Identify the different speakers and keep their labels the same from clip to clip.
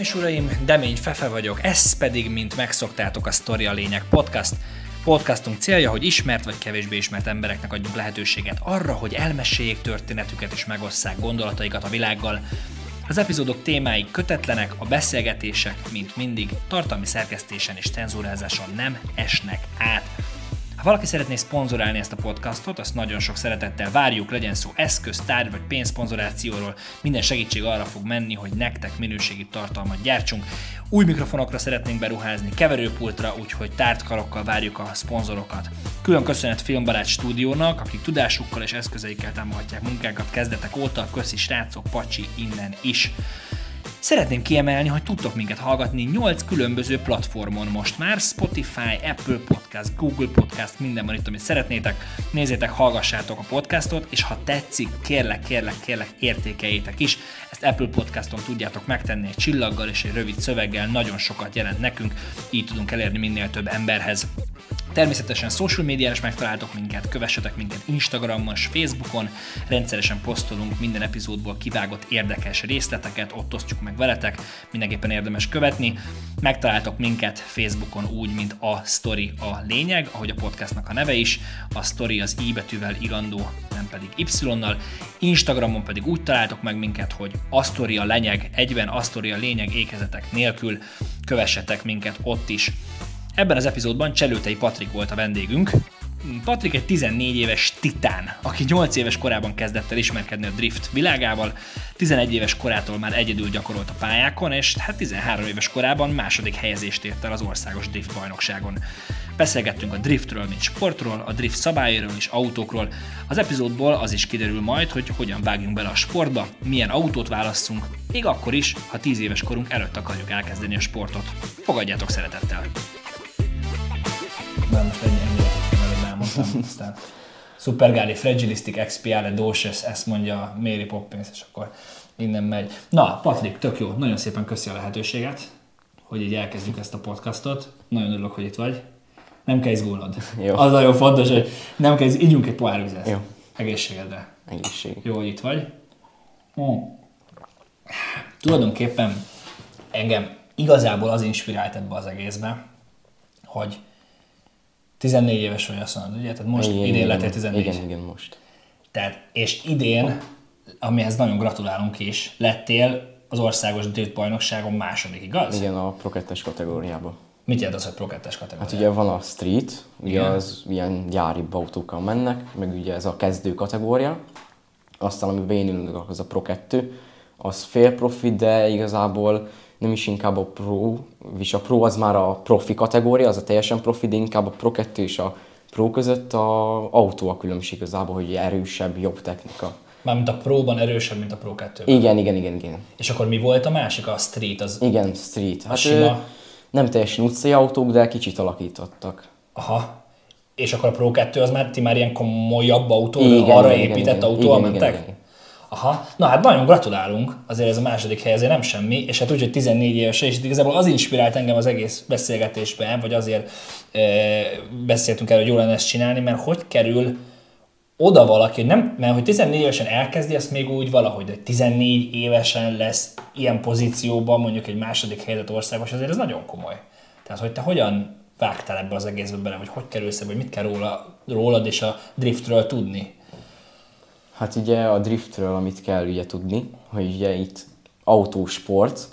Speaker 1: és uraim, Demény Fefe vagyok, ez pedig, mint megszoktátok, a Story a Lényeg podcast. Podcastunk célja, hogy ismert vagy kevésbé ismert embereknek adjunk lehetőséget arra, hogy elmeséljék történetüket és megosszák gondolataikat a világgal. Az epizódok témái kötetlenek, a beszélgetések, mint mindig, tartalmi szerkesztésen és cenzúrázáson nem esnek át. Ha valaki szeretné szponzorálni ezt a podcastot, azt nagyon sok szeretettel várjuk, legyen szó eszköz, tárgy vagy pénzszponzorációról, minden segítség arra fog menni, hogy nektek minőségi tartalmat gyártsunk. Új mikrofonokra szeretnénk beruházni, keverőpultra, úgyhogy tárt karokkal várjuk a szponzorokat. Külön köszönet Filmbarát stúdiónak, akik tudásukkal és eszközeikkel támogatják munkánkat kezdetek óta, köszi srácok, pacsi innen is. Szeretném kiemelni, hogy tudtok minket hallgatni 8 különböző platformon most már, Spotify, Apple Podcast, Google Podcast, minden van itt, amit szeretnétek. Nézzétek, hallgassátok a podcastot, és ha tetszik, kérlek, kérlek, kérlek, értékeljétek is. Ezt Apple Podcaston tudjátok megtenni egy csillaggal és egy rövid szöveggel, nagyon sokat jelent nekünk, így tudunk elérni minél több emberhez. Természetesen social médián is megtaláltok minket, kövessetek minket Instagramon és Facebookon, rendszeresen posztolunk minden epizódból kivágott érdekes részleteket, ott osztjuk meg veletek, mindenképpen érdemes követni. Megtaláltok minket Facebookon úgy, mint a Story a lényeg, ahogy a podcastnak a neve is, a Story az i betűvel irandó, nem pedig y-nal, Instagramon pedig úgy találtok meg minket, hogy a Story a lényeg, egyben a Story a lényeg ékezetek nélkül, kövessetek minket ott is. Ebben az epizódban Cselőtei Patrik volt a vendégünk. Patrik egy 14 éves titán, aki 8 éves korában kezdett el ismerkedni a drift világával, 11 éves korától már egyedül gyakorolt a pályákon, és hát 13 éves korában második helyezést ért el az országos drift bajnokságon. Beszélgettünk a driftről, mint sportról, a drift szabályairól és autókról. Az epizódból az is kiderül majd, hogy hogyan vágjunk bele a sportba, milyen autót válasszunk, még akkor is, ha 10 éves korunk előtt akarjuk elkezdeni a sportot. Fogadjátok szeretettel! Már most ennyi, ennyi előbb elmondtam, aztán Supergali Fragilistic Expiale Doses, ezt mondja Mary Poppins, és akkor innen megy. Na, Patrik, tök jó, nagyon szépen köszi a lehetőséget, hogy így elkezdjük ezt a podcastot. Nagyon örülök, hogy itt vagy. Nem kell izgulnod.
Speaker 2: Jó.
Speaker 1: Az nagyon fontos, hogy nem kell, iz- ígyunk egy pohár vizet.
Speaker 2: Jó.
Speaker 1: Egészségedre.
Speaker 2: Egészség.
Speaker 1: Jó, hogy itt vagy. Hmm. Tulajdonképpen engem igazából az inspirált ebbe az egészbe, hogy 14 éves vagy azt mondod, ugye? Tehát most
Speaker 2: Igen,
Speaker 1: idén
Speaker 2: igen,
Speaker 1: lettél 14.
Speaker 2: Igen, igen, most.
Speaker 1: Tehát, és idén, amihez nagyon gratulálunk is, lettél az országos drift bajnokságon második, igaz?
Speaker 2: Igen, a Pro 2-es kategóriába.
Speaker 1: Mit jelent az, hogy Pro 2-es kategória?
Speaker 2: Hát ugye van a street, ugye
Speaker 1: Igen.
Speaker 2: az ilyen gyári autókkal mennek, meg ugye ez a kezdő kategória. Aztán amiben én ülök, az a Pro 2, az fél profi, de igazából nem is inkább a Pro, és a Pro az már a profi kategória, az a teljesen profi, de inkább a Pro 2 és a Pro között a autó a különbség igazából, hogy erősebb, jobb technika.
Speaker 1: Mármint a Pro-ban erősebb, mint a Pro 2
Speaker 2: Igen, igen, igen, igen.
Speaker 1: És akkor mi volt a másik? A Street, az...
Speaker 2: Igen, street. Hát
Speaker 1: sima.
Speaker 2: ő, nem teljesen utcai autók, de kicsit alakítottak.
Speaker 1: Aha. És akkor a Pro 2 az már, ti már ilyen komolyabb autó,
Speaker 2: Igen,
Speaker 1: arra
Speaker 2: igen,
Speaker 1: épített
Speaker 2: igen,
Speaker 1: autóval
Speaker 2: igen,
Speaker 1: mentek?
Speaker 2: igen, igen.
Speaker 1: Aha. Na hát nagyon gratulálunk, azért ez a második hely azért nem semmi, és hát úgy, hogy 14 éves, és igazából az inspirált engem az egész beszélgetésben, vagy azért e, beszéltünk erről, hogy jó lenne ezt csinálni, mert hogy kerül oda valaki, hogy nem, mert hogy 14 évesen elkezdi, azt még úgy valahogy, de 14 évesen lesz ilyen pozícióban, mondjuk egy második helyzet országos, azért ez nagyon komoly. Tehát, hogy te hogyan vágtál ebbe az egészbe bele, vagy hogy kerülsz ebbe, mit kell róla, rólad és a driftről tudni?
Speaker 2: Hát ugye a driftről, amit kell ugye tudni, hogy ugye itt autósport,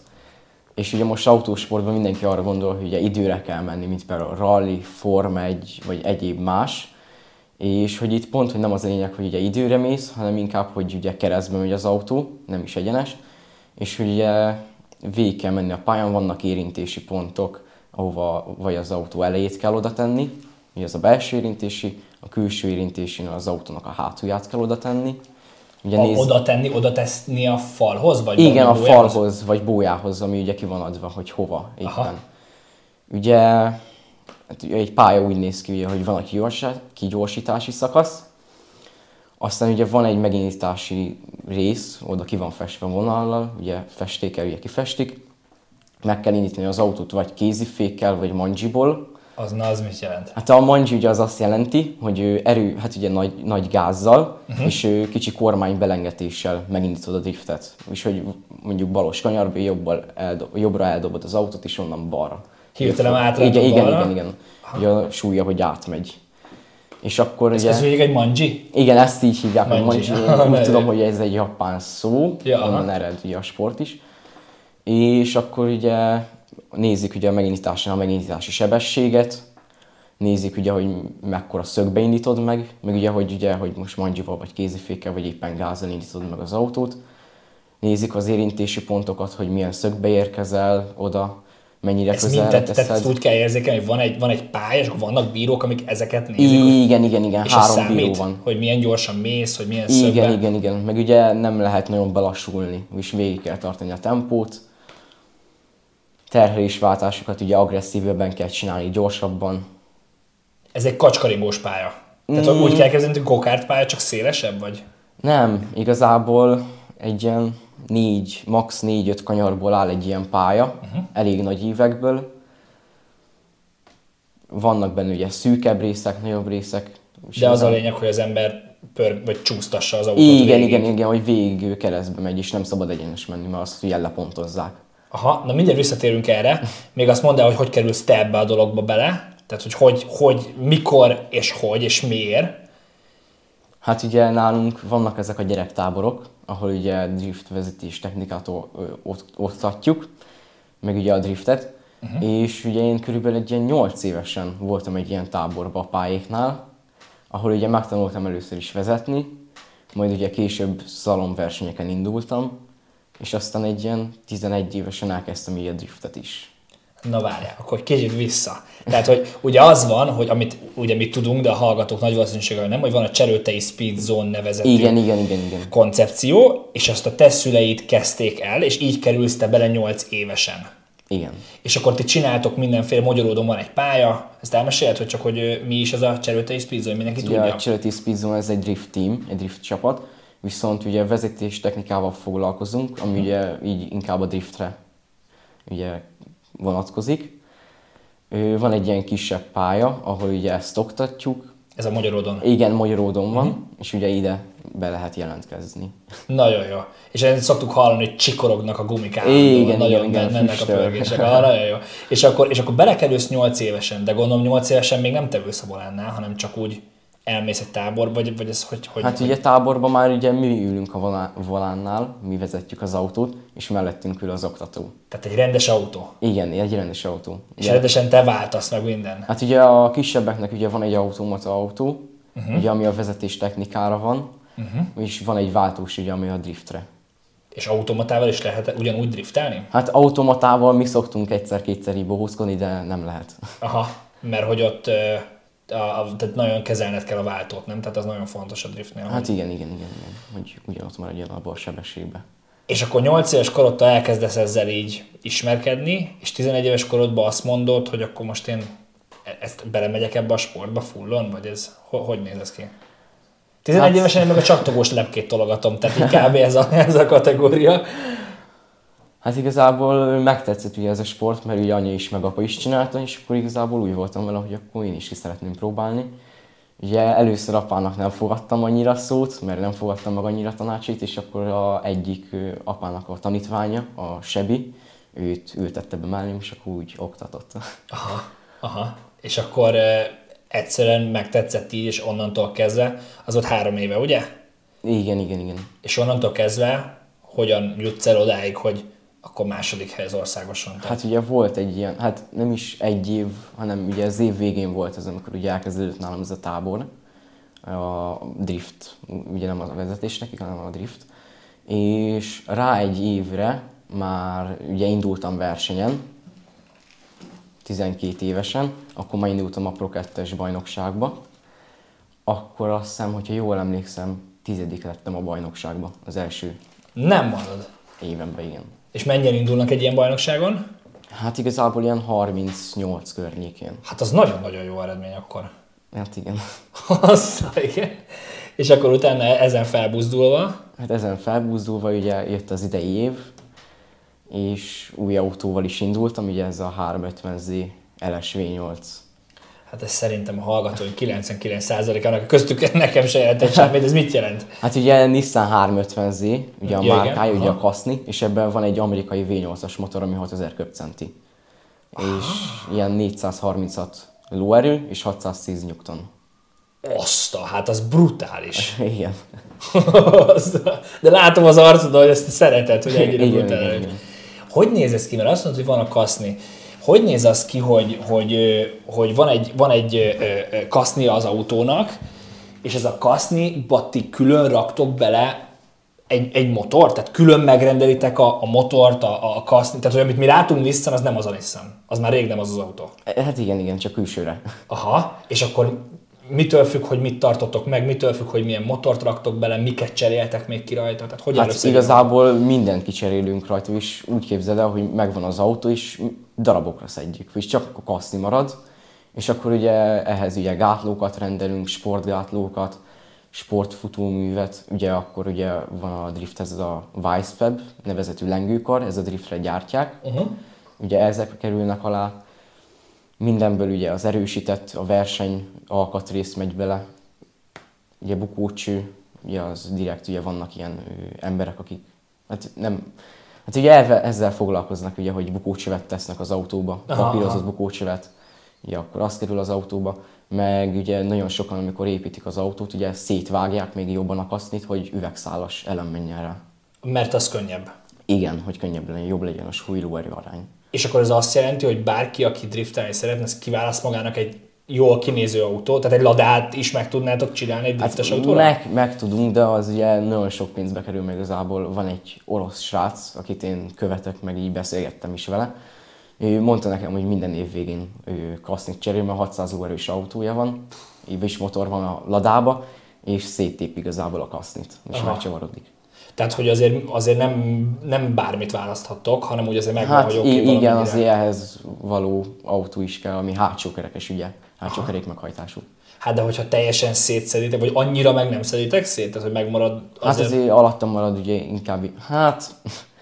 Speaker 2: és ugye most autósportban mindenki arra gondol, hogy ugye időre kell menni, mint például rally, Form 1, vagy egyéb más, és hogy itt pont, hogy nem az a lényeg, hogy ugye időre mész, hanem inkább, hogy ugye keresztbe megy az autó, nem is egyenes, és ugye végig kell menni a pályán, vannak érintési pontok, ahova vagy az autó elejét kell oda tenni, ugye az a belső érintési, a külső érintésin az autónak a hátulját kell oda tenni. Ugye
Speaker 1: A,
Speaker 2: nézd-
Speaker 1: oda tenni, oda teszni a falhoz? Vagy
Speaker 2: igen, a
Speaker 1: bójához?
Speaker 2: falhoz, vagy bójához, ami ugye ki van adva, hogy hova éppen.
Speaker 1: Aha.
Speaker 2: Ugye hát ugye egy pálya úgy néz ki, ugye, hogy van a kigyorsá- kigyorsítási szakasz, aztán ugye van egy megindítási rész, oda ki van festve vonallal, ugye festékkel ugye kifestik, meg kell indítani az autót vagy kézifékkel, vagy mandzsiból,
Speaker 1: Az, na, az mit jelent?
Speaker 2: Hát a manji ugye az azt jelenti, hogy ő erő, hát ugye nagy, nagy gázzal, uh-huh. és ő kicsi kormány belengetéssel megindítod a driftet. És hogy mondjuk balos kanyarba, jobbal eldob, jobbra eldobod az autót, és onnan balra.
Speaker 1: Hirtelen átrendel
Speaker 2: igen, igen, igen, igen. Ugye a súlya, hogy átmegy. És akkor
Speaker 1: Ez,
Speaker 2: ugye...
Speaker 1: ez egy manji?
Speaker 2: Igen, ezt így hívják, hogy
Speaker 1: Manji.
Speaker 2: manji. Én úgy tudom, hogy ez egy japán szó,
Speaker 1: Ja,
Speaker 2: onnan ered ugye a sport is. És akkor ugye nézik ugye a megindításnál a megindítási sebességet, nézik ugye, hogy mekkora szögbe indítod meg, meg ugye, hogy ugye, hogy most manjival vagy kézifékkel, vagy éppen gázzal indítod meg az autót. Nézik az érintési pontokat, hogy milyen szögbe érkezel oda, mennyire
Speaker 1: Ez
Speaker 2: közelre
Speaker 1: mindent, tehát
Speaker 2: teszed.
Speaker 1: ezt úgy kell érzékelni, hogy van egy, van egy pálya, és vannak bírók, amik ezeket nézik.
Speaker 2: Igen, igen, igen,
Speaker 1: és
Speaker 2: három bíró
Speaker 1: számít,
Speaker 2: van.
Speaker 1: hogy milyen gyorsan mész, hogy milyen szögben.
Speaker 2: Igen, igen, igen. Meg ugye nem lehet nagyon belassulni, és végig kell tartani a tempót. Terhelésváltásokat ugye agresszívebben kell csinálni, gyorsabban.
Speaker 1: Ez egy kacskaringós pálya. Tehát
Speaker 2: Mm.
Speaker 1: úgy kell kezdeni, hogy gokárt pálya, csak szélesebb vagy?
Speaker 2: Nem, igazából egy ilyen négy, max. négy-öt kanyarból áll egy ilyen pálya, uh-huh. elég nagy ívekből. Vannak benne ugye szűkebb részek, nagyobb részek. és
Speaker 1: De az a lényeg, hogy az ember pör, vagy csúsztassa az autót
Speaker 2: Igen,
Speaker 1: végig.
Speaker 2: igen, igen, hogy végig keresztbe megy, és nem szabad egyenes menni, mert azt ugye lepontozzák.
Speaker 1: Aha, na mindjárt visszatérünk erre. Még azt mondd el, hogy hogy kerülsz te ebbe a dologba bele. Tehát, hogy, hogy, hogy mikor és hogy és miért.
Speaker 2: Hát ugye nálunk vannak ezek a gyerektáborok, ahol ugye drift vezetés technikát oktatjuk, meg ugye a driftet, uh-huh. és ugye én körülbelül egy ilyen 8 évesen voltam egy ilyen táborba a pályéknál, ahol ugye megtanultam először is vezetni, majd ugye később szalonversenyeken indultam, és aztán egy ilyen 11 évesen elkezdtem így a driftet is.
Speaker 1: Na várjál, akkor kicsit vissza. Tehát, hogy ugye az van, hogy amit ugye mi tudunk, de a hallgatók nagy valószínűséggel nem, hogy van a Cserőtei Speed Zone nevezetű
Speaker 2: Igen, igen, igen, igen.
Speaker 1: koncepció, és azt a te szüleid kezdték el, és így kerülsz te bele 8 évesen.
Speaker 2: Igen.
Speaker 1: És akkor ti csináltok mindenféle, Magyaródon van egy pálya, ezt elmeséled, hogy csak hogy mi is az a Cserőtei Speed Zone, mindenki
Speaker 2: Ugye
Speaker 1: tudja?
Speaker 2: a Charity Speed Zone ez egy drift team, egy drift csapat, viszont ugye vezetés technikával foglalkozunk, ami ugye így inkább a driftre ugye vonatkozik. Van egy ilyen kisebb pálya, ahol ugye ezt oktatjuk.
Speaker 1: Ez a Magyaródon.
Speaker 2: Igen, Magyaródon van, és ugye ide be lehet jelentkezni.
Speaker 1: Nagyon jó. És ezt szoktuk hallani, hogy csikorognak a gumik
Speaker 2: Igen,
Speaker 1: állandóan, nagyon
Speaker 2: igen, igen,
Speaker 1: mennek a
Speaker 2: füstöl.
Speaker 1: pörgések. Ah, nagyon jó. És akkor, és akkor belekerülsz 8 évesen, de gondolom 8 évesen még nem te ülsz a volánnál, hanem csak úgy elmész egy táborba, vagy, vagy ez hogy, hogy
Speaker 2: Hát ugye táborban már ugye mi ülünk a volá- volánnál, mi vezetjük az autót, és mellettünk ül az oktató.
Speaker 1: Tehát egy rendes autó.
Speaker 2: Igen, egy rendes autó.
Speaker 1: És
Speaker 2: Ugye-
Speaker 1: rendesen te váltasz meg minden.
Speaker 2: Hát ugye a kisebbeknek ugye van egy automata autó, uh-huh. ugye, ami a vezetés technikára van, uh-huh. és van egy váltós, ugye, ami a driftre.
Speaker 1: És automatával is lehet ugyanúgy driftelni?
Speaker 2: Hát automatával mi szoktunk egyszer-kétszer így bohózkodni, de nem lehet.
Speaker 1: Aha, mert hogy ott a, a, tehát nagyon kezelned kell a váltót, nem? Tehát az nagyon fontos a driftnél. hogy-
Speaker 2: Hát igen, igen, igen, igen. hogy ugyanott maradjon a sebességben.
Speaker 1: És akkor 8 éves korodtól elkezdesz ezzel így ismerkedni, és 11 éves korodban azt mondod, hogy akkor most én ezt belemegyek ebbe a sportba fullon, vagy ez ho- hogy néz ez ki? 11
Speaker 2: Hát-
Speaker 1: évesen én meg a csattogós lepkét tologatom, tehát így kb. ez a, ez a kategória.
Speaker 2: Hát igazából megtetszett ugye ez a sport, mert ugye anya is, meg apa is csinálta, és akkor igazából úgy voltam vele, hogy akkor én is ki szeretném próbálni. Ugye először apának nem fogadtam annyira szót, mert nem fogadtam meg annyira tanácsait, és akkor a egyik apának a tanítványa, a Sebi, őt ültette be mellém, és akkor úgy oktatott.
Speaker 1: Aha, aha. És akkor uh, egyszerűen megtetszett így, és onnantól kezdve, az volt három éve, ugye?
Speaker 2: Igen, igen, igen.
Speaker 1: És onnantól kezdve hogyan jutsz el odáig, hogy akkor második hely az országoson? Tehát,
Speaker 2: Hát ugye volt egy ilyen, hát nem is egy év, hanem ugye az év végén volt ez, amikor ugye elkezdődött nálam ez a tábor, a drift, ugye nem a vezetés nekik, hanem a drift. És rá egy évre már ugye indultam versenyen, 12 évesen, akkor már indultam a Pro 2-es bajnokságba. Akkor azt hiszem, hogyha jól emlékszem, tizedik lettem a bajnokságba az első
Speaker 1: nem mondod.
Speaker 2: évenben, igen.
Speaker 1: És mennyien indulnak egy ilyen bajnokságon?
Speaker 2: Hát igazából ilyen 38 környékén.
Speaker 1: Hát az nagyon-nagyon jó eredmény akkor.
Speaker 2: Hát igen.
Speaker 1: Az, igen. És akkor utána ezen felbuzdulva,
Speaker 2: Hát ezen felbúzdulva ugye jött az idei év, és új autóval is indultam, ugye ez a 350Z LSV8
Speaker 1: Hát ez szerintem a hallgatói 99%-ának köztük nekem se jelentett semmit, ez mit jelent?
Speaker 2: Hát ugye Nissan 350Z, ugye a
Speaker 1: Ja,
Speaker 2: márkája, ugye a Kasni, és ebben van egy amerikai V8-as motor, ami 6000 köbcenti. És ilyen 436 lóerő és 610 Newton.
Speaker 1: Oszta, hát az brutális.
Speaker 2: Igen.
Speaker 1: De látom az arcodon, hogy ezt szereted, hogy ennyire brutális. Hogy néz ez ki? Mert azt mondod, hogy van a kaszni. Hogy néz az ki, hogy, hogy, hogy van egy, van egy ö, ö, kaszni az autónak, és ez a kaszni, ti külön raktok bele egy, egy motor, tehát külön megrendelitek a, a motort, a, a kaszni, tehát hogy amit mi látunk Nissan, az nem az a Nissan. Az már rég nem az az autó.
Speaker 2: Hát igen, igen, csak külsőre.
Speaker 1: Aha, és akkor mitől függ, hogy mit tartotok meg, mitől függ, hogy milyen motort raktok bele, miket cseréltek még ki rajta, tehát hogy
Speaker 2: Hát igazából mindent kicserélünk rajta, és úgy képzeld el, hogy megvan az autó, és darabokra szedjük, és csak a kaszni marad, és akkor ugye ehhez ugye gátlókat rendelünk, sportgátlókat, sportfutóművet, ugye akkor ugye van a drifthez ez a Weissfab nevezetű lengőkar, ez a driftre gyártják,
Speaker 1: Uh-huh.
Speaker 2: ugye ezek kerülnek alá, mindenből ugye az erősített, a verseny alkatrész megy bele, ugye bukócső, ugye az direkt ugye vannak ilyen emberek, akik hát nem, hát ugye elve, ezzel foglalkoznak ugye, hogy bukócsövet tesznek az autóba, papírozott bukócsövet, ugye akkor az kerül az autóba, meg ugye nagyon sokan, amikor építik az autót, ugye szétvágják még jobban a kasznit, hogy üvegszálas elem menjen rá.
Speaker 1: Mert az könnyebb.
Speaker 2: Igen, hogy könnyebb legyen, jobb legyen a súly-lóerő arány.
Speaker 1: És akkor ez azt jelenti, hogy bárki, aki driftelni szeretne, kiválaszt magának egy jól kinéző autót, tehát egy ladát is meg tudnátok csinálni egy driftes
Speaker 2: Hát
Speaker 1: autóra?
Speaker 2: meg, meg tudunk, de az ugye nagyon sok pénzbe kerül, meg igazából van egy orosz srác, akit én követek, meg így beszélgettem is vele. Ő mondta nekem, hogy minden év végén ő kasznit cserél, mert 600 lóerős autója van, és motor van a ladába, és széttép igazából a kasznit, és
Speaker 1: Aha.
Speaker 2: megcsavarodik.
Speaker 1: Tehát, hogy azért, azért nem, nem bármit választhattok, hanem úgy azért megvan,
Speaker 2: Hát
Speaker 1: hogy oké,
Speaker 2: igen,
Speaker 1: valamennyire.
Speaker 2: azért ehhez való autó is kell, ami hátsó kerekes, ugye, hátsó kerék meghajtású.
Speaker 1: Hát de hogyha teljesen szétszeditek, vagy annyira meg nem szeditek szét, tehát hogy megmarad
Speaker 2: Hát
Speaker 1: azért...
Speaker 2: alattam marad ugye inkább, hát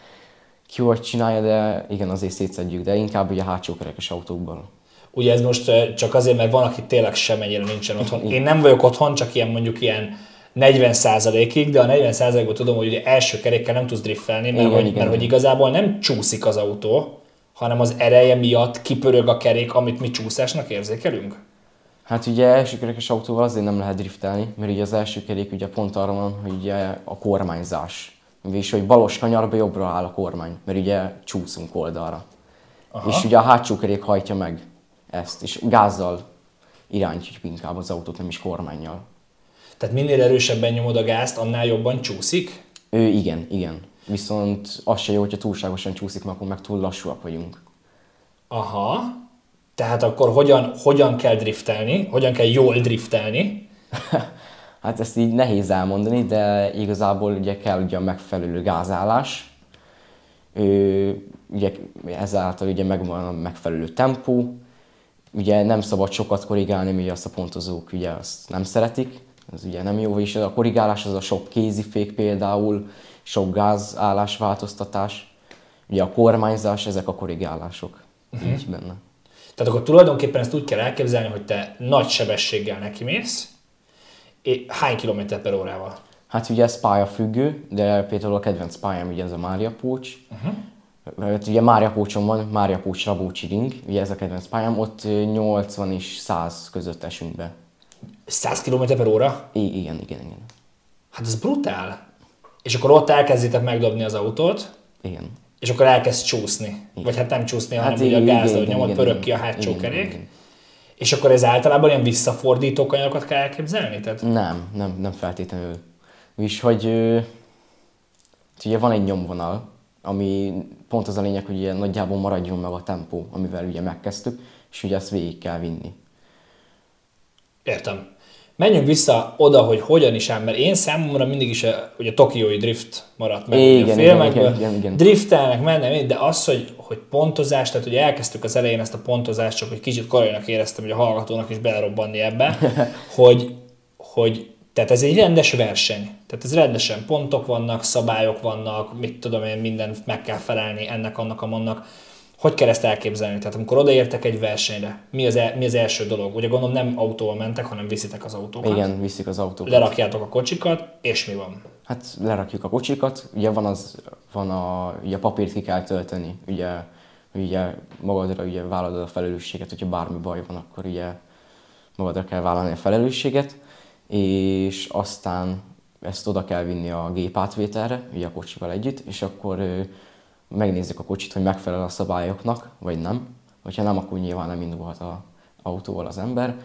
Speaker 2: ki hogy csinálja, de igen, azért szétszedjük, de inkább ugye hátsó kerekes autókban.
Speaker 1: Ugye ez most csak azért, mert van, aki tényleg semennyire nincsen otthon. Én nem vagyok otthon, csak ilyen mondjuk ilyen 40%-ig, de a 40%-ból tudom, hogy ugye első kerékkel nem tudsz driftelni, mert,
Speaker 2: Igen,
Speaker 1: hogy,
Speaker 2: igen,
Speaker 1: mert hogy igazából nem csúszik az autó, hanem az ereje miatt kipörög a kerék, amit mi csúszásnak érzékelünk.
Speaker 2: Hát ugye első kerekes autóval azért nem lehet driftelni, mert ugye az első kerék ugye pont arra van, hogy ugye a kormányzás. És hogy balos kanyarba jobbra áll a kormány, mert ugye csúszunk oldalra.
Speaker 1: Aha.
Speaker 2: És ugye a hátsó kerék hajtja meg ezt, és gázzal irányítjuk inkább az autót, nem is kormányjal.
Speaker 1: Tehát minél erősebben nyomod a gázt, annál jobban csúszik.
Speaker 2: Ő igen, igen. Viszont az se jó, hogyha túlságosan csúszik, mert akkor meg túl lassúak vagyunk.
Speaker 1: Aha. Tehát akkor hogyan, hogyan kell driftelni, hogyan kell jól driftelni.
Speaker 2: Hát ezt így nehéz elmondani, de igazából ugye kell ugye a megfelelő gázállás. Ő, ugye ezáltal ugye megvan a megfelelő tempó. Ugye nem szabad sokat korrigálni, mert azt a pontozók ugye azt nem szeretik. Ez ugye nem jó, és a korrigálás az a sok kézifék például, sok gázállás változtatás. Ugye a kormányzás, ezek a korrigálások. Uh-huh. Így benne.
Speaker 1: Tehát akkor tulajdonképpen ezt úgy kell elképzelni, hogy te nagy sebességgel nekimész, és hány kilométer per órával?
Speaker 2: Hát ugye ez pályafüggő, de például a kedvenc pályám ugye ez a Mária Pócs. Uh-huh. Hát ugye Mária Pócson van, Mária Pócs Rabócsi Ring, ugye ez a kedvenc pályám, ott ö, 80 és 100 között esünk be.
Speaker 1: 100 km per óra?
Speaker 2: I- igen, igen, igen.
Speaker 1: Hát ez brutál. És akkor ott elkezditek megdobni az autót,
Speaker 2: Igen.
Speaker 1: és akkor elkezd csúszni. Vagy hát nem csúszni, hanem
Speaker 2: Hát
Speaker 1: ugye a
Speaker 2: igen,
Speaker 1: gáz, hogy
Speaker 2: igen,
Speaker 1: nyomod,
Speaker 2: igen,
Speaker 1: pörög
Speaker 2: igen.
Speaker 1: ki a hátsó
Speaker 2: Igen,
Speaker 1: kerék.
Speaker 2: igen.
Speaker 1: És akkor ez általában ilyen visszafordító kanyarokat kell elképzelni? Tehát
Speaker 2: Nem, nem, nem feltétlenül. És hogy hát ugye van egy nyomvonal, ami pont az a lényeg, hogy ugye nagyjából maradjon meg a tempó, amivel ugye megkezdtük, és ugye ezt végig kell vinni.
Speaker 1: Értem. Menjünk vissza oda, hogy hogyan is áll, mert én számomra mindig is a, ugye a tokiói drift maradt meg
Speaker 2: Igen,
Speaker 1: a filmekből.
Speaker 2: igen, igen, igen.
Speaker 1: Driftelnek, mennek, de az, hogy, hogy pontozás, tehát ugye elkezdtük az elején ezt a pontozást, csak hogy kicsit korainak éreztem, hogy a hallgatónak is belerobbanni ebbe, hogy, hogy tehát ez egy rendes verseny. Tehát ez rendesen pontok vannak, szabályok vannak, mit tudom én, mindent meg kell felelni ennek, annak, amonnak. Hogy kell ezt elképzelni? Tehát amikor odaértek egy versenyre, mi az, el, mi az első dolog? Ugye gondolom nem autóval mentek, hanem viszitek az autókat.
Speaker 2: Igen, viszik az autókat.
Speaker 1: Lerakjátok a kocsikat, és mi van?
Speaker 2: Hát lerakjuk a kocsikat, ugye van, az, van a, ugye a papírt ki kell tölteni, ugye, ugye magadra ugye vállalod a felelősséget, hogyha bármi baj van, akkor ugye magadra kell vállalni a felelősséget, és aztán ezt oda kell vinni a gép átvételre, ugye a kocsival együtt, és akkor megnézzük a kocsit, hogy megfelel a szabályoknak, vagy nem. Hogyha nem, akkor nyilván nem indulhat a autóval az ember.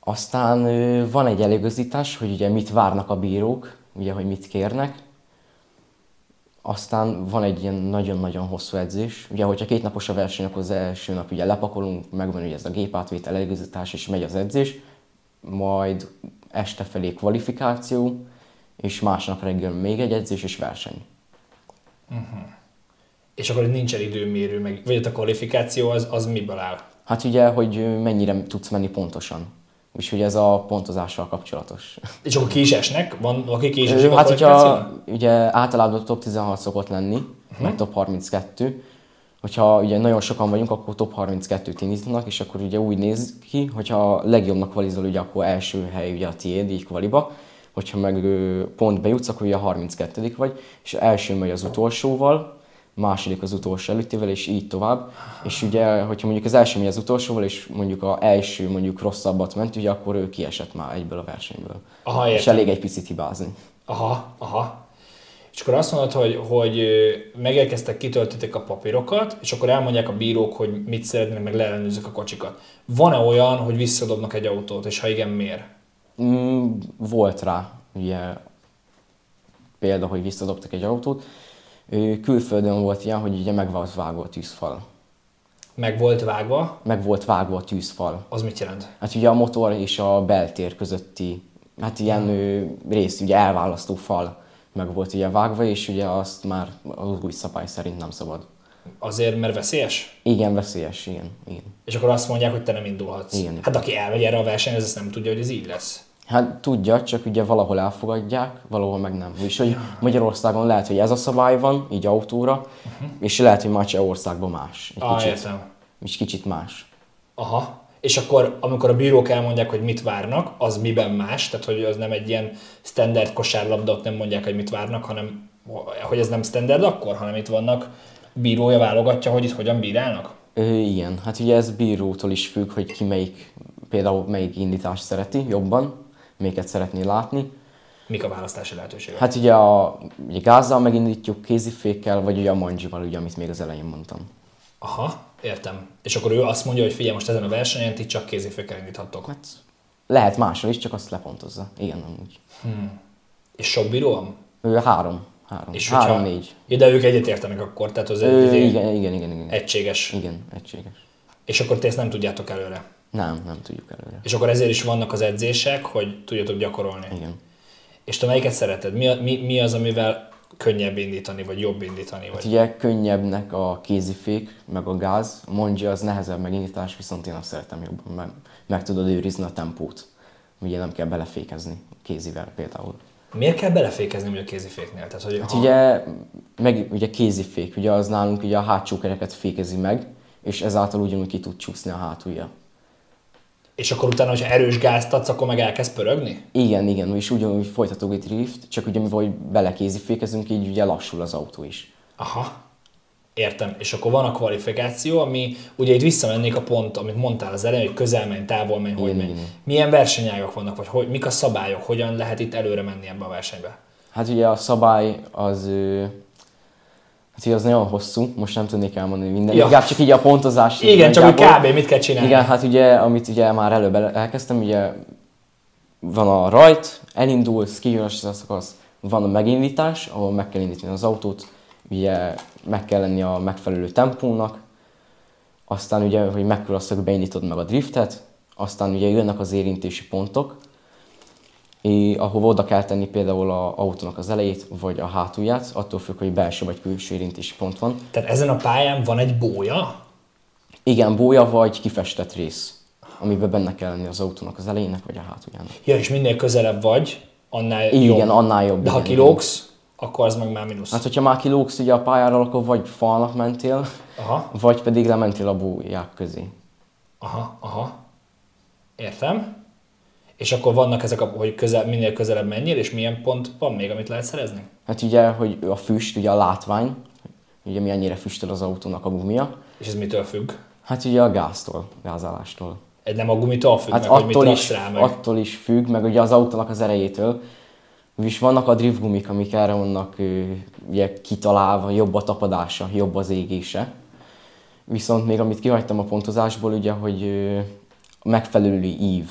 Speaker 2: Aztán van egy előgözítás, hogy ugye mit várnak a bírók, ugye, hogy mit kérnek. Aztán van egy ilyen nagyon-nagyon hosszú edzés. Ugye, hogyha két napos a verseny, akkor az első nap ugye lepakolunk, megvan ugye ez a gépátvétel, előgözítás, és megy az edzés. Majd este felé kvalifikáció, és másnap reggel még egy edzés és verseny.
Speaker 1: És akkor nincsen időmérő, meg, vagy a kvalifikáció az, az miből áll?
Speaker 2: Hát ugye, hogy mennyire tudsz menni pontosan. Úgyhogy ez a pontozással kapcsolatos.
Speaker 1: És akkor ki is esnek? Van, aki ki is esik a
Speaker 2: Hát, hogyha
Speaker 1: kvalifikáción?
Speaker 2: ugye általában top 16 szokott lenni, uh-huh. meg top 32. Hogyha ugye nagyon sokan vagyunk, akkor top 32-t indítanak, és akkor ugye úgy néz ki, hogyha a legjobbnak kvalizol, ugye akkor első hely ugye a tiéd, így kvaliba. Hogyha meg pont bejutsz, akkor ugye a 32 vagy, és első megy az utolsóval, második az utolsó előttével, és így tovább. És ugye, hogyha mondjuk az első megy az utolsóval, és mondjuk a első mondjuk rosszabbat ment, ugye akkor ő kiesett már egyből a versenyből.
Speaker 1: Aha,
Speaker 2: és
Speaker 1: értem.
Speaker 2: elég egy picit hibázni.
Speaker 1: Aha, aha. És akkor azt mondod, hogy, hogy megérkeztek, kitöltitek a papírokat, és akkor elmondják a bírók, hogy mit szeretnének, meg leellenőrzik a kocsikat. Van-e olyan, hogy visszadobnak egy autót, és ha igen, miért?
Speaker 2: Mm, volt rá, ugye, példa, hogy visszadobtak egy autót. Külföldön volt ilyen, hogy ugye meg volt vágva a tűzfal.
Speaker 1: Meg volt vágva,
Speaker 2: Meg volt vágva a tűzfal.
Speaker 1: az mit jelent?
Speaker 2: Hát ugye a motor és a beltér közötti, hát ilyen ö, rész, ugye elválasztó fal meg volt ugye vágva, és ugye azt már az új szabály szerint nem szabad.
Speaker 1: Azért, mert veszélyes?
Speaker 2: Igen, veszélyes, igen, igen.
Speaker 1: És akkor azt mondják, hogy te nem indulhatsz.
Speaker 2: Igen.
Speaker 1: Hát aki elmegy erre a versenyre, ez ezt nem tudja, hogy ez így lesz.
Speaker 2: Hát tudja, csak ugye valahol elfogadják, valahol meg nem. És hogy Magyarországon lehet, hogy ez a szabály van, így autóra, uh-huh. és lehet, hogy már országban más. Egy
Speaker 1: Ah,
Speaker 2: kicsit,
Speaker 1: értem.
Speaker 2: és kicsit más.
Speaker 1: Aha. És akkor, amikor a bírók elmondják, hogy mit várnak, az miben más? Tehát, hogy az nem egy ilyen standard kosárlabda, ott nem mondják, hogy mit várnak, hanem hogy ez nem standard akkor, hanem itt vannak, bírója válogatja, hogy itt hogyan bírálnak?
Speaker 2: Ö, igen, hát ugye ez bírótól is függ, hogy ki melyik, például melyik indítást szereti jobban, melyiket szeretné látni.
Speaker 1: Mik a választási lehetőségek?
Speaker 2: Hát ugye, a, ugye gázzal megindítjuk, kézifékkel, vagy ugye a manjival, ugye, amit még az elején mondtam.
Speaker 1: Aha, értem. És akkor ő azt mondja, hogy figyelj, most ezen a versenyen ti csak kézifékkel indíthattok.
Speaker 2: Hát lehet mással is, csak azt lepontozza. Igen, amúgy.
Speaker 1: És sok bíró van?
Speaker 2: Ő három. Három.
Speaker 1: És
Speaker 2: három,
Speaker 1: hogyha-
Speaker 2: négy.
Speaker 1: Ja, de ők egyetértenek akkor, tehát az
Speaker 2: Ö,
Speaker 1: egy
Speaker 2: igen, igen, igen, igen.
Speaker 1: egységes.
Speaker 2: Igen, egységes.
Speaker 1: És akkor ti ezt nem tudjátok előre.
Speaker 2: Nem, nem tudjuk előre.
Speaker 1: És akkor ezért is vannak az edzések, hogy tudjatok gyakorolni.
Speaker 2: Igen.
Speaker 1: És te melyiket szereted? Mi, mi, mi az, amivel könnyebb indítani, vagy jobb indítani?
Speaker 2: Hát
Speaker 1: Vagy?
Speaker 2: ugye könnyebbnek a kézifék, meg a gáz. A Monji az nehezebb megindítás, viszont én azt szeretem jobban, mert meg tudod őrizni a tempót. Ugye nem kell belefékezni kézivel például.
Speaker 1: Miért kell belefékezni ugye a kéziféknél? Tehát, hogy
Speaker 2: Hát
Speaker 1: ha,
Speaker 2: ugye, meg ugye kézifék, ugye az nálunk ugye a hátsó kereket fékezi meg, és ezáltal ugyanúgy ki tud csúszni a hátulja.
Speaker 1: És akkor utána, hogyha erős gázt adsz, akkor meg elkezd pörögni?
Speaker 2: Igen, igen, és ugyanúgy folytatódik drift, csak ugye mivel hogy belekézifékezünk, így ugye lassul az autó is.
Speaker 1: Aha. Értem. És akkor van a kvalifikáció, ami ugye itt visszamennék a pont, amit mondtál az elején, hogy közel menj, távol menj, hogy menj. Milyen versenyágak vannak, vagy hogy, mik a szabályok, hogyan lehet itt előre menni ebbe a versenybe?
Speaker 2: Hát ugye a szabály az, hát ugye az nagyon hosszú, most nem tudnék elmondani minden,
Speaker 1: Ja.
Speaker 2: inkább csak így a pontozás. így
Speaker 1: Igen, csak hogy kb. mit kell csinálni.
Speaker 2: Igen, hát ugye, amit ugye már előbb el- elkezdtem, ugye van a rajt, elindulsz, kijönös az szakasz, van a megindítás, ahol meg kell indítani az autót, ugye meg kell lenni a megfelelő tempónak, aztán ugye, hogy mekkora beindítod meg a driftet, aztán ugye jönnek az érintési pontok, ahova oda kell tenni például a autónak az elejét, vagy a hátulját, attól függ, hogy belső vagy külső érintési pont van.
Speaker 1: Tehát ezen a pályán van egy bója?
Speaker 2: Igen, bója vagy kifestett rész, amiben benne kell lenni az autónak az elejének vagy a hátuljának.
Speaker 1: Ja, és minél közelebb vagy, annál
Speaker 2: Igen,
Speaker 1: jobb.
Speaker 2: annál jobb.
Speaker 1: De ha
Speaker 2: igen,
Speaker 1: kilógsz, akkor az meg már mínusz.
Speaker 2: Hát, hogyha már kilógsz ugye a pályáról, akkor vagy falnak mentél,
Speaker 1: Aha,
Speaker 2: vagy pedig lementél a búják közé.
Speaker 1: aha, aha. Értem. És akkor vannak ezek, a, hogy közel, minél közelebb menjél, és milyen pont van még, amit lehet szerezni?
Speaker 2: Hát ugye, hogy a füst, ugye a látvány, ugye milyennyire füstöl az autónak a gumia.
Speaker 1: És ez mitől függ?
Speaker 2: Hát ugye a gáztól, gázállástól.
Speaker 1: Egy nem a gumitól függ,
Speaker 2: Hát
Speaker 1: meg, hogy mit
Speaker 2: attól is,
Speaker 1: rá meg.
Speaker 2: attól is függ, meg ugye az autónak az erejétől. És vannak a drift gumik, amik erre vannak ugye, kitalálva, jobb a tapadása, jobb az égése. Viszont még amit kihagytam a pontozásból, ugye, hogy megfelelő ív.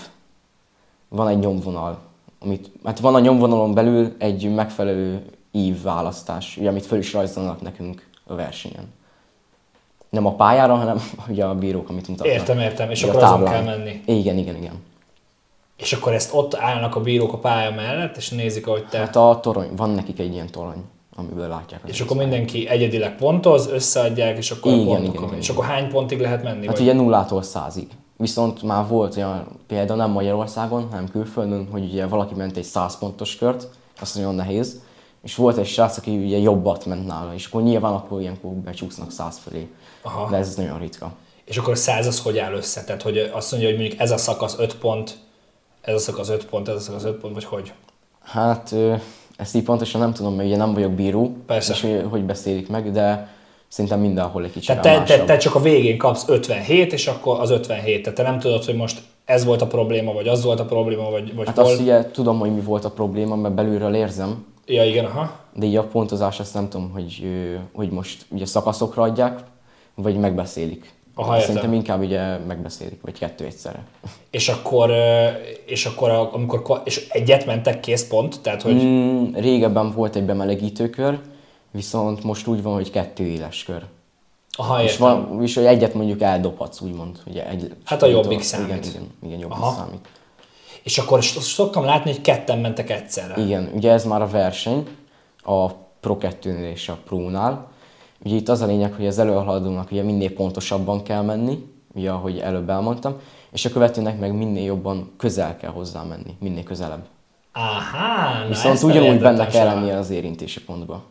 Speaker 2: Van egy nyomvonal. Amit, hát van a nyomvonalon belül egy megfelelő ív választás, ugye, amit föl is rajzolnak nekünk a versenyen. Nem a pályára, hanem ugye a bírók, amit mutatnak.
Speaker 1: Értem, értem, és
Speaker 2: Ugye
Speaker 1: akkor azon kell menni.
Speaker 2: Igen, igen, igen.
Speaker 1: És akkor ezt ott állnak a bírók a pálya mellett, és nézik, ahogy te...
Speaker 2: Hát a torony, van nekik egy ilyen torony, amiből látják.
Speaker 1: és akkor mindenki egyedileg pontoz, összeadják, és akkor
Speaker 2: Igen,
Speaker 1: a pontokon.
Speaker 2: igen, igen,
Speaker 1: És akkor hány pontig lehet menni?
Speaker 2: Hát
Speaker 1: vagy?
Speaker 2: ugye nullától százig. Viszont már volt olyan példa nem Magyarországon, hanem külföldön, hogy ugye valaki ment egy 100 pontos kört, az nagyon nehéz, és volt egy srác, aki ugye jobbat ment nála, és akkor nyilván akkor ilyenkor becsúsznak 100 fölé.
Speaker 1: Aha.
Speaker 2: De ez nagyon ritka.
Speaker 1: És akkor a száz az hogy áll össze? Tehát, hogy azt mondja, hogy mondjuk ez a szakasz 5 pont, ez a szakasz 5 pont, ez a szakasz 5 pont, vagy hogy?
Speaker 2: Hát ezt így pontosan nem tudom, mert ugye nem vagyok bíró,
Speaker 1: Persze.
Speaker 2: és hogy, hogy beszélik meg, de szerintem mindenhol egy kicsit
Speaker 1: Tehát te, te, te, csak a végén kapsz 57, és akkor az 57. Tehát te nem tudod, hogy most ez volt a probléma, vagy az volt a probléma, vagy, vagy
Speaker 2: Hát
Speaker 1: hol.
Speaker 2: azt ugye tudom, hogy mi volt a probléma, mert belülről érzem,
Speaker 1: Ja, igen, aha.
Speaker 2: De így a pontozás azt nem tudom, hogy, hogy most ugye szakaszokra adják, vagy megbeszélik.
Speaker 1: Aha.
Speaker 2: Szerintem inkább ugye megbeszélik, vagy kettő egyszerre.
Speaker 1: És akkor, és akkor amikor, és egyet mentek kész pont, tehát hogy
Speaker 2: Mm, régebben volt egy bemelegítőkör, viszont most úgy van, hogy kettő éles kör.
Speaker 1: aha,
Speaker 2: És,
Speaker 1: értem.
Speaker 2: van, és hogy egyet mondjuk eldobhatsz, úgúgymond. Ugye egy,
Speaker 1: Hát a jobbik számít.
Speaker 2: Igen, igen, igen jobbik
Speaker 1: Aha.
Speaker 2: számít.
Speaker 1: És akkor szoktam látni, hogy ketten mentek egyszerre.
Speaker 2: Igen, ugye ez már a verseny, a Pro 2-nél és a Pro-nál. Ugye itt az a lényeg, hogy az előhaladónak ugye minél pontosabban kell menni, ugye ahogy előbb elmondtam, és a követőnek meg minél jobban közel kell hozzá menni, minél közelebb.
Speaker 1: Aha, na
Speaker 2: Viszont
Speaker 1: ezt nem
Speaker 2: ugyanúgy benne kell lennie az érintési pontba.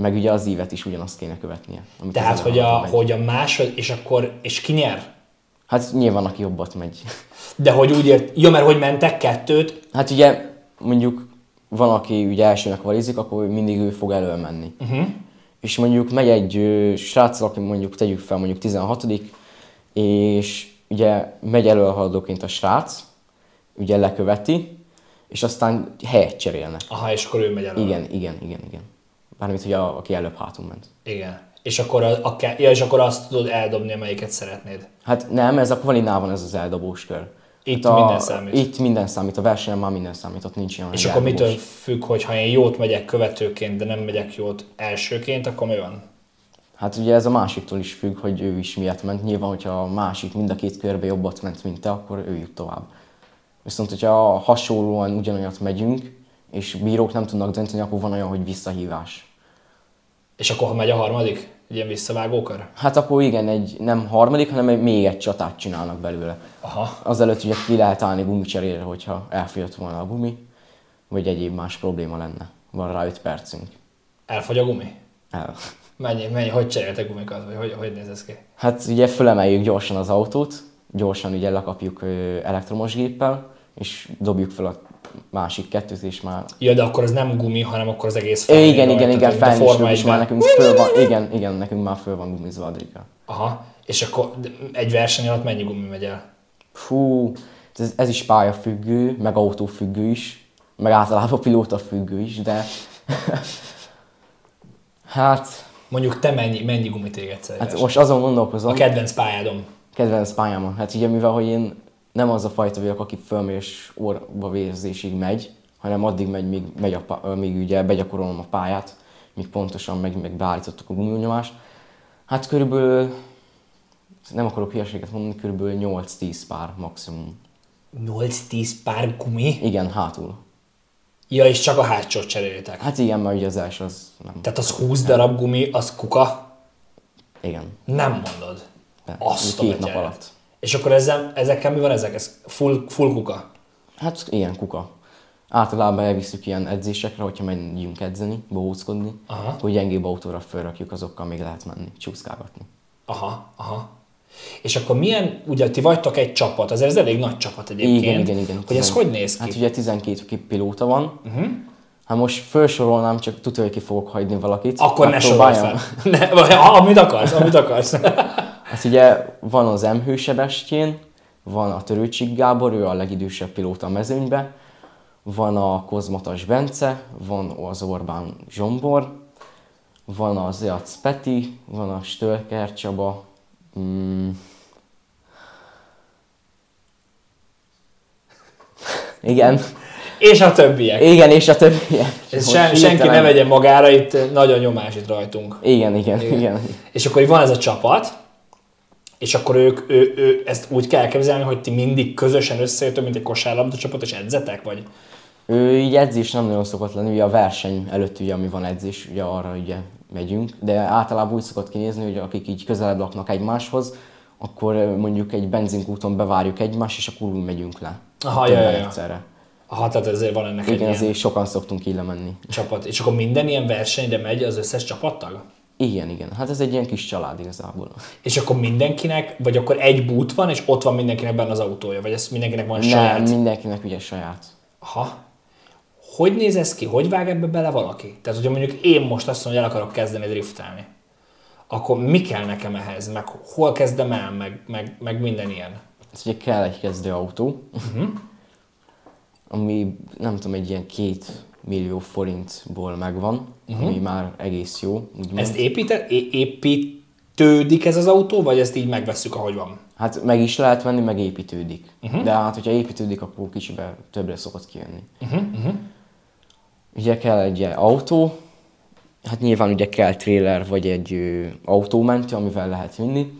Speaker 2: Meg ugye az ívet is ugyanazt kéne követnie. amit
Speaker 1: Tehát, hogy a,
Speaker 2: megy.
Speaker 1: hogy a másod, és akkor, és ki nyer?
Speaker 2: Hát nyilván aki jobbat megy.
Speaker 1: De hogy úgy ért, ja, mert hogy mentek kettőt,
Speaker 2: Hát ugye mondjuk van, aki ugye elsőnek valizik, akkor mindig ő fog elől menni. Uh-huh. És mondjuk megy egy srác, aki mondjuk tegyük fel mondjuk 16 és ugye megy előhaladóként a srác, ugye leköveti, és aztán helyet cserélnek.
Speaker 1: aha, és akkor ő megy elő.
Speaker 2: Igen, igen, igen, igen. Bármit, hogy a, aki előbb hátul ment.
Speaker 1: Igen. És akkor, a, a, ja, és akkor azt tudod eldobni, amelyiket szeretnéd.
Speaker 2: Hát nem, ez a kvalinál van ez az eldobós kör.
Speaker 1: Itt
Speaker 2: Hát
Speaker 1: minden számít.
Speaker 2: Itt minden számít, a versenyen már minden számít, ott nincs ilyen
Speaker 1: És akkor
Speaker 2: eldobós.
Speaker 1: mitől függ, hogy ha én jót megyek követőként, de nem megyek jót elsőként, akkor mi van?
Speaker 2: Hát ugye ez a másiktól is függ, hogy ő is miért ment. Nyilván, hogyha a másik mind a két körbe jobbat ment, mint te, akkor ő jut tovább. Viszont, hogyha hasonlóan ugyanolyat megyünk, és bírók nem tudnak dönteni, akkor van olyan, hogy visszahívás.
Speaker 1: És akkor, ha megy a harmadik, egy ilyen visszavágókör?
Speaker 2: Hát akkor igen, egy nem harmadik, hanem egy, még egy csatát csinálnak belőle.
Speaker 1: Aha.
Speaker 2: Azelőtt ugye ki lehet állni gumicserére, hogyha elfogyott volna a gumi, vagy egyéb más probléma lenne. Van rá 5 percünk.
Speaker 1: Elfogy a gumi?
Speaker 2: El.
Speaker 1: Mennyi, mennyi, hogy cseréltek gumikat, vagy hogy, hogy néz ez ki?
Speaker 2: Hát ugye fölemeljük gyorsan az autót, gyorsan ugye lekapjuk elektromos géppel, és dobjuk fel a másik kettőt, és már...
Speaker 1: Ja, de akkor ez nem gumi, hanem akkor az egész felmegy
Speaker 2: igen, igen, igen, fel is, már
Speaker 1: 1-ben.
Speaker 2: nekünk föl van, igen, igen, nekünk már föl van gumizva a drika.
Speaker 1: Aha. És akkor egy verseny alatt mennyi gumi megy el?
Speaker 2: Fú, ez, ez is pályafüggő, meg autófüggő is, meg általában pilóta függő is, de... hát,
Speaker 1: Mondjuk te mennyi, mennyi gumit égetsz
Speaker 2: hát most azon gondolkozom,
Speaker 1: A kedvenc pályádom.
Speaker 2: kedvenc pályámon. Hát ugye mivel, hogy én nem az a fajta vagyok, aki fölmegy és orba vérzésig megy, hanem addig megy, míg, megy a, míg ugye begyakorolom a pályát, míg pontosan meg, meg beállítottuk a guminyomást. Hát körülbelül, nem akarok hülyeséget mondani, körülbelül 8-10 pár maximum.
Speaker 1: 8-10 pár gumi?
Speaker 2: Igen, hátul.
Speaker 1: Ja, és csak a hátsót cserélitek.
Speaker 2: Hát igen, mert ugye az első az nem.
Speaker 1: Tehát az 20 darab gumi, az kuka?
Speaker 2: Igen.
Speaker 1: Nem mondod.
Speaker 2: De,
Speaker 1: Azt a
Speaker 2: két nap alatt.
Speaker 1: És akkor ezzel, ezekkel mi van ezek? Ez full, full kuka?
Speaker 2: Hát ilyen kuka. Általában elviszük ilyen edzésekre, hogyha megyünk edzeni, bohóckodni,
Speaker 1: Aha.
Speaker 2: hogy gyengébb autóra felrakjuk, azokkal még lehet menni, csúszkálgatni.
Speaker 1: Aha, aha. És akkor milyen, ugye ti vagytok egy csapat, azért ez elég nagy csapat egyébként.
Speaker 2: Igen, igen, igen.
Speaker 1: Hogy ez hogy néz ki?
Speaker 2: Hát ugye 12 ki- pilóta van.
Speaker 1: uh-huh.
Speaker 2: Hát most felsorolnám, csak tudja, hogy ki fogok hagyni valakit.
Speaker 1: Akkor ne sorolj fel. Ne, amit akarsz, amit akarsz.
Speaker 2: Hát ugye van az M. Hősebestyén, van a Törőcsik Gábor, ő a legidősebb pilóta a mezőnybe, van a Kozmatas Bence, van az Orbán Zsombor, van az Eac Peti, van a Stölker Csaba, mm. igen,
Speaker 1: És a többiek.
Speaker 2: igen, és a többi.
Speaker 1: Ez sen, senki ne vegye magára, itt nagyon nyomás itt rajtunk.
Speaker 2: Igen, igen, igen. igen.
Speaker 1: És akkor van ez a csapat, és akkor ők, ő, ő, ezt úgy kell elképzelni, hogy ti mindig közösen összejöttök, mint egy kosárlabda csapat, és edzetek, vagy?
Speaker 2: Ő így edzés nem nagyon szokott lenni, ugye a verseny előtt ugye, ami van edzés, ugye arra ugye megyünk, de általában úgy szokott kinézni, hogy akik így közelebb laknak egymáshoz, akkor mondjuk egy benzinkúton bevárjuk egymást, és akkor úgy megyünk le.
Speaker 1: Aha,
Speaker 2: Többen
Speaker 1: ja, ja, ja.
Speaker 2: egyszerre.
Speaker 1: Aha, tehát ezért van ennek egy
Speaker 2: Igen,
Speaker 1: ilyen
Speaker 2: azért sokan szoktunk így lemenni.
Speaker 1: csapat. És akkor minden ilyen versenyre megy az összes csapattag?
Speaker 2: Igen, igen. Hát ez egy ilyen kis család igazából.
Speaker 1: És akkor mindenkinek, vagy akkor egy bút van, és ott van mindenkinek benne az autója, vagy ez mindenkinek van saját?
Speaker 2: Nem, mindenkinek ugye saját.
Speaker 1: Aha. Hogy néz ez ki? Hogy vág ebbe bele valaki? Tehát, hogyha mondjuk én most azt mondom, hogy el akarok kezdeni driftelni, akkor mi kell nekem ehhez? Meg hol kezdem el? Meg, meg, meg minden ilyen?
Speaker 2: Ez ugye kell egy kezdőautó, uh-huh. ami nem tudom, egy ilyen két millió forintból megvan, uh-huh. ami már egész jó, úgymond.
Speaker 1: Ezt építe, építődik ez az autó, vagy ezt így megvesszük, ahogy van?
Speaker 2: Hát meg is lehet venni, meg építődik. Uh-huh. De hát, hogyha építődik, akkor kicsibe többre szokott kijönni.
Speaker 1: Uh-huh, uh-huh.
Speaker 2: Ugye kell egy ilyen autó, hát nyilván ugye kell trailer vagy egy ö, autómentő, amivel lehet vinni.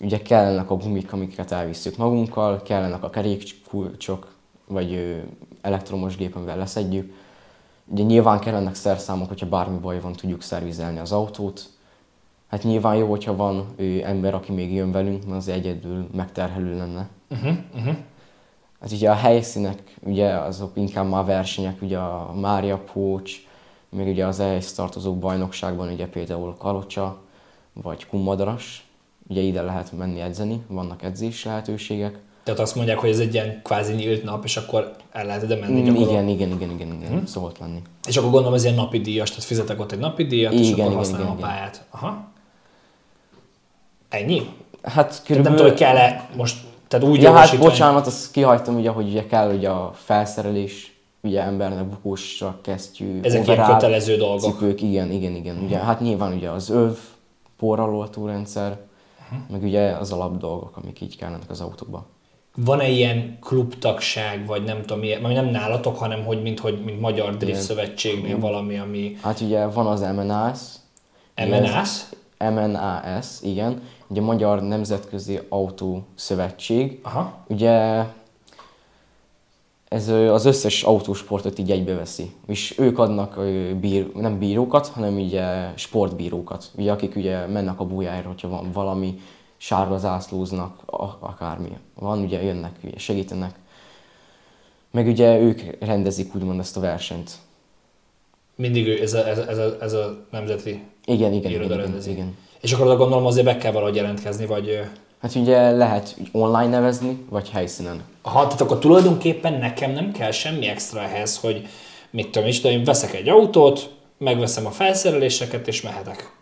Speaker 2: Ugye kellenek a gumik, amiket elviszük magunkkal, kellenek a kerékkulcsok, vagy ö, elektromos gép, amivel leszedjük. Ugye nyilván kellenek szerszámok, hogyha bármi baj van, tudjuk szervizelni az autót. Hát nyilván jó, hogyha van ő, ember, aki még jön velünk, mert az egyedül megterhelő lenne.
Speaker 1: Uh-huh, uh-huh.
Speaker 2: Hát ugye a helyszínek, ugye azok inkább már versenyek, ugye a Mária Pócs, még ugye az ehhez tartozó bajnokságban, ugye például Kalocsa, vagy Kumadaras, ugye ide lehet menni edzeni, vannak edzés lehetőségek.
Speaker 1: Tehát azt mondják, hogy ez egy ilyen kvázi nyílt nap, és akkor el lehet ide menni
Speaker 2: Mm,
Speaker 1: gyakorolni.
Speaker 2: igen, igen, igen, igen, igen, hmm. szokott lenni.
Speaker 1: És akkor gondolom ez ilyen napi díjas, tehát fizetek ott egy napi díjat, és
Speaker 2: Igen,
Speaker 1: akkor
Speaker 2: igen,
Speaker 1: használom
Speaker 2: igen,
Speaker 1: a
Speaker 2: igen.
Speaker 1: pályát. Aha. Ennyi?
Speaker 2: Hát körülbelül...
Speaker 1: nem tudom, hogy kell-e most, tehát úgy
Speaker 2: Ja, hát bocsánat, azt kihagytam ugye, hogy ugye kell ugye a felszerelés, ugye embernek bukósra kesztyű,
Speaker 1: Ezek ilyen
Speaker 2: overall,
Speaker 1: kötelező dolgok.
Speaker 2: Cipők, igen, igen, igen. Ugye, hát nyilván ugye az öv, porralóatórendszer, meg ugye az alap dolgok, amik így kellenek az autóba.
Speaker 1: Van-e ilyen klubtagság, vagy nem tudom, ilyen, nem nálatok, hanem hogy mint, hogy, mint Magyar Drift. Szövetségnél valami, ami
Speaker 2: Hát ugye van az MNAS,
Speaker 1: MNAS?
Speaker 2: MNAS, igen, ugye Magyar Nemzetközi Autó Szövetség.
Speaker 1: Aha.
Speaker 2: Ugye ez az összes autósportot így egybeveszi. És ők adnak bír, nem bírókat, hanem ugye sportbírókat, ugye, akik ugye mennek a bujára, hogyha van valami, sárga zászlóznak, akármi van, ugye jönnek, segítenek. Meg ugye ők rendezik úgymond ezt a versenyt.
Speaker 1: Mindig ő, ez a, ez, a, ez, a, ez a nemzeti
Speaker 2: Igen, igen,
Speaker 1: iroda
Speaker 2: igen, igen,
Speaker 1: rendezi.
Speaker 2: igen.
Speaker 1: És akkor oda gondolom azért be kell valahogy jelentkezni, vagy...
Speaker 2: Hát ugye lehet online nevezni, vagy helyszínen.
Speaker 1: Aha, tehát akkor tulajdonképpen nekem nem kell semmi extra ehhez, hogy mit tudom is, de én veszek egy autót, megveszem a felszereléseket, és mehetek.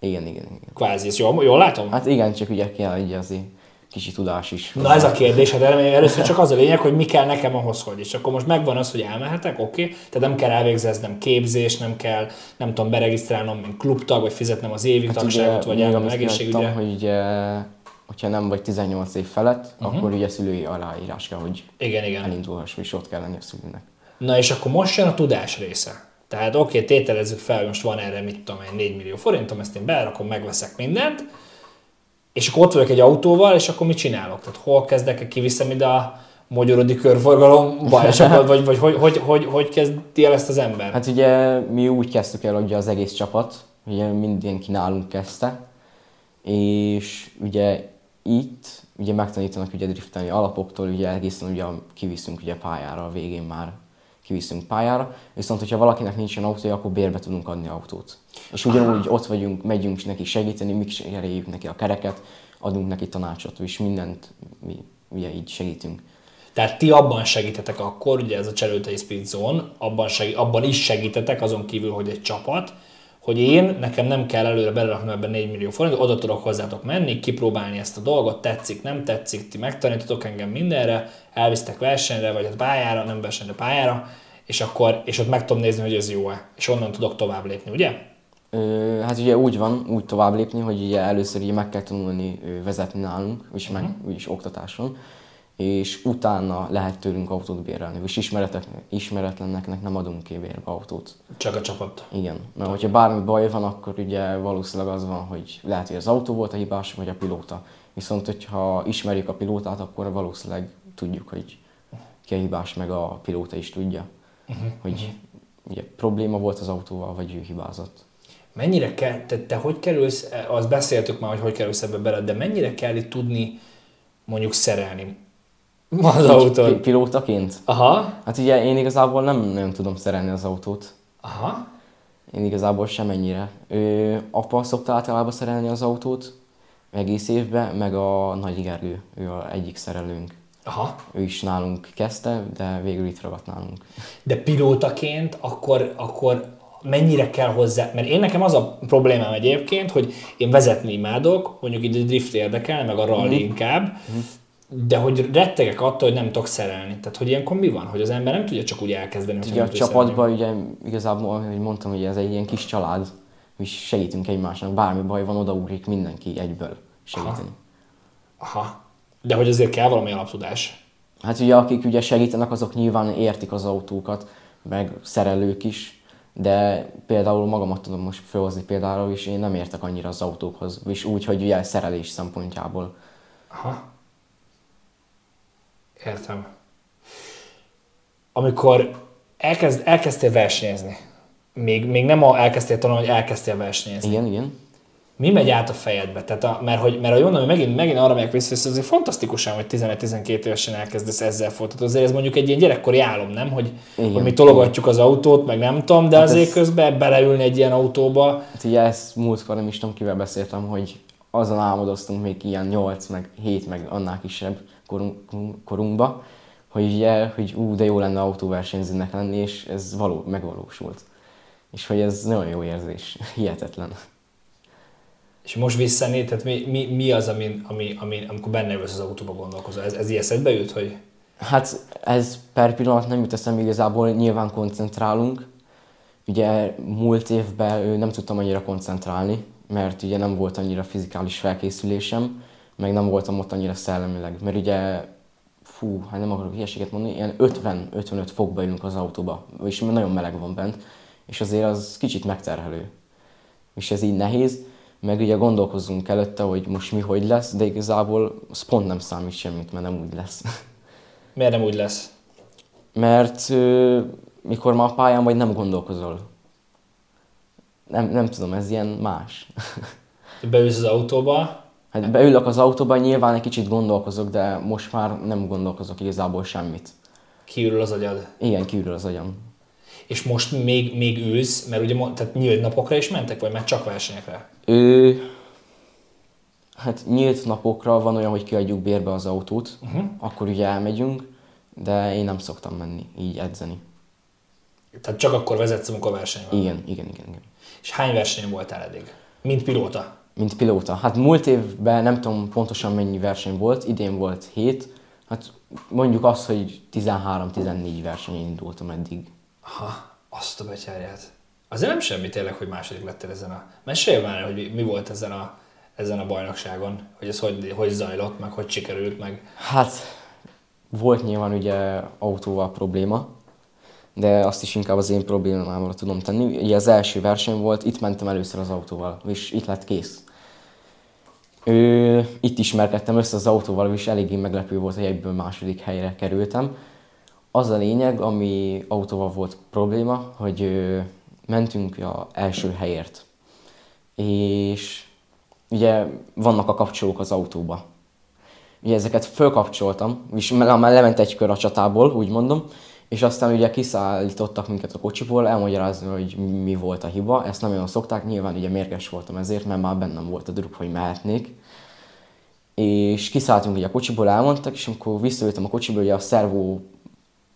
Speaker 2: Igen, igen, igen.
Speaker 1: Kvázi, ezt jól, jól látom?
Speaker 2: Hát igen, csak ugye kell egy azért kicsi tudás is.
Speaker 1: Na ez a kérdés, hát először csak az a lényeg, hogy mi kell nekem ahhoz, hogy. És akkor most megvan az, hogy elmehetek, oké, okay. tehát nem kell elvégzeznem képzés, nem kell, nem tudom, beregisztrálnom, mint klubtag, vagy fizetnem az évi hát tagságot, vagy elmenem egészségügyre.
Speaker 2: hogy ugye, hogyha nem vagy 18 év felett, uh-huh. akkor ugye szülői aláírás kell, hogy
Speaker 1: Igen, igen.
Speaker 2: elindulhass, és ott kell lenni a szülőnek.
Speaker 1: Na és akkor most jön a tudás része. Tehát oké, okay, tételezzük fel, hogy most van erre, mit tudom én, 4 millió forintom, ezt én berakom, megveszek mindent, és akkor ott vagyok egy autóval, és akkor mit csinálok? Tehát hol kezdek, kiviszem ide a magyarodi körforgalomba, és vagy, vagy hogy, hogy, hogy, hogy kezdi el ezt az ember?
Speaker 2: Hát ugye mi úgy kezdtük el, hogy az egész csapat, ugye mindenki nálunk kezdte, és ugye itt ugye megtanítanak ugye driftelni alapoktól, ugye egészen ugye kiviszünk ugye pályára a végén már kiviszünk pályára, viszont hogyha valakinek nincsen autója, akkor bérbe tudunk adni autót. És ugyanúgy ott vagyunk, megyünk neki segíteni, mi cseréljük neki a kereket, adunk neki tanácsot, és mindent mi ugye így segítünk.
Speaker 1: Tehát ti abban segítetek akkor, ugye ez a Cserőtei Speed Zone, abban, segít, abban is segítetek, azon kívül, hogy egy csapat, hogy én, nekem nem kell előre beleraknom ebben 4 millió forint, oda tudok hozzátok menni, kipróbálni ezt a dolgot, tetszik, nem tetszik, ti megtanítotok engem mindenre, elvisztek versenyre, vagy a pályára, nem versenyre, pályára, és akkor, és ott meg tudom nézni, hogy ez jó-e, és onnan tudok tovább lépni, ugye?
Speaker 2: Ö, hát ugye úgy van, úgy tovább lépni, hogy ugye először ugye meg kell tanulni vezetni nálunk, és meg uh-huh. úgyis oktatáson, és utána lehet tőlünk autót bérelni, és ismeretleneknek nem adunk ki bérbe autót.
Speaker 1: Csak a csapat.
Speaker 2: Igen, mert hogyha bármi baj van, akkor ugye valószínűleg az van, hogy lehet, hogy az autó volt a hibás, vagy a pilóta. Viszont, hogyha ismerjük a pilótát, akkor valószínűleg tudjuk, hogy ki a hibás, meg a pilóta is tudja, uh-huh. hogy uh-huh. ugye probléma volt az autóval, vagy ő hibázott.
Speaker 1: Mennyire kell, te, te hogy kerülsz, azt beszéltük már, hogy hogy kerülsz ebbe bele, de mennyire kell itt tudni mondjuk szerelni az autót?
Speaker 2: Pi- pilótaként?
Speaker 1: Aha.
Speaker 2: Hát ugye én igazából nem nagyon tudom szerelni az autót.
Speaker 1: Aha.
Speaker 2: Én igazából semennyire. Ő, apa szokta általában szerelni az autót, egész évben, meg a Nagy Gergő, ő a egyik szerelőnk.
Speaker 1: Aha.
Speaker 2: Ő is nálunk kezdte, de végül itt ragadt nálunk.
Speaker 1: De pilótaként akkor, akkor mennyire kell hozzá, mert én nekem az a problémám egyébként, hogy én vezetni imádok, mondjuk itt a drift érdekel, meg a rally mm. inkább, mm. De hogy rettegek attól, hogy nem tudok szerelni. Tehát, hogy ilyenkor mi van? Hogy az ember nem tudja csak úgy elkezdeni.
Speaker 2: Ugye a csapatban ugye igazából, hogy mondtam, hogy ez egy ilyen kis család, mi segítünk egymásnak, bármi baj van, odaugrik mindenki egyből segíteni.
Speaker 1: Aha. Aha. De hogy azért kell valami alaptudás.
Speaker 2: Hát ugye akik ugye segítenek, azok nyilván értik az autókat, meg szerelők is, de például magamat tudom most felhozni például, és én nem értek annyira az autókhoz, és úgy, hogy ugye szerelés szempontjából.
Speaker 1: Aha. Értem. Amikor elkezd, elkezdtél versenyezni, még, még nem a, elkezdtél tanulni, hogy elkezdtél versenyezni.
Speaker 2: Igen, igen.
Speaker 1: Mi megy át a fejedbe? Tehát a, mert, hogy, mert a mondom, hogy megint, megint arra megyek vissza, hogy azért fantasztikusan, hogy 11-12 évesen elkezdesz ezzel folytatni. Azért ez mondjuk egy ilyen gyerekkori álom, nem? Hogy, Igen. hogy mi tologatjuk az autót, meg nem tudom, de hát azért ez... közben beleülni egy ilyen autóba.
Speaker 2: Hát ugye ezt múltkor nem is tudom, kivel beszéltem, hogy azon álmodoztunk még ilyen 8, meg 7, meg annál kisebb korunk, korunkba, hogy ugye, hogy ú, de jó lenne autóversenyzőnek lenni, és ez való, megvalósult. És hogy ez nagyon jó érzés, hihetetlen.
Speaker 1: És most visszanéz, tehát mi, mi, mi az, ami, ami, ami, amikor benne ülsz az autóba gondolkozol? Ez, ez eszedbe jut, hogy...
Speaker 2: Hát ez per pillanat nem jut eszembe, igazából nyilván koncentrálunk. Ugye múlt évben nem tudtam annyira koncentrálni, mert ugye nem volt annyira fizikális felkészülésem, meg nem voltam ott annyira szellemileg, mert ugye fú, hát nem akarok hülyeséget mondani, ilyen 50-55 fokba ülünk az autóba, és nagyon meleg van bent, és azért az kicsit megterhelő. És ez így nehéz, meg ugye gondolkozunk előtte, hogy most mi hogy lesz, de igazából az pont nem számít semmit, mert nem úgy lesz.
Speaker 1: Miért nem úgy lesz?
Speaker 2: Mert ö, mikor már a pályán vagy nem gondolkozol. Nem, nem tudom, ez ilyen más.
Speaker 1: Beülsz az autóba?
Speaker 2: Hát beülök az autóba, nyilván egy kicsit gondolkozok, de most már nem gondolkozok igazából semmit.
Speaker 1: Kiürül az agyad?
Speaker 2: Igen, kiürül az agyam.
Speaker 1: És most még, még ülsz, mert ugye tehát nyílt napokra is mentek, vagy már csak versenyekre?
Speaker 2: Ő, hát nyílt napokra van olyan, hogy kiadjuk bérbe az autót, uh-huh. akkor ugye elmegyünk, de én nem szoktam menni, így edzeni.
Speaker 1: Tehát csak akkor vezetsz, amikor verseny van?
Speaker 2: Igen, igen, igen. igen.
Speaker 1: És hány versenyen voltál eddig? Mint pilóta?
Speaker 2: Mint pilóta. Hát múlt évben nem tudom pontosan mennyi verseny volt, idén volt 7. Hát mondjuk azt, hogy 13-14 versenyen indultam eddig.
Speaker 1: Aha, azt a betyárját. Azért nem semmi tényleg, hogy második lettél ezen a... Mesélj már, hogy mi volt ezen a, ezen a bajnokságon, hogy ez hogy, hogy zajlott, meg hogy sikerült, meg...
Speaker 2: Hát, volt nyilván ugye autóval probléma, de azt is inkább az én problémámra tudom tenni. Ugye az első verseny volt, itt mentem először az autóval, és itt lett kész. Ő, itt ismerkedtem össze az autóval, és eléggé meglepő volt, hogy egyből második helyre kerültem. Az a lényeg, ami autóval volt probléma, hogy mentünk a első helyért. És ugye vannak a kapcsolók az autóba. Ugye ezeket fölkapcsoltam, és már lement egy kör a csatából, úgy mondom, És aztán ugye kiszállítottak minket a kocsiból, elmagyarázni, hogy mi volt a hiba. Ezt nem olyan szokták, nyilván ugye mérges voltam ezért, mert már bennem volt a druk, hogy mehetnék. És kiszálltunk ugye a kocsiból, elmondtak, és amikor visszajöttem a kocsiból, ugye a szervó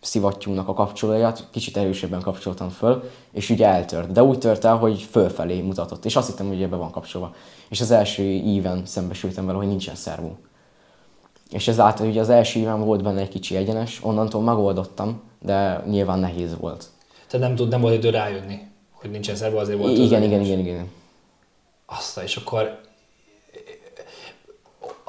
Speaker 2: szivattyúnak a kapcsolóját kicsit erősebben kapcsoltam föl, és ugye eltört. De úgy tört el, hogy fölfelé mutatott, és azt hittem, hogy be van kapcsolva. És az első íven szembesültem vele, hogy nincsen szervó. És ezáltal ugye az első éven volt benne egy kicsi egyenes, onnantól megoldottam, de nyilván nehéz volt.
Speaker 1: Tehát nem tud, nem volt idő rájönni, hogy nincsen szervo, azért volt
Speaker 2: I-
Speaker 1: az
Speaker 2: igen, igen, igen, igen.
Speaker 1: Azt, és akkor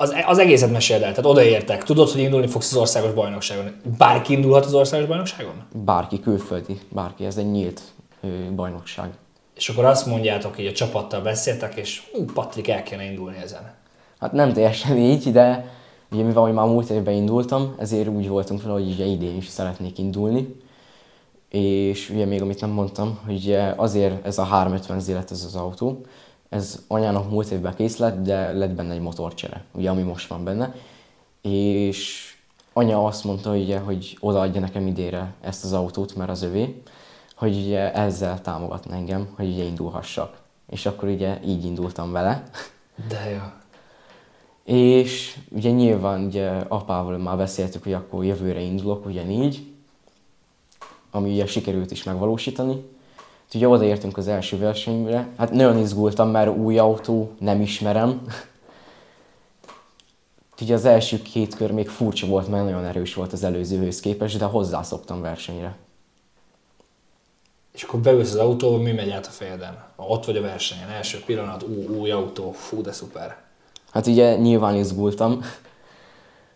Speaker 1: az, az egészet meséld el, tehát odaértek. Tudod, hogy indulni fogsz az országos bajnokságon. Bárki indulhat az országos bajnokságon?
Speaker 2: Bárki, külföldi, bárki, ez egy nyílt ö, bajnokság.
Speaker 1: És akkor azt mondjátok, hogy a csapattal beszéltek, és hú, Patrik, el kéne indulni ezen.
Speaker 2: Hát nem teljesen így, de ugye mivel hogy már múlt évben indultam, ezért úgy voltunk fel, hogy ugye idén is szeretnék indulni. És ugye még amit nem mondtam, hogy ugye azért ez a 350 Z lett ez az autó, ez anyának múlt évben kész lett, de lett benne egy motorcsere, ugye ami most van benne. És anya azt mondta, hogy, ugye, hogy odaadja nekem idére ezt az autót, mert az övé, hogy ugye ezzel támogatna engem, hogy ugye indulhassak. És akkor ugye így indultam vele.
Speaker 1: De jó.
Speaker 2: És ugye nyilván ugye apával már beszéltük, hogy akkor jövőre indulok ugyanígy, ami ugye sikerült is megvalósítani. Ugye odaértünk az első versenyre, hát nagyon izgultam, mert új autó, nem ismerem. Ugye az első két kör még furcsa volt, mert nagyon erős volt az előzőhöz képest, de hozzászoktam versenyre.
Speaker 1: És akkor beülsz az autóba, mi megy át a fejeden? Ott vagy a versenyen, első pillanat, ú, új autó, fú, de szuper.
Speaker 2: Hát ugye nyilván izgultam,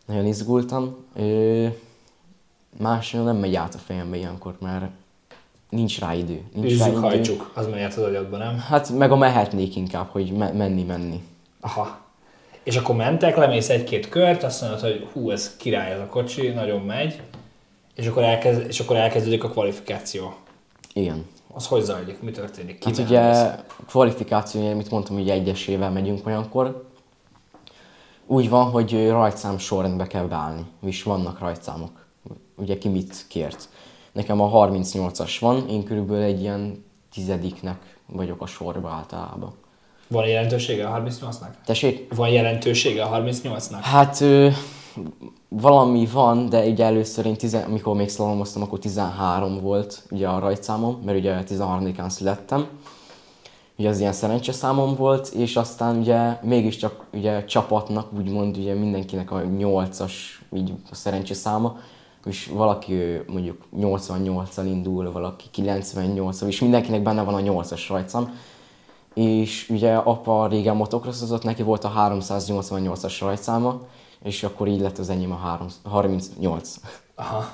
Speaker 2: nagyon izgultam. Ö, másról nem megy át a fejembe ilyenkor, mert nincs rá idő. Nincs rá
Speaker 1: Üzzük,
Speaker 2: idő.
Speaker 1: hajtsuk, az megy át az agyadba, nem?
Speaker 2: Hát meg a mehetnék inkább, hogy me- menni, menni.
Speaker 1: Aha. És akkor mentek, lemész egy-két kört, azt mondod, hogy hú, ez király ez a kocsi, nagyon megy, és akkor, elkezd, és akkor elkezdődik a kvalifikáció.
Speaker 2: Igen.
Speaker 1: Az hogy zajlik? Mi történik?
Speaker 2: Hát
Speaker 1: Kivel
Speaker 2: ugye
Speaker 1: mész?
Speaker 2: kvalifikáció, amit mondtam, hogy egyesével megyünk olyankor. Úgy van, hogy rajtszám sorrendbe kell beállni, és vannak rajtszámok. Ugye ki mit kért. Nekem a 38-as van, én körülbelül egy ilyen tizediknek vagyok a sorba általában.
Speaker 1: Van jelentősége a 38-nak?
Speaker 2: Tessék?
Speaker 1: Van jelentősége a 38-nak?
Speaker 2: Hát ö, valami van, de ugye először én, tizen, amikor még szlalomoztam, akkor 13 volt ugye a rajtszámom, mert ugye 13-án születtem. Ugye az ilyen szerencseszámom volt, és aztán ugye mégiscsak ugye csapatnak, úgymond ugye mindenkinek a 8-as így a szerencseszáma, és valaki mondjuk 88-al indul, valaki 98-al, és mindenkinek benne van a 8-as rajtszám. És ugye apa régen motocrossozott, neki volt a 388-as rajtszáma, és akkor így lett az enyém a 3, 38.
Speaker 1: Aha.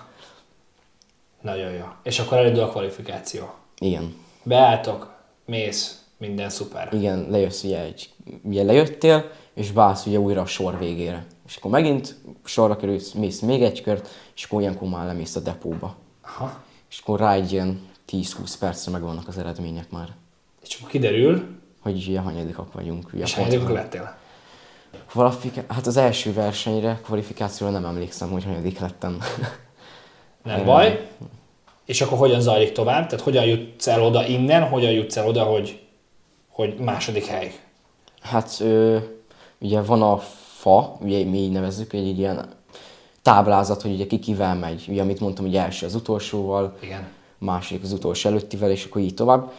Speaker 1: Nagyon jó. És akkor elindul a kvalifikáció.
Speaker 2: Igen.
Speaker 1: Beálltok, mész, minden szuper.
Speaker 2: Igen, lejössz ugye, egy, ugye lejöttél, és beállsz ugye újra a sor végére. És akkor megint sorra kerülsz, mész még egy kört, és akkor ilyenkor már lemész a depóba.
Speaker 1: Aha.
Speaker 2: És akkor rá egy ilyen 10-20 percre megvannak az eredmények már.
Speaker 1: És akkor kiderül,
Speaker 2: Hogy ugye hanyadikak vagyunk. Ugye
Speaker 1: és
Speaker 2: pontban.
Speaker 1: lettél?
Speaker 2: Kvalifika- hát az első versenyre, kvalifikációra nem emlékszem, hogy hanyadik lettem.
Speaker 1: Nem baj. És akkor hogyan zajlik tovább? Tehát hogyan jutsz el oda innen, hogyan jutsz el oda, hogy, hogy második hely?
Speaker 2: Hát ö, ugye van a fa, ugye mi így nevezzük, egy ilyen táblázat, hogy ugye ki kivel megy. Ugye amit mondtam, hogy első az utolsóval,
Speaker 1: Igen.
Speaker 2: második az utolsó előttivel, és akkor így tovább.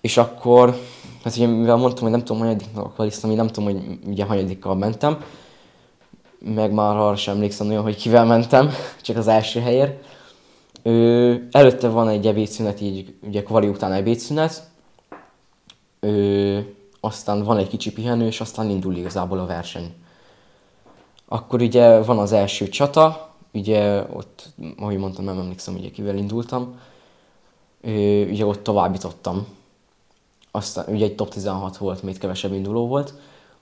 Speaker 2: És akkor, hát ugye mivel mondtam, hogy nem tudom, hanyadiknak kvalisztam, nem tudom, hogy ugye hanyadikkal mentem, meg már arra sem emlékszem nagyon, hogy kivel mentem, csak az első helyért. Ö, előtte van egy ebédszünet, így ugye kvali után ebédszünet, Ö, aztán van egy kicsi pihenő, és aztán indul igazából a verseny. Akkor ugye van az első csata, ugye ott, ahogy mondtam, nem emlékszem, ugye kivel indultam, Ö, ugye ott továbbítottam. Aztán ugye egy top 16 volt, még kevesebb induló volt.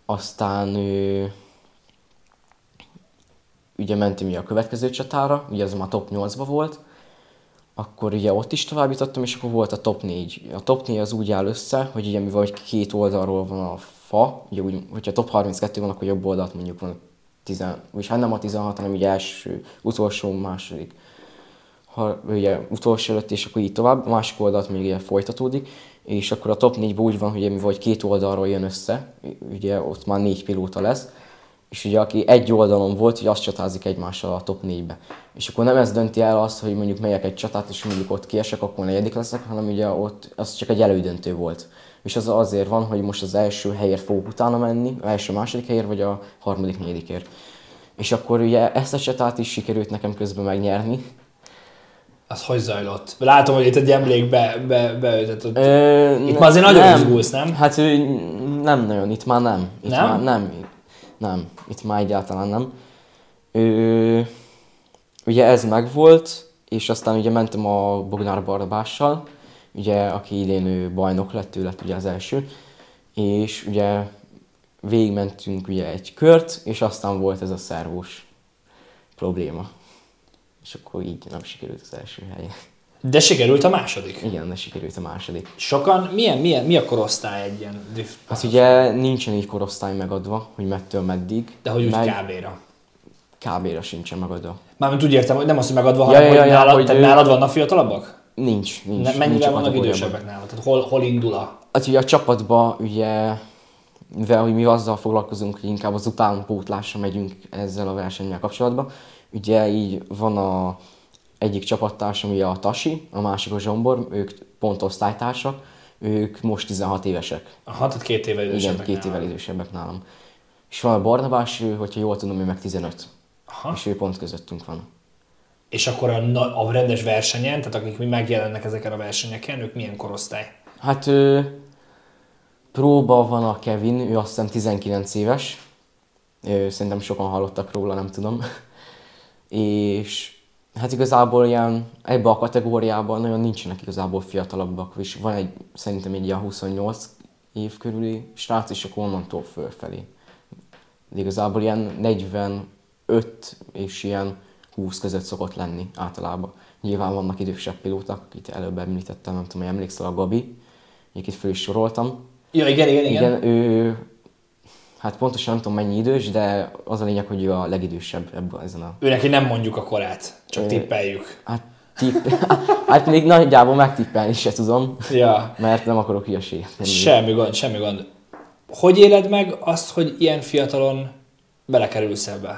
Speaker 2: Aztán ö, ugye mentünk ugye a következő csatára, ugye az már top 8-ba volt. Akkor ugye ott is továbbítottam, és akkor volt a top 4. A top 4 az úgy áll össze, hogy ugye mivel két oldalról van a fa, ugye úgy, hogyha top 32 van, akkor jobb oldalt mondjuk van 10, vagy hát nem a 16, hanem ugye első, utolsó, második, ha, ugye utolsó előtt, és akkor így tovább, a másik oldalt még ugye folytatódik, és akkor a top 4 úgy van, hogy mi vagy két oldalról jön össze, ugye ott már négy pilóta lesz, és ugye aki egy oldalon volt, hogy azt csatázik egymással a top 4-be. És akkor nem ez dönti el azt, hogy mondjuk melyek egy csatát, és mondjuk ott kiesek, akkor negyedik leszek, hanem ugye ott az csak egy elődöntő volt. És az azért van, hogy most az első helyért fogok utána menni, az első második helyért, vagy a harmadik negyedikért. És akkor ugye ezt a csatát is sikerült nekem közben megnyerni.
Speaker 1: Az hogy zajlott? Látom, hogy itt egy emlékbe be, beütött.
Speaker 2: Ö,
Speaker 1: Itt már azért nagyon izgulsz, nem?
Speaker 2: Hát nem nagyon, itt már nem. Itt
Speaker 1: Nem?
Speaker 2: Már nem, nem, itt már egyáltalán nem. Ö, ugye ez megvolt, és aztán ugye mentem a Bognár Barbással, ugye, aki idén ő bajnok lett, ő lett ugye az első, és ugye végigmentünk ugye egy kört, és aztán volt ez a szervós probléma. És akkor így nem sikerült az első helye.
Speaker 1: De sikerült a második.
Speaker 2: Igen, de sikerült a második.
Speaker 1: Sokan, milyen, milyen, mi a korosztály egy ilyen drift?
Speaker 2: Hát ugye nincsen így korosztály megadva, hogy mettől meddig.
Speaker 1: De hogy úgy
Speaker 2: meg
Speaker 1: kb-ra.
Speaker 2: kb-ra sincsen megadva.
Speaker 1: Mármint úgy értem, hogy nem az, hogy megadva,
Speaker 2: Ja,
Speaker 1: hanem
Speaker 2: ja,
Speaker 1: hogy,
Speaker 2: ja,
Speaker 1: nálad,
Speaker 2: hogy
Speaker 1: tehát
Speaker 2: ő-
Speaker 1: nálad vannak fiatalabbak?
Speaker 2: Nincs, nincs.
Speaker 1: Ne,
Speaker 2: nincs
Speaker 1: mennyivel
Speaker 2: a
Speaker 1: vannak idősebbek nálad? Tehát hol, hol indul a...
Speaker 2: Hát ugye a csapatba ugye, mivel hogy mi azzal foglalkozunk, hogy inkább az utánpótlásra megyünk ezzel a versennyel kapcsolatban, ugye így van a egyik csapattársam, ugye a Tasi, a másik a Zsombor, ők pont osztálytársak, ők most 16 évesek.
Speaker 1: Aha, tehát két
Speaker 2: Igen,
Speaker 1: idősebbek
Speaker 2: két
Speaker 1: nálad.
Speaker 2: évvel idősebbek nálam. És van a Barnabás, ő, hogyha jól tudom, ő meg 15.
Speaker 1: Aha.
Speaker 2: És ő pont közöttünk van.
Speaker 1: És akkor a, a rendes versenyen, tehát akik mi megjelennek ezeken a versenyeken, ők milyen korosztály?
Speaker 2: Hát ö, próba van a Kevin, ő azt hiszem 19 éves. Ö, szerintem sokan hallottak róla, nem tudom. És hát igazából ilyen ebbe a kategóriában nagyon nincsenek igazából fiatalabbak, és van egy szerintem egy ilyen 28 év körüli srác, és akkor onnantól fölfelé. De igazából ilyen 45 és ilyen 20 között szokott lenni általában. Nyilván vannak idősebb pilóták, akit előbb említettem, nem tudom, hogy emlékszel a Gabi, akit föl is soroltam.
Speaker 1: Ja, igen, igen, igen.
Speaker 2: Igen, ő, hát pontosan nem tudom mennyi idős, de az a lényeg, hogy ő a legidősebb ebben ezen a...
Speaker 1: Ő neki nem mondjuk a korát, csak
Speaker 2: Ö,
Speaker 1: tippeljük.
Speaker 2: Hát, tipp, hát még nagyjából megtippelni se tudom,
Speaker 1: Ja,
Speaker 2: mert nem akarok hülyeséget tenni.
Speaker 1: semmi gond, semmi gond. Hogy éled meg azt, hogy ilyen fiatalon belekerülsz ebbe?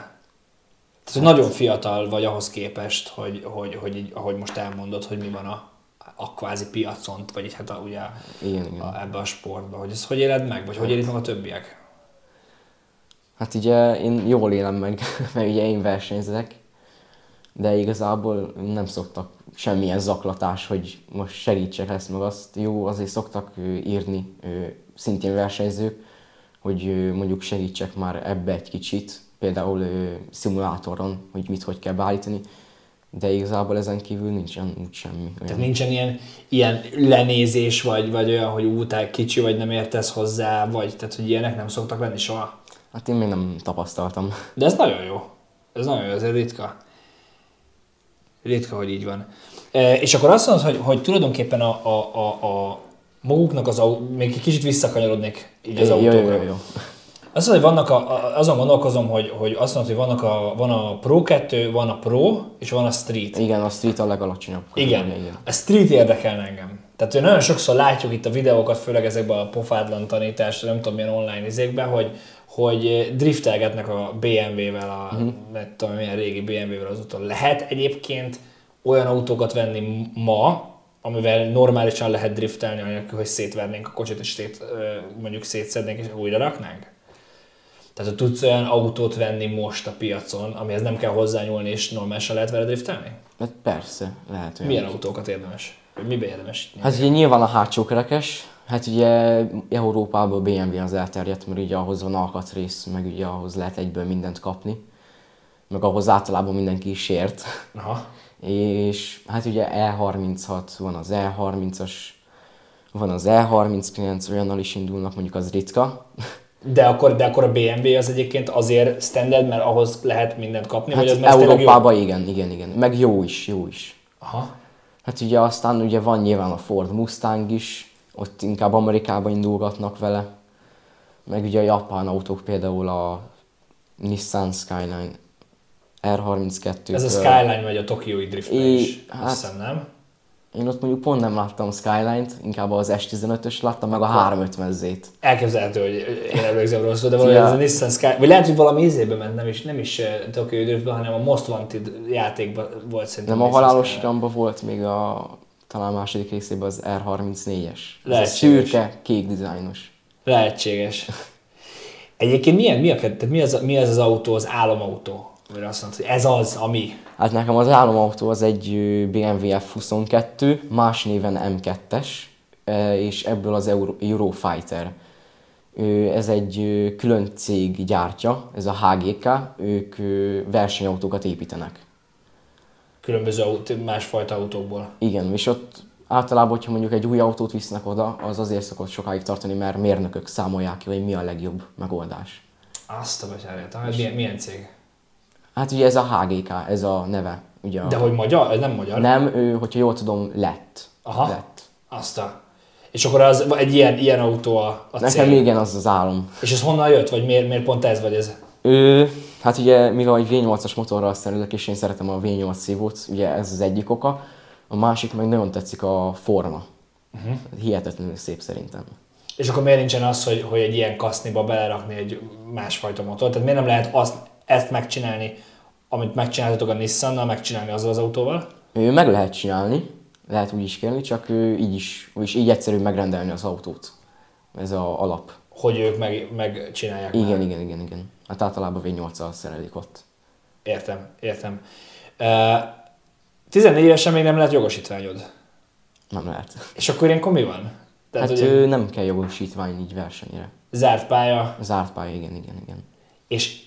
Speaker 1: Tehát, hogy nagyon fiatal vagy ahhoz képest, hogy, hogy, hogy így, ahogy most elmondod, hogy mi van a, a kvázi piacon, vagy hát a, ugye
Speaker 2: Igen, igen.
Speaker 1: a, ebbe a sportba, hogy ezt hogy éled meg, vagy hogy élik meg a többiek?
Speaker 2: Hát ugye én jól élem meg, mert ugye én versenyzek, de igazából nem szoktak semmilyen zaklatás, hogy most segítsek ezt meg azt. Jó, azért szoktak írni szintén versenyzők, hogy mondjuk segítsek már ebbe egy kicsit, például szimulátoron, hogy mit hogy kell beállítani, de igazából ezen kívül nincsen úgy semmi.
Speaker 1: Tehát
Speaker 2: Olyan.
Speaker 1: nincsen ilyen, ilyen lenézés, vagy, vagy olyan, hogy ú, kicsi vagy nem értesz hozzá, vagy tehát, hogy ilyenek nem szoktak lenni soha.
Speaker 2: Hát én még nem tapasztaltam.
Speaker 1: De ez nagyon jó. Ez nagyon jó, ez ritka. Ritka, hogy így van. E, és akkor azt mondod, hogy, hogy tulajdonképpen a, a, a, a maguknak az autó, még egy kicsit visszakanyarodnék így az autókra.
Speaker 2: jó, jó, jó.
Speaker 1: Azt mondod, hogy vannak a, a, azon gondolkozom, hogy, hogy azt mondod, hogy vannak a, van a Pro 2, van a Pro, és van a Street.
Speaker 2: Igen, a street a legalacsonyabb.
Speaker 1: Igen.
Speaker 2: igen.
Speaker 1: A street érdekel engem. Tehát hogy nagyon sokszor látjuk itt a videókat, főleg ezekben a pofádlan tanítás, nem tudom milyen online izékben, hogy, hogy driftelgetnek a BMW-vel, a, uh-huh. nem tudom milyen régi BMW-vel az úton. Lehet egyébként olyan autókat venni ma, amivel normálisan lehet driftelni, anélkül, hogy szétvernénk a kocsit, és szét, mondjuk szétszednénk, és újra raknánk? Tehát, hogy tudsz olyan autót venni most a piacon, amihez nem kell hozzányúlni, és normálisan lehet vele driftelni?
Speaker 2: Hát persze, lehet olyan.
Speaker 1: Milyen autókat érdemes? Mibe érdemes?
Speaker 2: Hát ugye nyilván a hátsó kerekes, hát ugye Európában a BMW az elterjedt, mert ugye ahhoz van alkatrész, meg ugye ahhoz lehet egyből mindent kapni, meg ahhoz általában mindenki is ért.
Speaker 1: Aha.
Speaker 2: És hát ugye E36, van az E30-as, van az E39, olyannal is indulnak, mondjuk az ritka.
Speaker 1: De akkor, de akkor a BMW az egyébként azért standard, mert ahhoz lehet mindent kapni,
Speaker 2: Hát
Speaker 1: vagy az tényleg jó?
Speaker 2: Európában igen, igen, igen. Meg jó is, jó is.
Speaker 1: Aha.
Speaker 2: Hát ugye aztán ugye van nyilván a Ford Mustang is, ott inkább Amerikába indulgatnak vele. Meg ugye a japán autók, például a Nissan Skyline, R32.
Speaker 1: Ez a Skyline vagy a Tokiói drift is,
Speaker 2: hát-
Speaker 1: hiszem, nem?
Speaker 2: Én ott mondjuk pont nem láttam Skyline-t, inkább az S15-ös láttam, meg a 350Z-t.
Speaker 1: Elképzelhető, hogy én emlékszem rosszul, de valahogy
Speaker 2: Ja.
Speaker 1: ez a Nissan Sky, vagy lehet, hogy valami izébe ment, nem is, nem is eh, Tokyo Driftbe, hanem a Most Wanted játékban volt szerintem.
Speaker 2: Nem a halálos iramba volt még a talán második részében az R34-es. Ez a szürke, kék dizájnos.
Speaker 1: Lehetséges. Egyébként milyen, mi, a, tehát mi, az, mi az az autó, az álomautó? Vagy azt mondod, hogy ez az, ami.
Speaker 2: Hát nekem az álomautó az egy BMW F22, más néven M2-es, ö, és ebből az Euro, Eurofighter. Ez egy külön cég gyártja, ez a HGK, ők versenyautókat építenek.
Speaker 1: Különböző autó, másfajta autókból.
Speaker 2: Igen, és ott általában, hogyha mondjuk egy új autót visznek oda, az azért szokott sokáig tartani, mert mérnökök számolják ki, hogy mi a legjobb megoldás.
Speaker 1: Azt a betyárját. Hát milyen, milyen cég?
Speaker 2: Hát ugye ez a HGK, ez a neve. Ugye a...
Speaker 1: De hogy magyar? Ez nem magyar.
Speaker 2: Nem, ő, hogyha jól tudom, lett.
Speaker 1: Aha.
Speaker 2: lett.
Speaker 1: Azt a... És akkor az egy ilyen, ilyen autó a, a
Speaker 2: Nekem
Speaker 1: cél.
Speaker 2: igen, az az álom.
Speaker 1: És ez honnan jött? Vagy miért, miért pont ez vagy ez?
Speaker 2: Ő, hát ugye, mivel egy V8-as motorral szerelek, és én szeretem a V8 szívót, ugye ez az egyik oka. A másik meg nagyon tetszik a forma. Uh-huh. Hihetetlenül szép szerintem.
Speaker 1: És akkor miért nincsen az, hogy, hogy egy ilyen kaszniba belerakni egy másfajta motor? Tehát miért nem lehet azt, ezt megcsinálni, amit megcsináltatok a Nissannal, megcsinálni azzal az autóval?
Speaker 2: Ő meg lehet csinálni, lehet úgy is kérni, csak ő így is, és így egyszerű megrendelni az autót. Ez a alap.
Speaker 1: Hogy ők meg, megcsinálják
Speaker 2: Igen,
Speaker 1: már.
Speaker 2: igen, igen, igen. Hát általában V8-al szerelik ott.
Speaker 1: Értem, értem. Uh, 14 évesen még nem lehet jogosítványod.
Speaker 2: Nem lehet.
Speaker 1: És akkor ilyenkor mi van? Tehát,
Speaker 2: hát ő nem kell jogosítvány így versenyre.
Speaker 1: zárt pálya,
Speaker 2: Zárt pálya, igen, igen, igen.
Speaker 1: és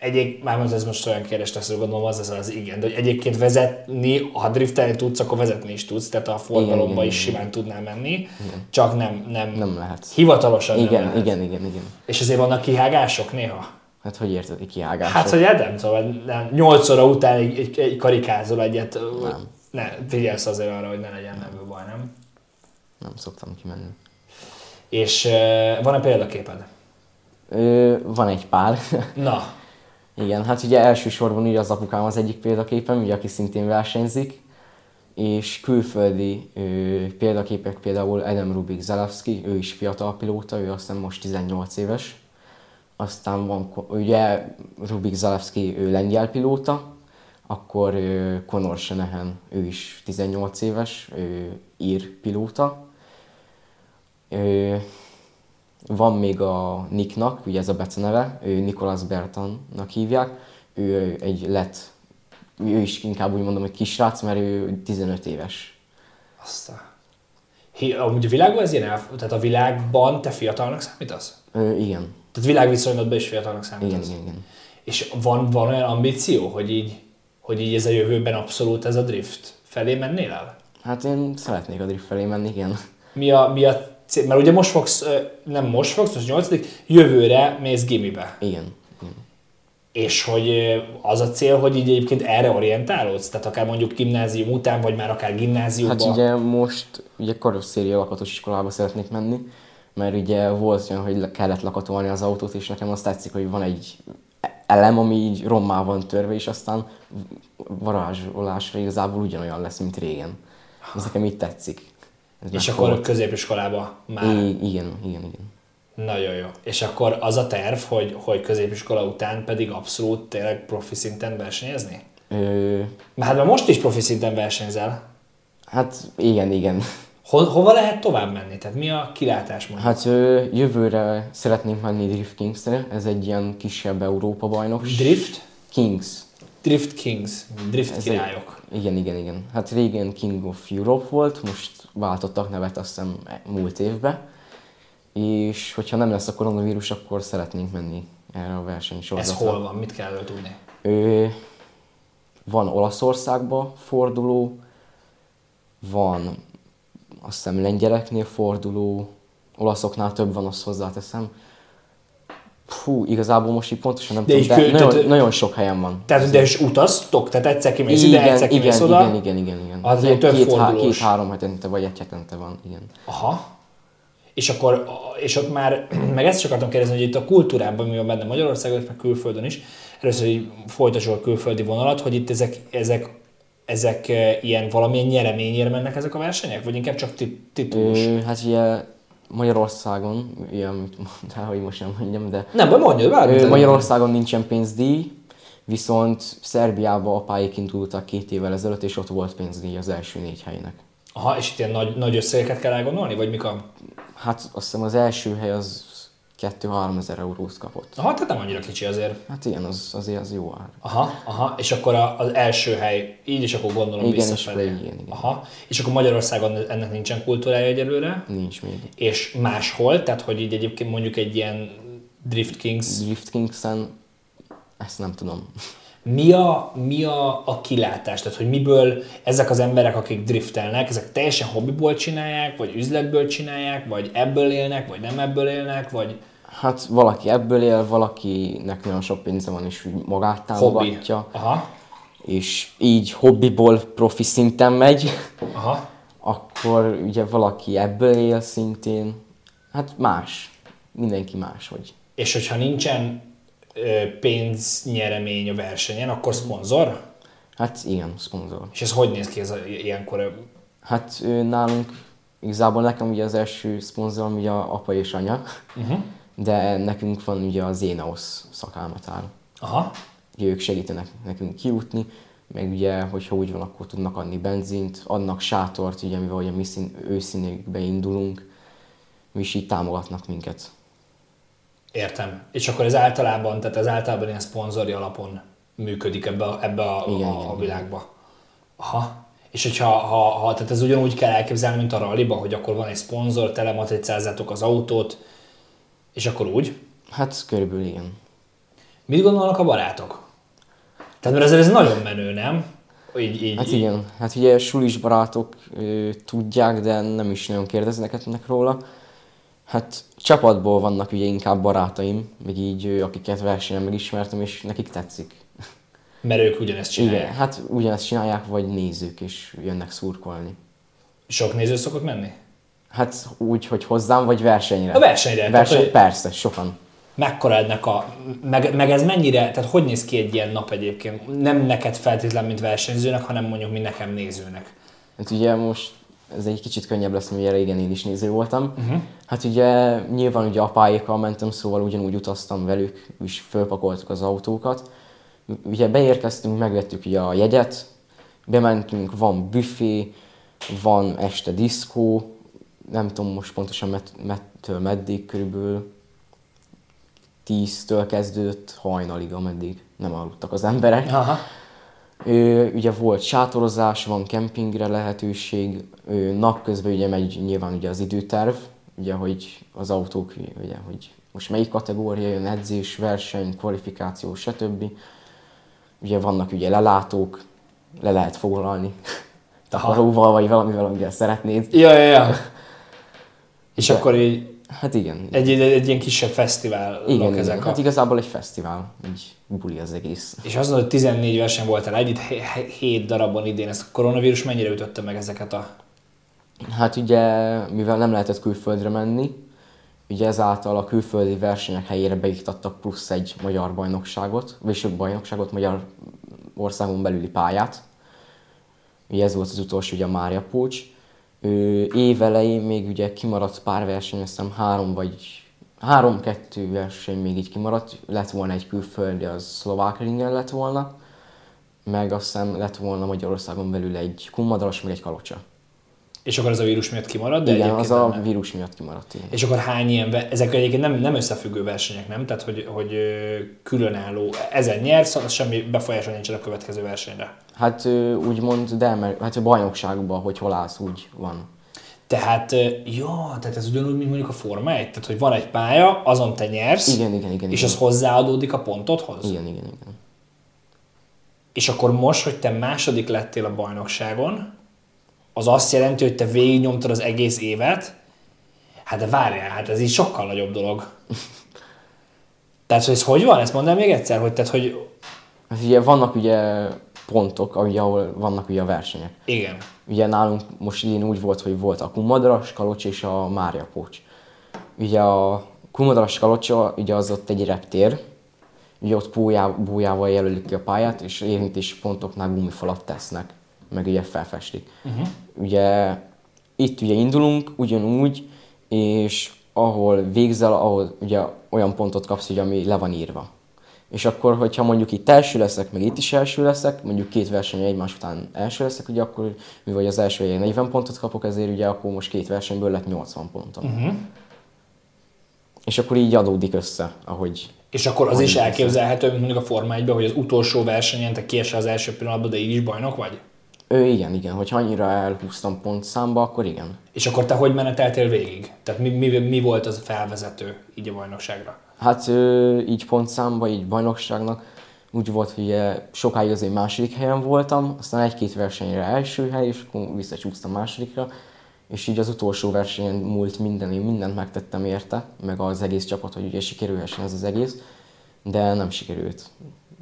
Speaker 1: egyéb, már mondta, ez most olyan kérdés lesz, hogy gondolom az az az igen, de hogy egyébként vezetni, ha driftelni tudsz, akkor vezetni is tudsz, tehát a forgalomba
Speaker 2: igen,
Speaker 1: is
Speaker 2: igen.
Speaker 1: simán tudnál menni, csak nem, nem,
Speaker 2: Nem lehet.
Speaker 1: hivatalosan
Speaker 2: Igen,
Speaker 1: nem lehet.
Speaker 2: igen, igen, igen.
Speaker 1: És azért vannak kihágások néha?
Speaker 2: Hát hogy érted, hogy kiágások?
Speaker 1: Hát, hogy hát nem tudom, nem, 8 óra után egy, egy, egy karikázol egyet,
Speaker 2: Nem.
Speaker 1: ne, figyelsz azért arra, hogy ne legyen ebből baj, nem?
Speaker 2: Nem szoktam kimenni.
Speaker 1: És uh, van-e példaképed?
Speaker 2: Ö, van egy pár.
Speaker 1: Na,
Speaker 2: Igen, hát ugye elsősorban ugye az apukám az egyik példaképem, ugye, aki szintén versenyzik, és külföldi ö, példaképek például Adam Rubik Zalewski, ő is fiatal pilóta, ő aztán most 18 éves. Aztán van ugye Rubik Zalewski, ő lengyel pilóta, akkor ö, Conor Shanahan, ő is 18 éves, ő ír pilóta. Ö, van még a Nicknak, ugye ez a beceneve, ő Nicholas Bertannak hívják, ő egy lett, ő is inkább úgy mondom, hogy kisrác, mert ő 15 éves.
Speaker 1: azt a... Hi, amúgy a világban ez ilyen elf... Tehát a világban te fiatalnak számítasz?
Speaker 2: Ő, igen,
Speaker 1: Tehát világviszonylatban is fiatalnak számítasz?
Speaker 2: igen, igen, igen.
Speaker 1: És van, van olyan ambíció, hogy így, hogy így ez a jövőben abszolút ez a drift felé mennél el?
Speaker 2: Hát én szeretnék a drift felé menni, igen.
Speaker 1: Mi a, mi a cél? Mert ugye most fogsz, nem most fogsz, most 8 jövőre mész gimibe.
Speaker 2: Igen. igen.
Speaker 1: És hogy az a cél, hogy így egyébként erre orientálódsz? Tehát akár mondjuk gimnázium után, vagy már akár gimnáziumban?
Speaker 2: Hát ugye most ugye karosszéria lakatos iskolába szeretnék menni, mert ugye volt olyan, hogy le- kellett lakatolni az autót, és nekem azt tetszik, hogy van egy elem, ami így rommá van törve, és aztán varázsolásra igazából ugyanolyan lesz, mint régen. Ez nekem így tetszik. Ez
Speaker 1: És akkor középiskolába már.
Speaker 2: I- igen, igen, igen.
Speaker 1: Nagyon jó. És akkor az a terv, hogy, hogy középiskola után pedig abszolút tényleg profi szinten versenyezni?
Speaker 2: Ö,
Speaker 1: hát már most is profi szinten versenyzel.
Speaker 2: hát igen, igen.
Speaker 1: Ho, hova lehet tovább menni? Tehát mi a kilátás mondjuk?
Speaker 2: Hát jövőre szeretnénk menni Drift Kings-re, ez egy ilyen kisebb Európa bajnokság.
Speaker 1: Drift?
Speaker 2: Kings.
Speaker 1: Drift Kings. Drift
Speaker 2: Ez
Speaker 1: királyok.
Speaker 2: Egy, igen, igen, igen. Hát régen King of Europe volt, most váltottak nevet azt hiszem múlt évben. És hogyha nem lesz a koronavírus, akkor szeretnénk menni erre a
Speaker 1: Ez
Speaker 2: versenysorozatra.
Speaker 1: hol van? Mit kell tudni?
Speaker 2: Ö, van Olaszországban forduló, van azt hiszem lengyeleknél forduló, olaszoknál több van, azt hozzáteszem. Fú, igazából most így pontosan nem
Speaker 1: De
Speaker 2: tudom, de
Speaker 1: kö-
Speaker 2: nagyon,
Speaker 1: tehát-
Speaker 2: nagyon sok helyen van.
Speaker 1: Tehát, de is utaztok? Tehát egyszer kimész ide,
Speaker 2: igen,
Speaker 1: egyszer
Speaker 2: igen,
Speaker 1: kimész
Speaker 2: igen,
Speaker 1: oda?
Speaker 2: igen, igen, igen, igen.
Speaker 1: Az
Speaker 2: Ilyen
Speaker 1: több
Speaker 2: két, há-
Speaker 1: fordulós.
Speaker 2: két-három hetente vagy egy hetente van, igen.
Speaker 1: Aha. és akkor, és ott már, meg ezt is akartam kérdezni, hogy itt a kultúrában, mi van benne Magyarországon, meg külföldön is, először, hogy folytassuk a külföldi vonalat, hogy itt ezek, ezek, ezek eh, ilyen valamilyen nyereményért mennek ezek a versenyek, vagy inkább csak tit- titulus?
Speaker 2: Hát ugye Magyarországon, amit mondtál, hogy most nem mondjam, de
Speaker 1: Nem, baj, mondjad, bármit.
Speaker 2: Magyarországon nincsen pénzdíj, viszont Szerbiában apáik indultak két évvel ezelőtt, és ott volt pénzdíj az első négy helynek.
Speaker 1: Aha, és itt ilyen nagy, nagy összegeket kell elgondolni, vagy mik a...
Speaker 2: Hát azt hiszem az első hely az 2-3 ezer eurót kapott.
Speaker 1: Aha, tehát nem annyira kicsi azért.
Speaker 2: Hát igen, az, azért az jó ár.
Speaker 1: Aha, aha, és akkor a, az első hely, így is akkor gondolom
Speaker 2: Igen,
Speaker 1: visszafelé.
Speaker 2: és igen, igen.
Speaker 1: Aha, és akkor Magyarországon ennek nincsen kultúrája egyelőre,
Speaker 2: Nincs még.
Speaker 1: és máshol, tehát hogy így egyébként mondjuk egy ilyen Drift Kings,
Speaker 2: Drift Kingsen, ezt nem tudom.
Speaker 1: Mi a, mi a, a kilátás? Tehát, hogy miből ezek az emberek, akik driftelnek, ezek teljesen hobbiból csinálják, vagy üzletből csinálják, vagy ebből élnek, vagy nem ebből élnek, vagy
Speaker 2: Hát valaki ebből él, valakinek nagyon sok pénze van, és úgy magát támogatja.
Speaker 1: Aha,
Speaker 2: És így hobbiból profi szinten megy.
Speaker 1: aha.
Speaker 2: Akkor ugye valaki ebből él szintén. Hát más. Mindenki más, hogy.
Speaker 1: És hogyha nincsen pénznyeremény a versenyen, akkor szponzor?
Speaker 2: Hát igen, szponzor.
Speaker 1: És ez hogy néz ki ez a, ilyenkor?
Speaker 2: Hát nálunk igazából nekem ugye az első szponzorom ugye a apa és anya,
Speaker 1: Uh-huh.
Speaker 2: de nekünk van ugye az Éneos szakálmatár.
Speaker 1: Aha.
Speaker 2: Ugye ők segítenek nekünk kijutni, meg ugye, hogyha úgy van, akkor tudnak adni benzint, adnak sátort, ugye, mivel ugye mi szín, őszínűkbe indulunk, és így támogatnak minket.
Speaker 1: Értem. És akkor ez általában, tehát ez általában ilyen szponzori alapon működik ebbe, a- ebbe a,
Speaker 2: Igen,
Speaker 1: a, a világba. Aha. És hogyha ha, ha, tehát ez ugyanúgy kell elképzelni, mint a ralliba, hogy akkor van egy szponzor, telematricázzátok az autót, és akkor úgy.
Speaker 2: Hát körülbelül igen.
Speaker 1: Mit gondolnak a barátok? Tehát mert ez, ez nagyon menő, nem? Így, így,
Speaker 2: Hát igen, hát ugye sulis barátok ö, tudják, de nem is nagyon kérdeznek ennek róla. Hát csapatból vannak ugye inkább barátaim, meg így, akiket versenyen megismertem, és nekik tetszik.
Speaker 1: Mert ők ugyanezt csinálják.
Speaker 2: Igen, hát ugyanezt csinálják, vagy nézők, és jönnek szurkolni.
Speaker 1: Sok néző szokott menni?
Speaker 2: Hát úgy, hogy hozzám, vagy versenyre.
Speaker 1: A versenyre, tehát,
Speaker 2: Verseny,
Speaker 1: hogy-
Speaker 2: persze, sokan.
Speaker 1: mekkora ennek a, meg, meg ez mennyire, tehát hogy néz ki egy ilyen nap egyébként? Nem neked feltétlen, mint versenyzőnek, hanem mondjuk mi nekem nézőnek.
Speaker 2: Hát ugye most ez egy kicsit könnyebb lesz, mert ugye régen én is néző voltam. Uh-huh. Hát ugye nyilván ugye apáékkal mentem, szóval ugyanúgy utaztam velük, és fölpakoltuk az autókat. Ugye beérkeztünk, megvettük ugye a jegyet, bementünk, van büfé, van este diszkó, nem tudom most pontosan met, mettől meddig, körülbelül 10-től kezdődött hajnalig, ameddig nem aludtak az emberek.
Speaker 1: Aha.
Speaker 2: Ö, ugye volt sátorozás, van kempingre lehetőség, ö, napközben ugye megy nyilván ugye az időterv, ugye, hogy az autók, ugye, hogy most melyik kategória jön, edzés, verseny, kvalifikáció, stb. Ugye vannak ugye lelátók, le lehet foglalni takaróval, vagy valamivel, amivel szeretnéd.
Speaker 1: Ja, ja, ja. És akkor így
Speaker 2: Hát igen.
Speaker 1: egy, egy, egy ilyen kisebb fesztivál
Speaker 2: igen, igen.
Speaker 1: ezek
Speaker 2: Hát
Speaker 1: a...
Speaker 2: igazából egy fesztivál, egy buli az egész.
Speaker 1: És mondod, hogy 14 verseny voltál együtt, 7 darabban idén. Ezt a koronavírus mennyire ütötte meg ezeket a...
Speaker 2: Hát ugye, mivel nem lehetett külföldre menni, ugye ezáltal a külföldi versenyek helyére beiktattak plusz egy magyar bajnokságot, vagy sok bajnokságot, magyar országon belüli pályát. Ugye ez volt az utolsó, ugye a Mária Pócs. Ő év elején még ugye kimaradt pár verseny, azt hiszem három vagy három-kettő verseny még így kimaradt. Lett volna egy külföldi, az szlovák ringen lett volna, meg azt hiszem lett volna Magyarországon belül egy kumadaras, meg egy kalocsa.
Speaker 1: És akkor ez a vírus miatt kimarad, de
Speaker 2: Igen, az a
Speaker 1: nem.
Speaker 2: vírus miatt kimaradt. Igen.
Speaker 1: És akkor hány ilyen, ezek egyébként nem, nem összefüggő versenyek, nem? Tehát, hogy, hogy különálló, ezen nyersz, az semmi befolyása nincsen a következő versenyre.
Speaker 2: Hát úgymond, de mert hát a bajnokságban, hogy hol állsz, úgy van.
Speaker 1: Tehát, ja, tehát ez ugyanúgy, mint mondjuk a Forma 1, tehát, hogy van egy pálya, azon te nyersz,
Speaker 2: Igen, igen, igen.
Speaker 1: és
Speaker 2: igen.
Speaker 1: az hozzáadódik a pontodhoz.
Speaker 2: Igen, igen, igen.
Speaker 1: És akkor most, hogy te második lettél a bajnokságon, az azt jelenti, hogy te végignyomtad az egész évet, hát de várjál, hát ez így sokkal nagyobb dolog. Tehát, hogy ez hogy van? Ezt mondd még egyszer, hogy, tehát, hogy
Speaker 2: Hát ugye vannak ugye pontok, ahol vannak ugye a versenyek.
Speaker 1: igen.
Speaker 2: Ugye nálunk most idén úgy volt, hogy volt a Kumadras, Kalocs és a Mária Pócs. Ugye a Kumodaras Kalocsa, ugye az ott egy reptér, ugye ott bójá, bójával jelölik ki a pályát, és érintési pontoknál gumifalat tesznek, meg ugye felfestik. Uh-huh. Ugye itt ugye indulunk, ugyanúgy, és ahol végzel, ahol ugye olyan pontot kapsz, ugye, ami le van írva. És akkor, hogyha mondjuk itt első leszek, meg itt is első leszek, mondjuk két verseny egymás után első leszek, ugye akkor, mivel az első helyen 40 pontot kapok, ezért ugye akkor most két versenyből lett 80 pontom. Uh-huh. És akkor így adódik össze, ahogy...
Speaker 1: És akkor az is elképzelhető, mint mondjuk a Forma 1 hogy az utolsó versenyen te kiesel az első pillanatban, de így is bajnok vagy?
Speaker 2: Ő, igen, igen. Hogyha annyira elhúztam pont számba, akkor igen.
Speaker 1: És akkor te hogy meneteltél végig? Tehát mi, mi, mi volt az a felvezető így a bajnokságra?
Speaker 2: Hát így pontszámba, így bajnokságnak úgy volt, hogy sokáig azért második helyen voltam, aztán egy-két versenyre első hely, és akkor visszacsúsztam másodikra, és így az utolsó versenyen múlt minden, én mindent megtettem érte, meg az egész csapat, hogy ugye sikerülhessen ez az egész, de nem sikerült.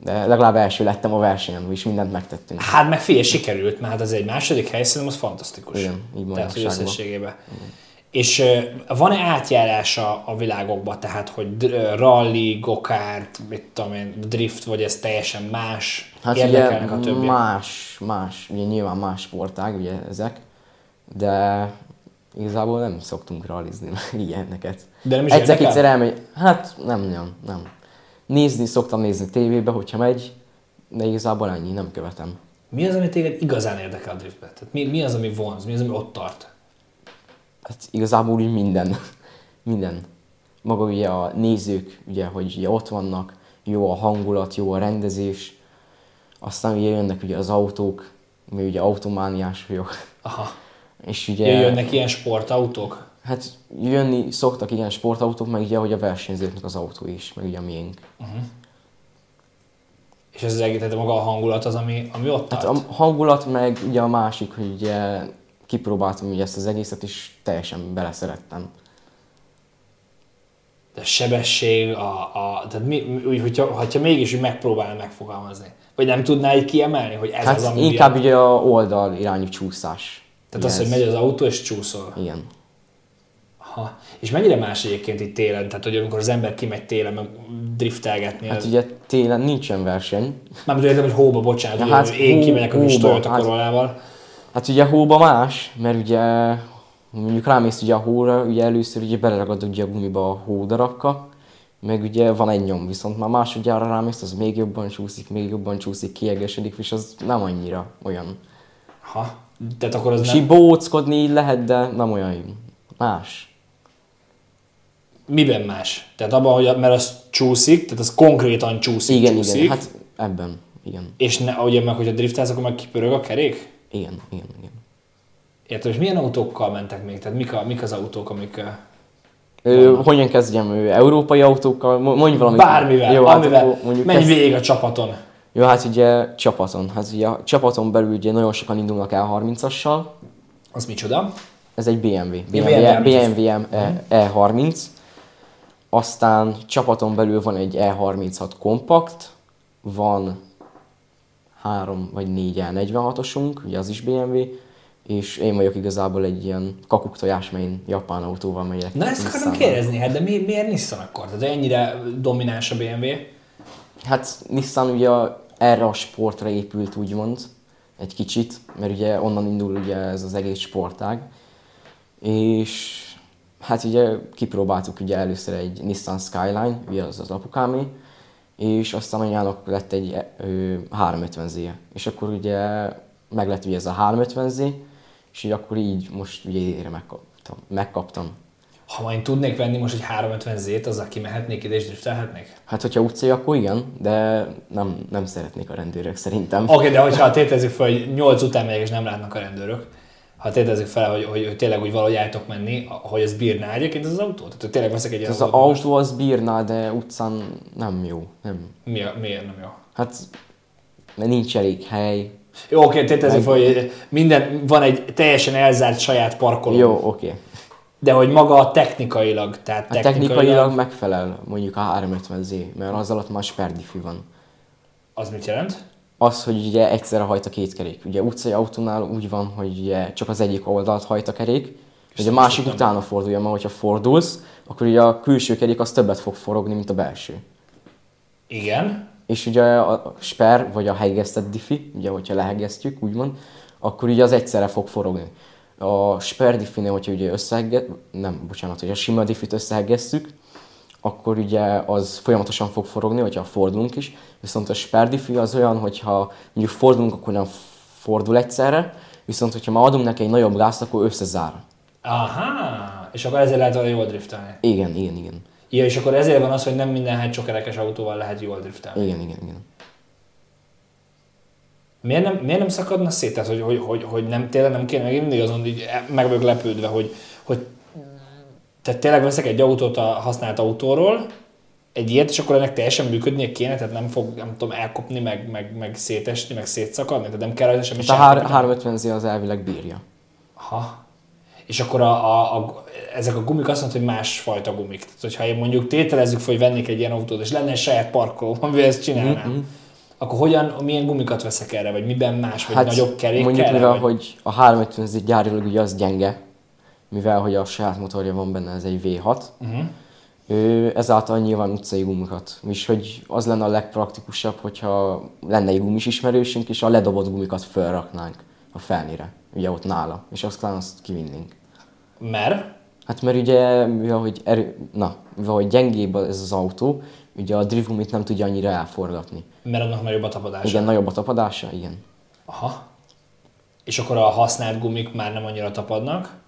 Speaker 2: De legalább első lettem a versenyen, és mindent megtettünk.
Speaker 1: Hát meg figyelj, sikerült, mert hát az egy második helyszínen, az fantasztikus.
Speaker 2: Igen, így
Speaker 1: Tehát, hogy összességében. Igen. És van-e átjárása a világokba, tehát hogy rally, gokárt, mit tudom én, drift, vagy ez teljesen más?
Speaker 2: Hát Érdekelnek ugye a többiek? más, más, ugye nyilván más sportág, ugye ezek, de igazából nem szoktunk rallizni meg ilyeneket.
Speaker 1: De nem is
Speaker 2: Egyszer kétszer elmegy, hát nem, nem, nem. Nézni, szoktam nézni tévébe, hogyha megy, de igazából ennyi, nem követem.
Speaker 1: Mi az, ami téged igazán érdekel a driftbe? Tehát mi, mi az, ami vonz, mi az, ami ott tart?
Speaker 2: hát igazából úgy minden. minden. Maga ugye a nézők, ugye, hogy ugye ott vannak, jó a hangulat, jó a rendezés, aztán ugye jönnek ugye az autók, mi ugye automániás vagyok.
Speaker 1: Aha.
Speaker 2: És ugye...
Speaker 1: Jönnek ilyen sportautók?
Speaker 2: Hát jönni szoktak ilyen sportautók, meg ugye hogy a versenyzőknek az autó is, meg ugye a miénk. Uh-huh.
Speaker 1: És ez az egész, tehát maga a hangulat az, ami, ami ott
Speaker 2: hát tart? A hangulat, meg ugye a másik, hogy ugye kipróbáltam ugye ezt az egészet, és teljesen beleszerettem.
Speaker 1: De sebesség, a, a, tehát mi, úgy, hogyha, hogyha mégis úgy megpróbálna megfogalmazni. Vagy nem tudná így kiemelni, hogy ez
Speaker 2: hát
Speaker 1: az, ami
Speaker 2: inkább ugye a oldal irányú csúszás.
Speaker 1: Tehát az, ez... hogy megy az autó és csúszol.
Speaker 2: Igen.
Speaker 1: Aha. És mennyire más egyébként itt télen? Tehát, hogy amikor az ember kimegy télen, meg driftelgetni.
Speaker 2: Hát az... ugye télen nincsen verseny.
Speaker 1: Nem tudom, hogy hóba, bocsánat, ja, hát én hó, kimegyek a kis Toyota hát.
Speaker 2: Hát ugye hóba más, mert ugye mondjuk rámész ugye a hóra, ugye először ugye beleragad ugye a gumiba a hódarabka, meg ugye van egy nyom, viszont már másodjára rámész, az még jobban csúszik, még jobban csúszik, kiegesedik, és az nem annyira olyan.
Speaker 1: Ha, tehát akkor az és
Speaker 2: nem... így bóckodni lehet, de nem olyan más.
Speaker 1: Miben más? Tehát abban, hogy mert az csúszik, tehát az konkrétan csúszik,
Speaker 2: Igen,
Speaker 1: csúszik.
Speaker 2: igen, hát ebben, igen.
Speaker 1: És ne, ugye meg, hogyha driftálsz, akkor meg kipörög a kerék?
Speaker 2: Igen, igen, igen.
Speaker 1: Érted, és milyen autókkal mentek még? Tehát mik, a, mik az autók, amik...
Speaker 2: Ö, hogyan kezdjem? Ő, európai autókkal? Mondj valamit.
Speaker 1: Bármivel, Jó, amivel. Hát, mondjuk menj kezd... végig a csapaton.
Speaker 2: Jó, hát ugye csapaton. Hát ugye a csapaton belül ugye nagyon sokan indulnak El30-assal.
Speaker 1: Az micsoda?
Speaker 2: Ez egy BMW. BMW, BMW, BMW E, E30. Aztán csapaton belül van egy E36 kompakt, van három vagy négy E46-osunk, ugye az is BMW, és én vagyok igazából egy ilyen kakuktojás, mert én japán autóval megyek.
Speaker 1: Na ezt akarom kérdezni, hát de mi, miért Nissan akkor? Tehát ennyire domináns a BMW?
Speaker 2: Hát Nissan ugye erre a sportra épült úgymond, egy kicsit, mert ugye onnan indul ugye ez az egész sportág. És hát ugye kipróbáltuk ugye először egy Nissan Skyline, ugye az az apukámé, és aztán anyának lett egy 350Z, és akkor ugye meg lett ugye ez a 350Z, és így akkor így most ugye idére megkaptam. megkaptam.
Speaker 1: Ha majd tudnék venni most egy 350Z-t, azzal kimehetnék ide és driftelhetnék?
Speaker 2: Hát, hogyha utcai, akkor igen, de nem, nem szeretnék a rendőrök szerintem.
Speaker 1: Oké, okay, de hogyha tétezzük fel, hogy 8 után megyek és nem látnak a rendőrök, ha tétezzük fel, hogy, hogy, hogy tényleg úgy valahogy álltok menni, hogy ez bírná egyébként ez az autó? Tehát hogy tényleg veszek egy
Speaker 2: Az autó az bírná, de utcán nem jó. Nem.
Speaker 1: Mi, miért nem jó?
Speaker 2: Hát, mert nincs elég hely.
Speaker 1: Jó, oké, tétezzük fel, hogy minden, van egy teljesen elzárt saját parkoló.
Speaker 2: Jó, oké.
Speaker 1: De hogy maga technikailag, tehát
Speaker 2: technikailag... technikailag megfelel mondjuk a 350Z, mert az alatt már sperdifi van.
Speaker 1: Az mit jelent?
Speaker 2: Az, hogy ugye egyszerre hajt a két kerék. Ugye utcai autónál úgy van, hogy ugye csak az egyik oldalt hajt a kerék, Hogy a másik utána fordulja, mert hogyha fordulsz, akkor ugye a külső kerék az többet fog forogni, mint a belső.
Speaker 1: Igen.
Speaker 2: És ugye a sper, vagy a hegesztett diffi, ugye hogyha lehegesztjük, úgymond, akkor ugye az egyszerre fog forogni. A sper diffi hogyha ugye összehegge, nem, bocsánat, hogy a sima diffit összehegesztjük, akkor ugye az folyamatosan fog forogni, hogyha fordulunk is. Viszont a sper diffi az olyan, hogyha mondjuk fordulunk, akkor nem fordul egyszerre, viszont hogyha már adunk neki egy nagyobb gázt, akkor összezár.
Speaker 1: Aha, és akkor ezért lehet jól driftelni.
Speaker 2: Igen, igen, igen.
Speaker 1: Ja, és akkor ezért van az, hogy nem minden hátsókerekes autóval lehet jól driftelni.
Speaker 2: Igen, igen, igen.
Speaker 1: Miért nem, miért nem szakadna szét? Tehát, hogy, hogy, hogy, hogy nem, tényleg nem kéne, meg mindig azon így meg vagyok lepődve, hogy, hogy tehát tényleg veszek egy autót a használt autóról, egy ilyet, és akkor ennek teljesen működnie kéne, tehát nem fog, nem tudom, elkopni, meg, meg, meg szétesni, meg szétszakadni, tehát nem kell rajta semmi
Speaker 2: Hát a 350 az elvileg bírja.
Speaker 1: Ha. És akkor a, a, a, ezek a gumik azt mondta, hogy másfajta gumik. Tehát, hogyha én mondjuk tételezzük fel, hogy vennék egy ilyen autót, és lenne egy saját parkoló, amivel ezt csinálnám, mm-hmm. akkor hogyan, milyen gumikat veszek erre, vagy miben más, vagy hát nagyobb kerék
Speaker 2: Mondjuk,
Speaker 1: erre,
Speaker 2: mivel,
Speaker 1: vagy...
Speaker 2: hogy a 350 gyárilag ugye az gyenge, mivel hogy a saját motorja van benne, ez egy V6, uh-huh. ő ezáltal nyilván utcai gumikat. És hogy az lenne a legpraktikusabb, hogyha lenne egy gumis ismerősünk, és a ledobott gumikat felraknánk a felnire, ugye ott nála, és aztán azt kivinnénk.
Speaker 1: Mert?
Speaker 2: Hát mert ugye, mivel hogy, erő, na, mivel hogy gyengébb ez az autó, ugye a drivgumit nem tudja annyira elforgatni.
Speaker 1: Mert annak nagyobb a tapadása.
Speaker 2: Igen, nagyobb a tapadása, igen.
Speaker 1: Aha. És akkor a használt gumik már nem annyira tapadnak?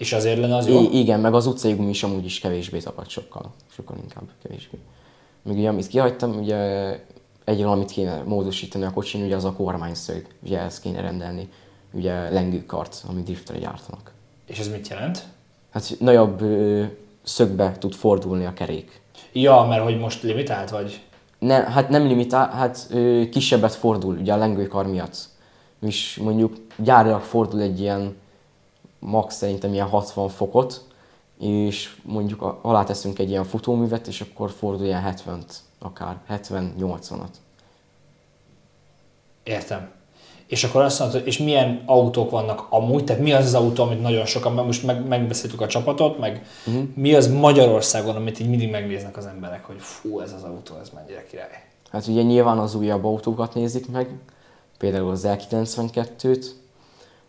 Speaker 1: És azért lenne az jó?
Speaker 2: I- igen, meg az utcai gumi is amúgy is kevésbé tapad sokkal, sokkal inkább kevésbé. Még ugye amit kihagytam, ugye egy valamit kéne módosítani a kocsin, ugye az a kormányszög, ugye ezt kéne rendelni, ugye lengőkart, amit driftre gyártanak.
Speaker 1: És ez mit jelent?
Speaker 2: Hát nagyobb ö, szögbe tud fordulni a kerék.
Speaker 1: Ja, mert hogy most limitált vagy?
Speaker 2: Ne, hát nem limitál, hát ö, kisebbet fordul, ugye a lengőkar miatt. És mondjuk gyárilag fordul egy ilyen max szerintem ilyen 60 fokot, és mondjuk alá teszünk egy ilyen futóművet, és akkor fordul ilyen 70 akár 70-80-at.
Speaker 1: Értem. És akkor azt mondod, és milyen autók vannak amúgy, tehát mi az az autó, amit nagyon sokan, mert most meg, megbeszéltük a csapatot, meg uh-huh. mi az Magyarországon, amit így mindig megnéznek az emberek, hogy fú, ez az autó, ez mennyire király.
Speaker 2: Hát ugye nyilván az újabb autókat nézik meg, például az L92-t,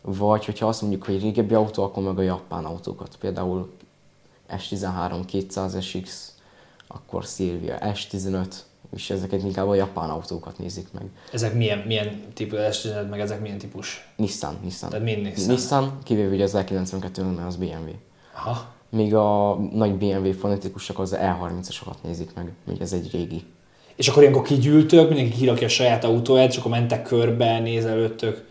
Speaker 2: vagy hogyha azt mondjuk, hogy régebbi autó, akkor meg a japán autókat. Például S13 200 SX, akkor Silvia S15, és ezeket inkább a japán autókat nézik meg.
Speaker 1: Ezek milyen, milyen típus, S15, meg ezek milyen típus?
Speaker 2: Nissan, Nissan.
Speaker 1: Tehát mind Nissan?
Speaker 2: Nissan, kivéve hogy az L92, mert az BMW.
Speaker 1: Aha.
Speaker 2: Míg a nagy BMW fonetikusok az E30-asokat nézik meg, hogy ez egy régi.
Speaker 1: És akkor ilyenkor kigyűltök, mindenki kirakja a saját autóját, és akkor mentek körbe, nézelődtök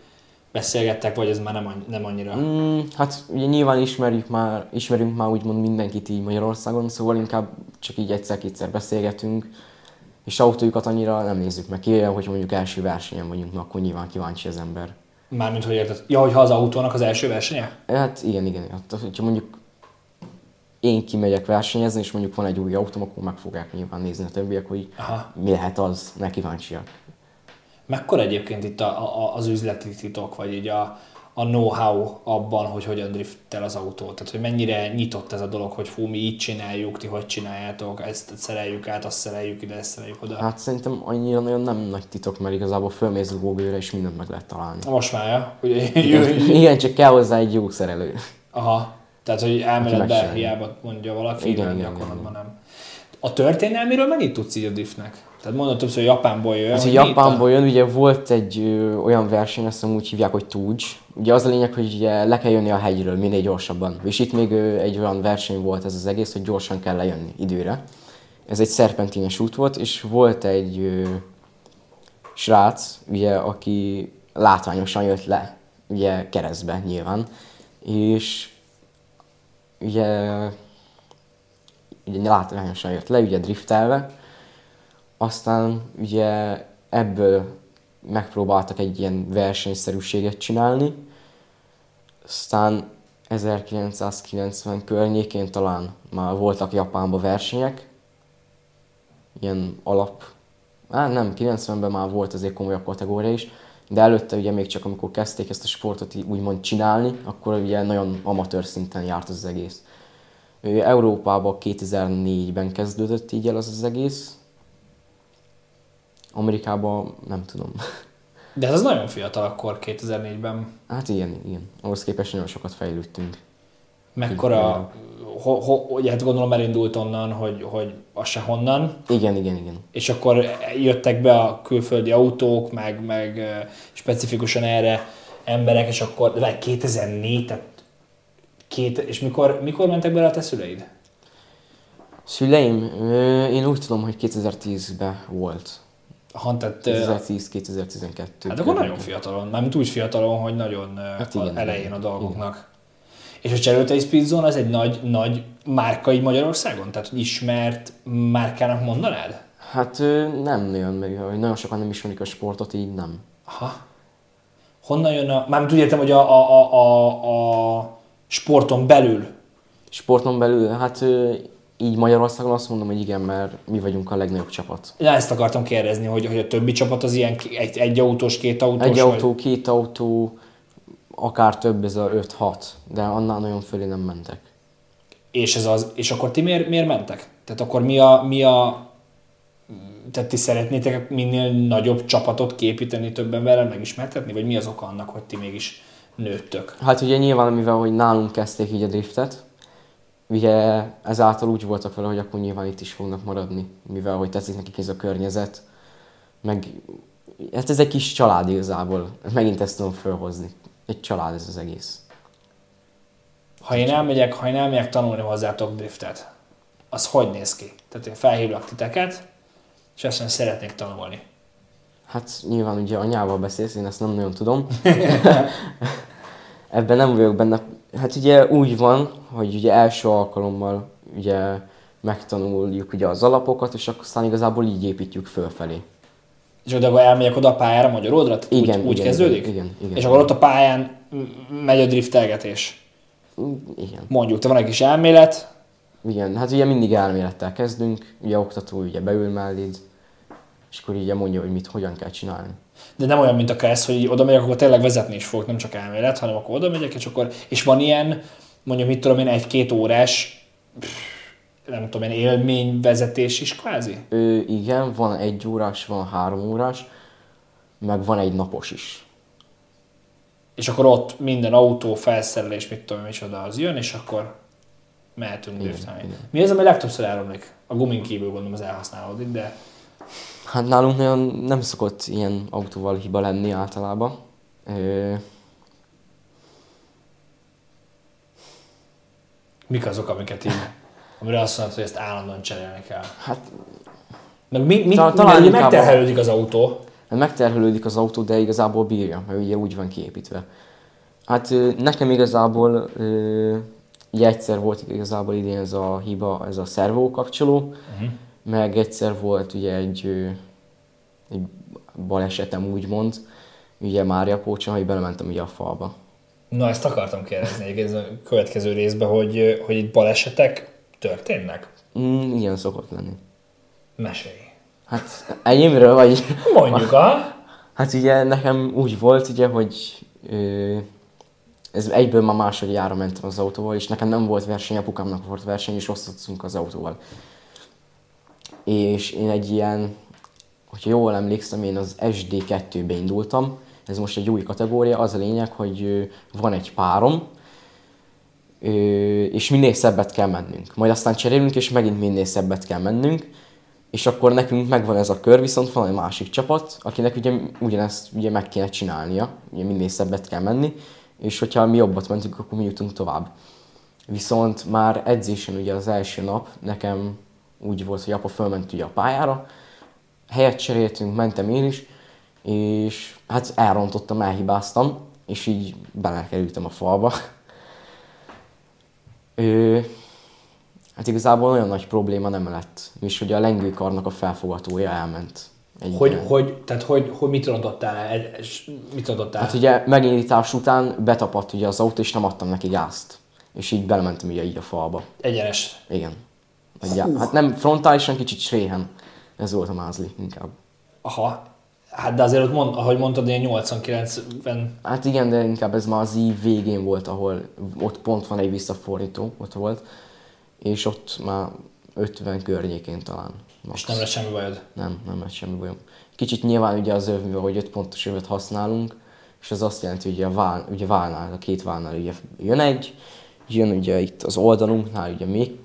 Speaker 1: beszélgettek, vagy ez már nem, nem annyira?
Speaker 2: Mm, hát ugye nyilván ismerjük már, ismerünk már úgymond mindenkit így Magyarországon, szóval inkább csak így egyszer-kétszer beszélgetünk, és autójukat annyira nem nézzük meg, kivéve, hogy mondjuk első versenyen vagyunk, akkor nyilván kíváncsi az ember.
Speaker 1: Mármint, hogy érted? Ja, hogy ha az autónak az első versenye?
Speaker 2: Hát igen, igen. Hát, hogyha mondjuk én kimegyek versenyezni, és mondjuk van egy új autóm, akkor meg fogják nyilván nézni a többiek, hogy Aha. mi lehet az, ne kíváncsiak.
Speaker 1: Mekkora egyébként itt a, a, az üzleti titok, vagy így a, a know-how abban, hogy hogyan driftel az autó? Tehát, hogy mennyire nyitott ez a dolog, hogy fú, mi így csináljuk, ti hogy csináljátok, ezt szereljük át, azt szereljük ide, ezt szereljük oda?
Speaker 2: Hát szerintem annyira nagyon nem nagy titok, mert igazából fölmész a google és mindent meg lehet találni.
Speaker 1: Most már, ja? Ugye,
Speaker 2: igen, csak kell hozzá egy jó szerelő.
Speaker 1: Aha, tehát, hogy elméletben hiába mondja valaki, igen, igen, igen, igen. nem. A történelmiről mennyit tudsz így a driftnek? Tehát mondod többször, hogy Japánból jön.
Speaker 2: Hát, hogy Japánból jön, ugye volt egy ö, olyan verseny, azt úgy hívják, hogy Tuj. Ugye az a lényeg, hogy ugye le kell jönni a hegyről minél gyorsabban. És itt még ö, egy olyan verseny volt ez az egész, hogy gyorsan kell lejönni időre. Ez egy szerpentines út volt, és volt egy ö, srác, ugye, aki látványosan jött le, ugye keresztbe nyilván. És ugye, ugye látványosan jött le, ugye driftelve, aztán ugye ebből megpróbáltak egy ilyen versenyszerűséget csinálni, aztán 1990 környékén talán már voltak Japánban versenyek, ilyen alap, á nem, 90-ben már volt azért komolyabb kategória is, De előtte ugye még csak amikor kezdték ezt a sportot úgymond csinálni, akkor ugye nagyon amatőr szinten járt az egész. Európában 2004-ben kezdődött így el az az egész. Amerikában nem tudom.
Speaker 1: De ez az nagyon fiatal akkor, 2004-ben.
Speaker 2: Hát igen, igen. Ahhoz képest nagyon sokat fejlődtünk.
Speaker 1: Mekkora, ho, ho, ugye hát gondolom elindult onnan, hogy, hogy az se honnan,
Speaker 2: Igen, igen, igen.
Speaker 1: és akkor jöttek be a külföldi autók, meg, meg specifikusan erre emberek, és akkor, de 2004, tehát két, és mikor, mikor mentek bele a te szüleid?
Speaker 2: Szüleim, én úgy tudom, hogy 2010-ben volt.
Speaker 1: Han, tehát, ö,
Speaker 2: 2010-2012.
Speaker 1: hát akkor nagyon fiatalon, mármint úgy fiatalon, hogy nagyon hát igen,
Speaker 2: igen,
Speaker 1: elején
Speaker 2: igen,
Speaker 1: a dolgoknak. És a Cserőtei Speed Zone az egy nagy, nagy márkai Magyarországon? Tehát ismert márkának mondanád?
Speaker 2: Hát nem nagyon, meg hogy nagyon sokan nem ismerik a sportot, így nem.
Speaker 1: Aha. Honnan jön a... Mármint úgy értem, hogy a, a, a, a, a sporton belül.
Speaker 2: Sporton belül, hát így Magyarországon azt mondom, hogy igen, mert mi vagyunk a legnagyobb csapat.
Speaker 1: Na, ezt akartam kérdezni, hogy, hogy a többi csapat az ilyen egy, egy autós, két autós?
Speaker 2: Egy
Speaker 1: vagy-
Speaker 2: autó, két autó, akár több, ez a 5-6, de annál nagyon fölé nem mentek.
Speaker 1: És, ez az, és akkor ti miért, miért mentek? Tehát akkor mi a, mi a... Tehát ti szeretnétek minél nagyobb csapatot képíteni, több emberrel megismertetni? Vagy mi az oka annak, hogy ti mégis nőttök?
Speaker 2: Hát ugye nyilván, mivel hogy nálunk kezdték így a driftet, ugye ezáltal úgy voltak vele, hogy akkor nyilván itt is fognak maradni, mivel hogy tetszik nekik ez a környezet, meg hát ez egy kis család igazából, megint ezt tudom fölhozni. Egy család ez az egész.
Speaker 1: Ha én elmegyek, ha én elmegyek tanulni hozzátok driftet, az hogy néz ki? Tehát én felhívlak titeket, és azt mondom, szeretnék tanulni.
Speaker 2: Hát nyilván ugye anyával beszélsz, én ezt nem nagyon tudom. Ebben nem vagyok benne. Hát ugye úgy van, hogy ugye első alkalommal ugye megtanuljuk ugye az alapokat, és akkor aztán igazából így építjük fölfelé.
Speaker 1: És oda akkor elmegyek oda a pályára magyar? Tehát
Speaker 2: Igen,
Speaker 1: úgy, úgy
Speaker 2: igen,
Speaker 1: kezdődik?
Speaker 2: igen, igen, igen.
Speaker 1: És akkor ott a pályán megy a driftelgetés.
Speaker 2: Igen.
Speaker 1: Mondjuk, te van egy kis elmélet,
Speaker 2: Igen, hát ugye mindig elmélettel kezdünk, ugye oktató ugye beül melléd, és akkor ugye mondja, hogy mit, hogyan kell csinálni.
Speaker 1: De nem olyan, mint a KSZ, hogy oda megyek, akkor tényleg vezetni is fogok, nem csak elmélet, hanem akkor oda megyek, és akkor, és van ilyen, mondjuk mit tudom én, egy-két órás, pff, nem tudom én, élményvezetés is kvázi?
Speaker 2: Ö, igen, van egy órás, van három órás, meg van egy napos is.
Speaker 1: És akkor ott minden autó, felszerelés, mit tudom én, micsoda az jön, és akkor mehetünk driftelni. Mi az, ami legtöbbször elromlik? A gumin kívül gondolom az elhasználódik, de
Speaker 2: Hát nálunk nagyon nem szokott ilyen autóval hiba lenni általában. Ö,
Speaker 1: mik azok, amiket így, amire azt mondod, hogy ezt állandóan cserélni kell?
Speaker 2: hát
Speaker 1: Meg mi, mi,
Speaker 2: Ta- talán a-
Speaker 1: megterhelődik az autó,
Speaker 2: Hát megterhelődik az autó, de igazából bírja, mert ugye úgy van kiépítve. Hát nekem igazából, ugye egyszer volt igazából idén ez a hiba, ez a szervó kapcsoló, uh-huh. Meg egyszer volt ugye egy, egy balesetem úgymond, ugye Mária Pócson, hogy belementem ugye a falba.
Speaker 1: Na, ezt akartam kérdezni a következő részben, hogy, hogy itt balesetek történnek?
Speaker 2: Mm, ilyen szokott lenni.
Speaker 1: Mesélj.
Speaker 2: Hát enyémről vagy?
Speaker 1: Mondjuk, a?
Speaker 2: Hát ugye nekem úgy volt, ugye, hogy ö, ez egyből már másodjára mentem az autóval, és nekem nem volt verseny, apukámnak volt verseny, és osztottunk az autóval. És én egy ilyen, hogyha jól emlékszem, én az SD2-be indultam, ez most egy új kategória, az a lényeg, hogy van egy párom, és minél szebbet kell mennünk. Majd aztán cserélünk, és megint minél szebbet kell mennünk, és akkor nekünk megvan ez a kör, viszont van egy másik csapat, akinek ugye ugyanezt ugye meg kéne csinálnia, ugye minél szebbet kell menni, és hogyha mi jobbat mentünk, akkor mi jutunk tovább. Viszont már edzésen ugye az első nap nekem úgy volt, hogy apa fölment ugye a pályára, helyet cseréltünk, mentem én is, és hát elrontottam, elhibáztam, és így belekerültem a falba. Ö, hát igazából olyan nagy probléma nem lett, és hogy a lengőkarnak a felfogatója elment. Egy
Speaker 1: Hogy,
Speaker 2: ilyen-
Speaker 1: hogy, tehát hogy, hogy mit rontottál el? Mit rontottál?
Speaker 2: Hát ugye megindítás után betapadt ugye az autó, és nem adtam neki gázt. És így belementem ugye így a falba.
Speaker 1: Egyenes.
Speaker 2: Igen. Ugye, hát nem frontálisan, kicsit sréhen. Ez volt a mázli inkább.
Speaker 1: Aha. Hát de azért ott, mond, ahogy mondtad, ilyen 80-90...
Speaker 2: Hát igen, de inkább ez már az ív végén volt, ahol ott pont van egy visszafordító, ott volt, és ott már 50 környékén talán. Max.
Speaker 1: És nem lesz semmi bajod.
Speaker 2: Nem, nem lett semmi bajom. Kicsit nyilván ugye az öv, mivel hogy 5 pontos övet használunk, és az azt jelenti, hogy ugye a, vál, ugye válnál, a két válnál ugye jön egy, jön ugye itt az oldalunknál ugye még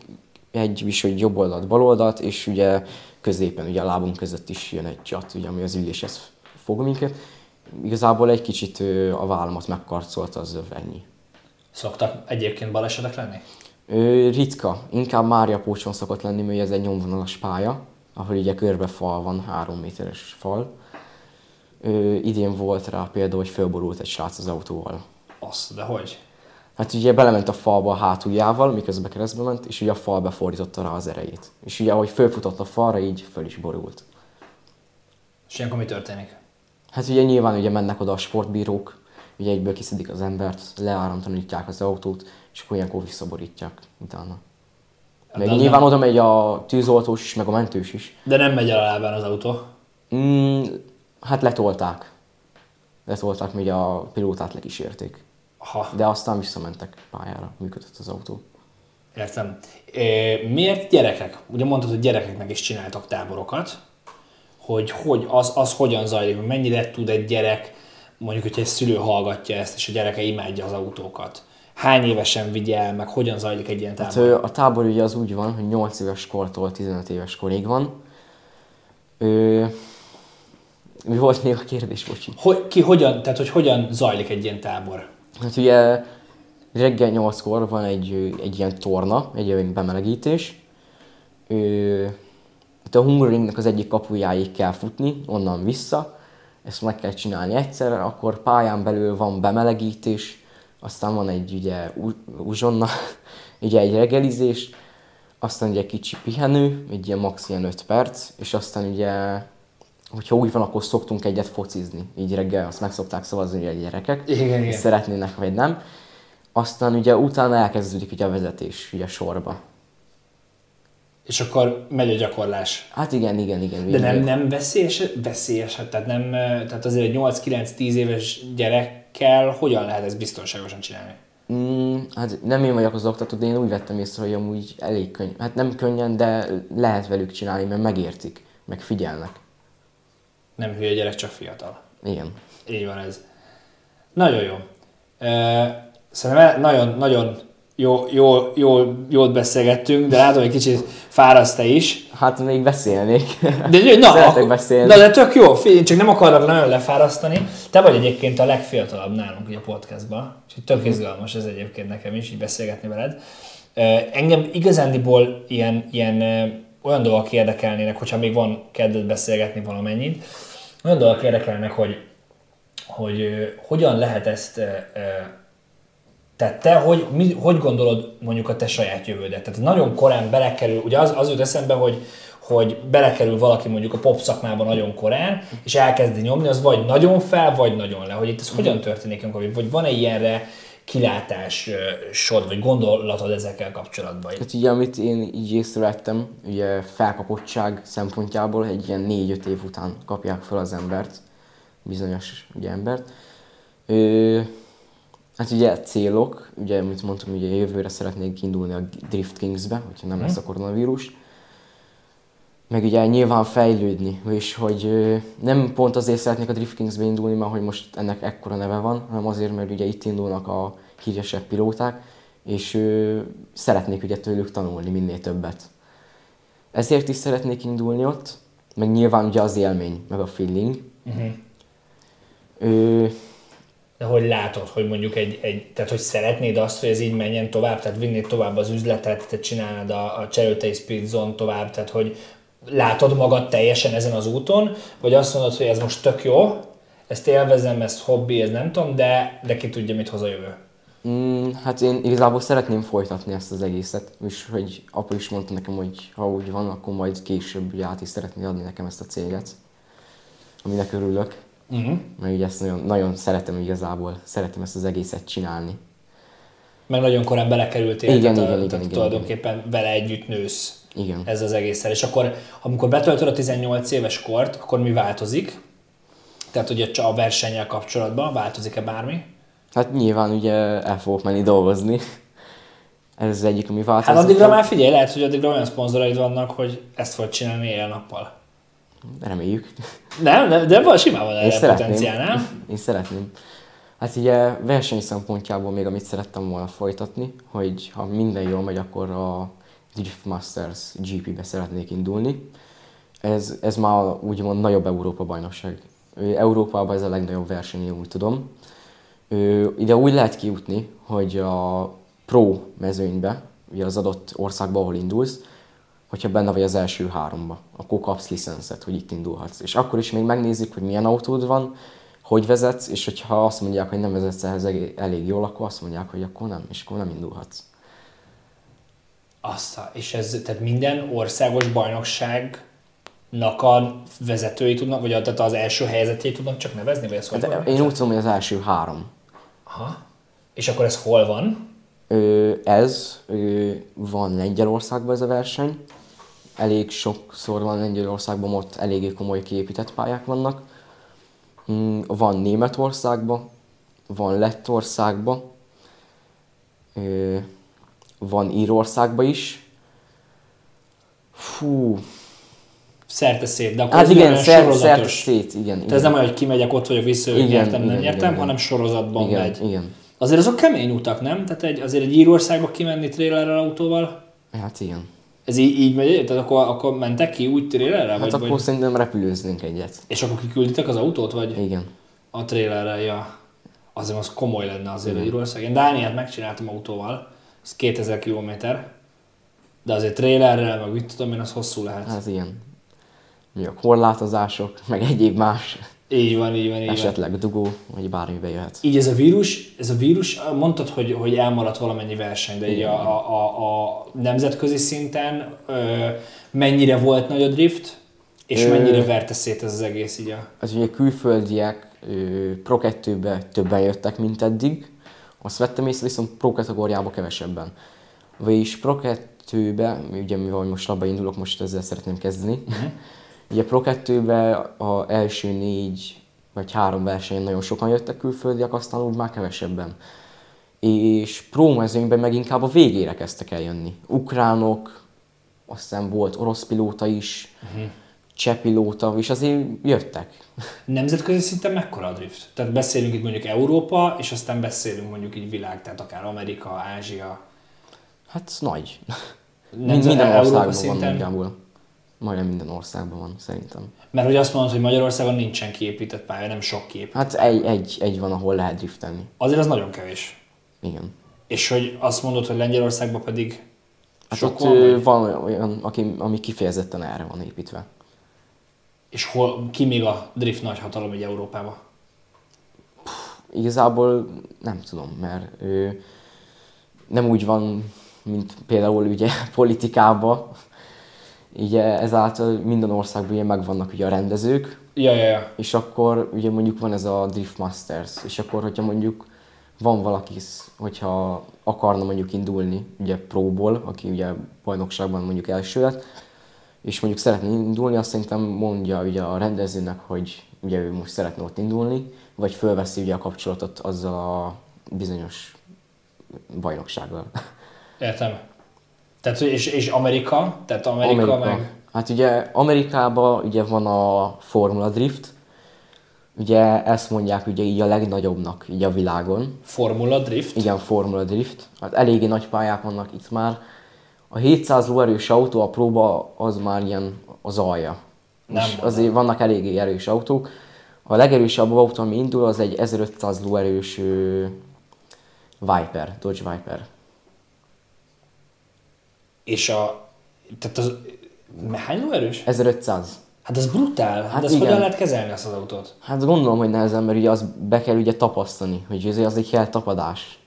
Speaker 2: egy, is, hogy jobb oldalt, bal oldalt, és ugye középen, ugye a lábunk között is jön egy csat, ugye, ami az üléshez fog minket. Igazából egy kicsit a vállamat megkarcolta az ennyi.
Speaker 1: Szoktak egyébként balesetek lenni?
Speaker 2: Ö, ritka, inkább Mária Pócson szokott lenni, mert ez egy nyomvonalas pálya, ahol ugye körbe fal van, három méteres fal. Ö, idén volt rá például, hogy fölborult egy srác az autóval.
Speaker 1: Azt, de hogy?
Speaker 2: Hát ugye belement a falba a hátuljával, miközben keresztbe ment, és ugye a fal befordította rá az erejét. És ugye ahogy fölfutott a falra, így föl is borult.
Speaker 1: És ilyenkor mi történik?
Speaker 2: Hát ugye nyilván ugye mennek oda a sportbírók, ugye egyből kiszedik az embert, leáramtalanítják az autót, és akkor ilyenkor visszaborítják utána. Meg
Speaker 1: de
Speaker 2: nyilván
Speaker 1: nem-
Speaker 2: oda megy a tűzoltós is, meg a mentős is.
Speaker 1: De nem megy el a lábán az autó.
Speaker 2: Mm, hát letolták. Letolták, még a pilótát lekísérték.
Speaker 1: Ha,
Speaker 2: De aztán visszamentek pályára, működött az autó.
Speaker 1: értem. É, miért gyerekek? Ugye mondtad, hogy gyerekeknek is csináltak táborokat. Hogy, hogy az, az hogyan zajlik, mennyire tud egy gyerek, mondjuk, hogyha egy szülő hallgatja ezt, és a gyereke imádja az autókat. Hány évesen vigye el, meg hogyan zajlik egy ilyen tábor?
Speaker 2: Hát, a tábor ugye az úgy van, hogy 8 éves kortól 15 éves korig van. Ö, mi volt még a kérdés, bocsi?
Speaker 1: Hogy, ki hogyan, tehát hogy hogyan zajlik egy ilyen tábor?
Speaker 2: Hát ugye reggel 8-kor van egy, egy ilyen torna, egy olyan bemelegítés. Ö, a Hungaroringnek az egyik kapujáig kell futni, onnan vissza. Ezt meg kell csinálni egyszer, akkor pályán belül van bemelegítés, aztán van egy ugye uzsonna, ugye egy reggelizés, aztán ugye kicsi pihenő, egy ilyen max. ilyen 5 perc, és aztán ugye, hogyha úgy van, akkor szoktunk egyet focizni, így reggel azt meg szokták szavazni ugye a gyerekek,
Speaker 1: Igen, igen.
Speaker 2: hogy szeretnének vagy nem. Aztán ugye utána elkezdődik ugye a vezetés ugye sorba.
Speaker 1: És akkor megy a gyakorlás.
Speaker 2: Hát igen, igen, igen.
Speaker 1: De nem, nem veszélyes, veszélyes, hát tehát, nem, tehát azért egy 8-9-10 éves gyerekkel hogyan lehet ezt biztonságosan csinálni?
Speaker 2: Mm, hát nem én vagyok az oktató, de én úgy vettem észre, hogy amúgy elég könny. Hát nem könnyen, de lehet velük csinálni, mert megértik, meg figyelnek.
Speaker 1: Nem hülye gyerek, csak fiatal.
Speaker 2: Igen.
Speaker 1: Így van ez. Nagyon jó. Szerintem nagyon, nagyon jó, jó, jó, jót beszélgettünk, de látom, hogy kicsit fáraszt te is.
Speaker 2: Hát még beszélnék.
Speaker 1: De, na,
Speaker 2: Szeretek beszélni.
Speaker 1: Na de tök jó, én csak nem akarok nagyon lefárasztani. Te vagy egyébként a legfiatalabb nálunk így a podcastban, úgyhogy tök izgalmas ez egyébként nekem is, így beszélgetni veled. Engem igazándiból ilyen, ilyen olyan dolgok érdekelnének, hogyha még van kedved beszélgetni valamennyit, olyan dolgok érdekelnek, hogy, hogy ö, hogyan lehet ezt, ö, ö, tehát te hogy, mi, hogy gondolod mondjuk a te saját jövődet? Tehát nagyon korán belekerül, ugye az, az jut eszembe, hogy, hogy belekerül valaki mondjuk a pop szakmába nagyon korán, és elkezdi nyomni, az vagy nagyon fel, vagy nagyon le. Hogy itt ez hogyan történik, vagy van-e ilyenre kilátás, ö, sod, vagy gondolatod ezekkel kapcsolatban?
Speaker 2: Hát ugye, amit én így észrevettem, ugye felkapottság szempontjából egy ilyen 4-5 év után kapják fel az embert, bizonyos ugye embert. Ö, hát ugye célok, ugye, mint mondtam, ugye jövőre szeretnék indulni a Drift Kingsbe, hogyha nem lesz a koronavírus. Meg ugye nyilván fejlődni, és hogy nem pont azért szeretnék a Drift Kingsbe indulni, mert hogy most ennek ekkora neve van, hanem azért, mert ugye itt indulnak a híresebb pilóták, és szeretnék ugye tőlük tanulni minél többet. Ezért is szeretnék indulni ott, meg nyilván ugye az élmény, meg a feeling.
Speaker 1: Uh-huh.
Speaker 2: Ö,
Speaker 1: De hogy látod, hogy mondjuk egy, egy, tehát hogy szeretnéd azt, hogy ez így menjen tovább, tehát vinnéd tovább az üzletet, te csinálnád a, a Cserőtei Spirit Zone tovább, tehát hogy látod magad teljesen ezen az úton, vagy azt mondod, hogy ez most tök jó, ezt élvezem, ez hobbi, ez nem tudom, de, de ki tudja, mit hoz a jövő.
Speaker 2: Mm, hát én igazából szeretném folytatni ezt az egészet, és hogy apa is mondta nekem, hogy ha úgy van, akkor majd később ugye át is szeretné adni nekem ezt a céget, aminek örülök,
Speaker 1: Uh-huh.
Speaker 2: mert ugye ezt nagyon, nagyon szeretem igazából, szeretem ezt az egészet csinálni.
Speaker 1: Meg nagyon korán belekerültél,
Speaker 2: Igen,
Speaker 1: tehát,
Speaker 2: igen,
Speaker 1: a,
Speaker 2: igen,
Speaker 1: tehát
Speaker 2: igen,
Speaker 1: tulajdonképpen vele együtt nősz
Speaker 2: Igen.
Speaker 1: ez az egésszel. És akkor, amikor betöltöd a 18 éves kort, akkor mi változik? Tehát ugye a versennyel kapcsolatban változik-e bármi?
Speaker 2: Hát nyilván ugye el fogok menni dolgozni. Ez az egyik, ami változik.
Speaker 1: Hát addigra már figyelj, lehet, hogy addigra olyan szponzoraid vannak, hogy ezt fogod csinálni éjjel-nappal.
Speaker 2: Reméljük.
Speaker 1: Nem, de, de simán van erre potenciál, nem?
Speaker 2: Én szeretném. Hát ugye verseny szempontjából még amit szerettem volna folytatni, hogy ha minden jól megy, akkor a Drift Masters GP-be szeretnék indulni. Ez, ez már úgymond nagyobb Európa bajnokság. Európában ez a legnagyobb verseny, úgy tudom. Ide úgy lehet kijutni, hogy a pro mezőnybe, ugye az adott országban, ahol indulsz, hogyha benne vagy az első háromba, akkor kapsz licenszet, hogy itt indulhatsz. És akkor is még megnézik, hogy milyen autód van, hogy vezetsz, és hogyha azt mondják, hogy nem vezetsz ehhez elég jól, akkor azt mondják, hogy akkor nem, és akkor nem indulhatsz.
Speaker 1: Azt, és ez, tehát minden országos bajnokságnak a vezetői tudnak, vagy a, tehát az első helyzetét tudnak csak nevezni, vagy ez hogy
Speaker 2: Hát
Speaker 1: van?
Speaker 2: én úgy tudom, hogy az első három.
Speaker 1: Aha. És akkor ez hol van?
Speaker 2: Ö, ez ö, van Lengyelországban ez a verseny. Elég sokszor van Lengyelországban, ott eléggé komoly kiépített pályák vannak. Mm, Van Németországban, van Lettországban, ö, van Írországban is. Fú,
Speaker 1: Szerte szét, de akkor
Speaker 2: hát igen,
Speaker 1: olyan
Speaker 2: szert, szert
Speaker 1: sorozatos.
Speaker 2: szét, igen.
Speaker 1: Tehát ez nem olyan, hogy kimegyek, ott vagyok, visszajövök,
Speaker 2: Igen,
Speaker 1: nyertem, nem
Speaker 2: igen,
Speaker 1: nyertem,
Speaker 2: igen, igen.
Speaker 1: hanem sorozatban
Speaker 2: igen,
Speaker 1: megy.
Speaker 2: igen.
Speaker 1: Azért azok kemény utak, nem? Tehát egy, azért egy Írországba kimenni trailerrel autóval,
Speaker 2: Hát igen.
Speaker 1: Ez így, így megy, tehát akkor, akkor mentek ki úgy trailerrel?
Speaker 2: Hát
Speaker 1: vagy,
Speaker 2: akkor
Speaker 1: vagy,
Speaker 2: szerintem repülőznénk egyet.
Speaker 1: és akkor kikülditek az autót, vagy
Speaker 2: Igen.
Speaker 1: a trailerrel? Ja. Azért az komoly lenne azért mm. Írország. Én Dániát megcsináltam autóval, ez 2000 km, de azért trailerrel, meg mit tudom én, az hosszú lehet.
Speaker 2: Hát igen. Mi a korlátozások, meg egyéb más,
Speaker 1: Így van, így van, így van.
Speaker 2: esetleg dugó, vagy bármi bejöhet.
Speaker 1: Így ez a vírus, ez a vírus, mondtad, hogy, hogy elmaradt valamennyi verseny, de így a, a, a, a nemzetközi szinten ö, mennyire volt nagy a drift, és
Speaker 2: Ö-
Speaker 1: mennyire verte szét ez az egész így a...
Speaker 2: Az ugye külföldiek ö, Pro 2-be többen jöttek, mint eddig. Azt vettem észre, viszont Pro kategóriába kevesebben. Vagyis Pro 2-be, ugye mivel most abba indulok, most ezzel szeretném kezdeni. Ugye Pro 2-be a első négy vagy három versenyen nagyon sokan jöttek külföldiek, aztán úgy már kevesebben. És Pro mezőnyben meg inkább a végére kezdtek el jönni. Ukránok, aztán volt orosz pilóta is, uh-huh. cseh pilóta, és azért jöttek.
Speaker 1: Nemzetközi szinten mekkora a drift? Tehát beszélünk itt mondjuk Európa, és aztán beszélünk mondjuk így világ, tehát akár Amerika, Ázsia.
Speaker 2: Hát nagy.
Speaker 1: Nemzet-
Speaker 2: minden országban van
Speaker 1: szinten?
Speaker 2: nagyjából. Majdnem minden országban van, szerintem.
Speaker 1: Mert hogy azt mondod, hogy Magyarországon nincsen kiépített pálya, nem sok kép.
Speaker 2: Hát egy, egy, egy van, ahol lehet driftelni.
Speaker 1: Azért az nagyon kevés.
Speaker 2: Igen.
Speaker 1: És hogy azt mondod, hogy Lengyelországban pedig
Speaker 2: Hát
Speaker 1: sok
Speaker 2: ott
Speaker 1: van, vagy?
Speaker 2: van olyan, aki, ami kifejezetten erre van építve.
Speaker 1: És hol, ki még a drift nagy hatalom így Európában?
Speaker 2: Igazából nem tudom, mert ö, nem úgy van, mint például ugye politikában. Ugye ezáltal minden országban ugye megvannak ugye a rendezők,
Speaker 1: Ja, ja, ja.
Speaker 2: és akkor ugye mondjuk van ez a Drift Masters, és akkor hogyha mondjuk van valaki, hogyha akarna mondjuk indulni ugye próból, aki ugye bajnokságban mondjuk első lett, és mondjuk szeretne indulni, azt szerintem mondja ugye a rendezőnek, hogy ugye ő most szeretne ott indulni, vagy fölveszi ugye a kapcsolatot azzal a bizonyos bajnoksággal.
Speaker 1: Értem. Tehát, és, és Amerika? Tehát Amerika, Amerika. meg...
Speaker 2: Hát ugye Amerikában ugye van a Formula Drift, ugye ezt mondják ugye így a legnagyobbnak így a világon.
Speaker 1: Formula Drift?
Speaker 2: Igen, Formula Drift. Hát eléggé nagy pályák vannak itt már. A 700 lóerős autó a próba az már ilyen az alja.
Speaker 1: Nem
Speaker 2: És
Speaker 1: mondom.
Speaker 2: azért vannak eléggé erős autók. A legerősebb autó, ami indul, az egy 1500 lóerős Viper, Dodge Viper.
Speaker 1: És a... Tehát az... Hány lóerős?
Speaker 2: 1500.
Speaker 1: Hát ez brutál. Hát,
Speaker 2: Hát
Speaker 1: ez
Speaker 2: igen.
Speaker 1: hogyan lehet kezelni azt az autót?
Speaker 2: Hát gondolom, hogy nehezen, mert ugye az be kell ugye tapasztani, hogy ez az egy kell tapadás.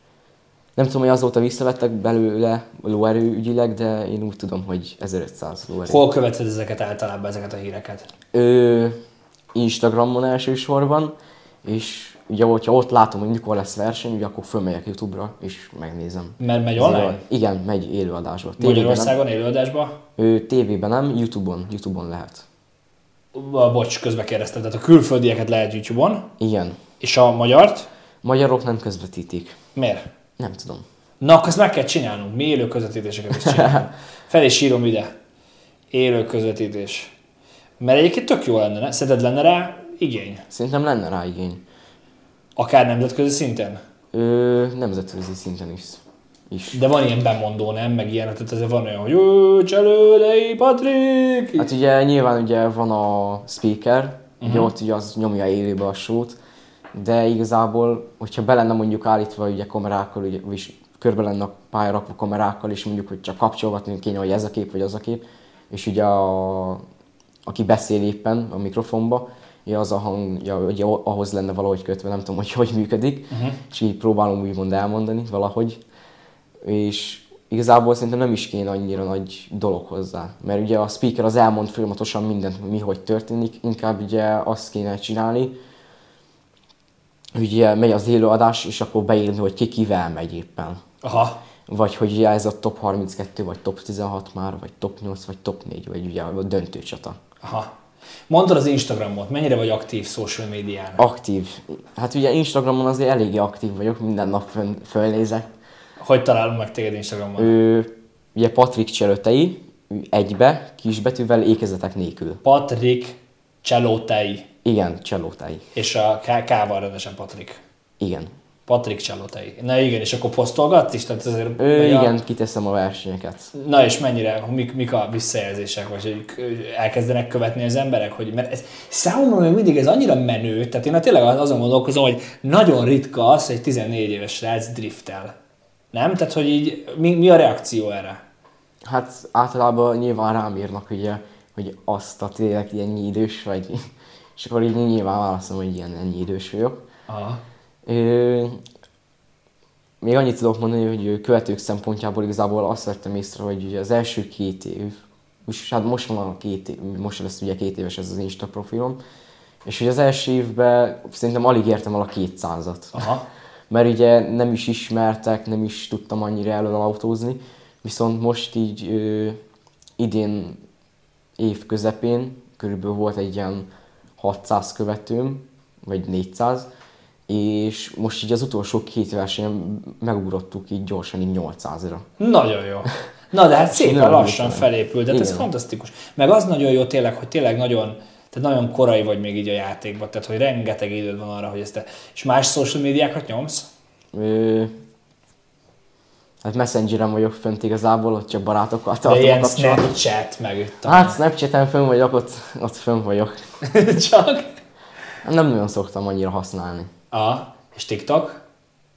Speaker 2: Nem tudom, hogy azóta visszavettek belőle lóerő ügyileg, de én úgy tudom, hogy 1500 lóerő.
Speaker 1: Hol követed ezeket általában, ezeket a híreket?
Speaker 2: Ö, Instagramon elsősorban, és ugye, hogyha ott látom, hogy mikor lesz verseny, ugye akkor fölmegyek YouTube-ra, és megnézem.
Speaker 1: Mert megy online?
Speaker 2: a- Igen, megy élőadásba.
Speaker 1: Magyarországon élőadásban?
Speaker 2: ő, tévében nem, YouTube-on, YouTube-on lehet.
Speaker 1: bocs, közbe kérdeztem, tehát a külföldieket lehet YouTube-on,
Speaker 2: Igen.
Speaker 1: és a magyart,
Speaker 2: Magyarok nem közvetítik.
Speaker 1: miért?
Speaker 2: Nem tudom.
Speaker 1: Na, akkor ezt meg kell csinálnunk. Mi élő közvetítéseket is csinálunk. Fel is írom ide. Élő közvetítés. Mert egyébként tök jó lenne, ne? Szerinted lenne rá igény?
Speaker 2: Szerintem lenne rá igény.
Speaker 1: Akár nemzetközi szinten?
Speaker 2: Ö, nemzetközi szinten is. is.
Speaker 1: De van ilyen bemondó, nem? Meg ilyen, tehát azért van olyan, hogy Jó, cselődei Patrik!
Speaker 2: Hát ugye nyilván ugye van a speaker, uh-huh. ugye ott ugye az nyomja élőbe a sót, de igazából, hogyha be lenne mondjuk állítva ugye kamerákkal, ugye, és körbe lenne a pálya rakva kamerákkal, és mondjuk, hogy csak kapcsolgatni kéne, hogy ez a kép vagy az a kép, és ugye a, aki beszél éppen a mikrofonba, ugye az a hangja, ugye ahhoz lenne valahogy kötve, nem tudom, hogy hogy működik, uh-huh. és így próbálom úgymond elmondani valahogy. És igazából szerintem nem is kéne annyira nagy dolog hozzá, mert ugye a speaker az elmond folyamatosan mindent, mi hogy történik, inkább ugye azt kéne csinálni, ugye megy az élőadás, és akkor beírni, hogy ki kivel megy éppen.
Speaker 1: Aha.
Speaker 2: Vagy hogy ugye ez a top 32, vagy top 16 már, vagy top 8, vagy top 4, vagy ugye a döntő csata.
Speaker 1: Aha. Mondtad az Instagramot, mennyire vagy aktív social médián?
Speaker 2: Aktív. Hát ugye Instagramon azért eléggé aktív vagyok, minden nap fön, fölnézek.
Speaker 1: Hogy találunk meg téged Instagramon?
Speaker 2: Ő, ugye Patrik Cselötei, egybe, kisbetűvel, ékezetek nélkül.
Speaker 1: Patrik Cselótei.
Speaker 2: Igen, Cselótei.
Speaker 1: És a K-val rendesen Patrik.
Speaker 2: Igen.
Speaker 1: Patrik Cselótei. Na igen, és akkor posztolgatsz is? Tehát azért,
Speaker 2: Ő,
Speaker 1: vagy a-
Speaker 2: igen, kiteszem a versenyeket.
Speaker 1: Na és mennyire, mik, mik a visszajelzések, vagy hogy elkezdenek követni az emberek, hogy mert ez számomra még mindig ez annyira menő, tehát én tényleg azon gondolkozom, hogy nagyon ritka az, hogy egy 14 éves srác driftel. Nem? Tehát, hogy így mi, mi a reakció erre?
Speaker 2: Hát általában nyilván rám írnak, ugye, hogy azt a tényleg ennyi idős vagy. És akkor így nyilván válaszolom, hogy ilyen ennyi idős vagyok.
Speaker 1: Aha.
Speaker 2: Még annyit tudok mondani, hogy követők szempontjából igazából azt vettem észre, hogy az első két év, és hát most van a két év, most lesz ugye két éves ez az Insta profilom, és hogy az első évben szerintem alig értem el a 200-at.
Speaker 1: Aha.
Speaker 2: Mert ugye nem is ismertek, nem is tudtam annyira elől autózni, viszont most így ö, idén év közepén körülbelül volt egy ilyen 600 követőm, vagy 400, és most így az utolsó két versenyen megugrottuk így gyorsan így 800-ra.
Speaker 1: Nagyon jó. Na de hát szépen lassan felépül, de hát ez
Speaker 2: Igen.
Speaker 1: fantasztikus. Meg az nagyon jó tényleg, hogy tényleg nagyon, tehát nagyon korai vagy még így a játékban, tehát hogy rengeteg időd van arra, hogy ezt te... És más social médiákat nyomsz?
Speaker 2: Ö, hát Messengeren vagyok fönt igazából, ott csak barátokkal
Speaker 1: De
Speaker 2: tartom a
Speaker 1: ilyen
Speaker 2: kapcsolatot.
Speaker 1: Snapchat, meg itt a...
Speaker 2: Hát Snapchaten fönn vagyok, ott, ott fönn vagyok.
Speaker 1: Csak?
Speaker 2: Nem nagyon szoktam annyira használni.
Speaker 1: Aha. És TikTok?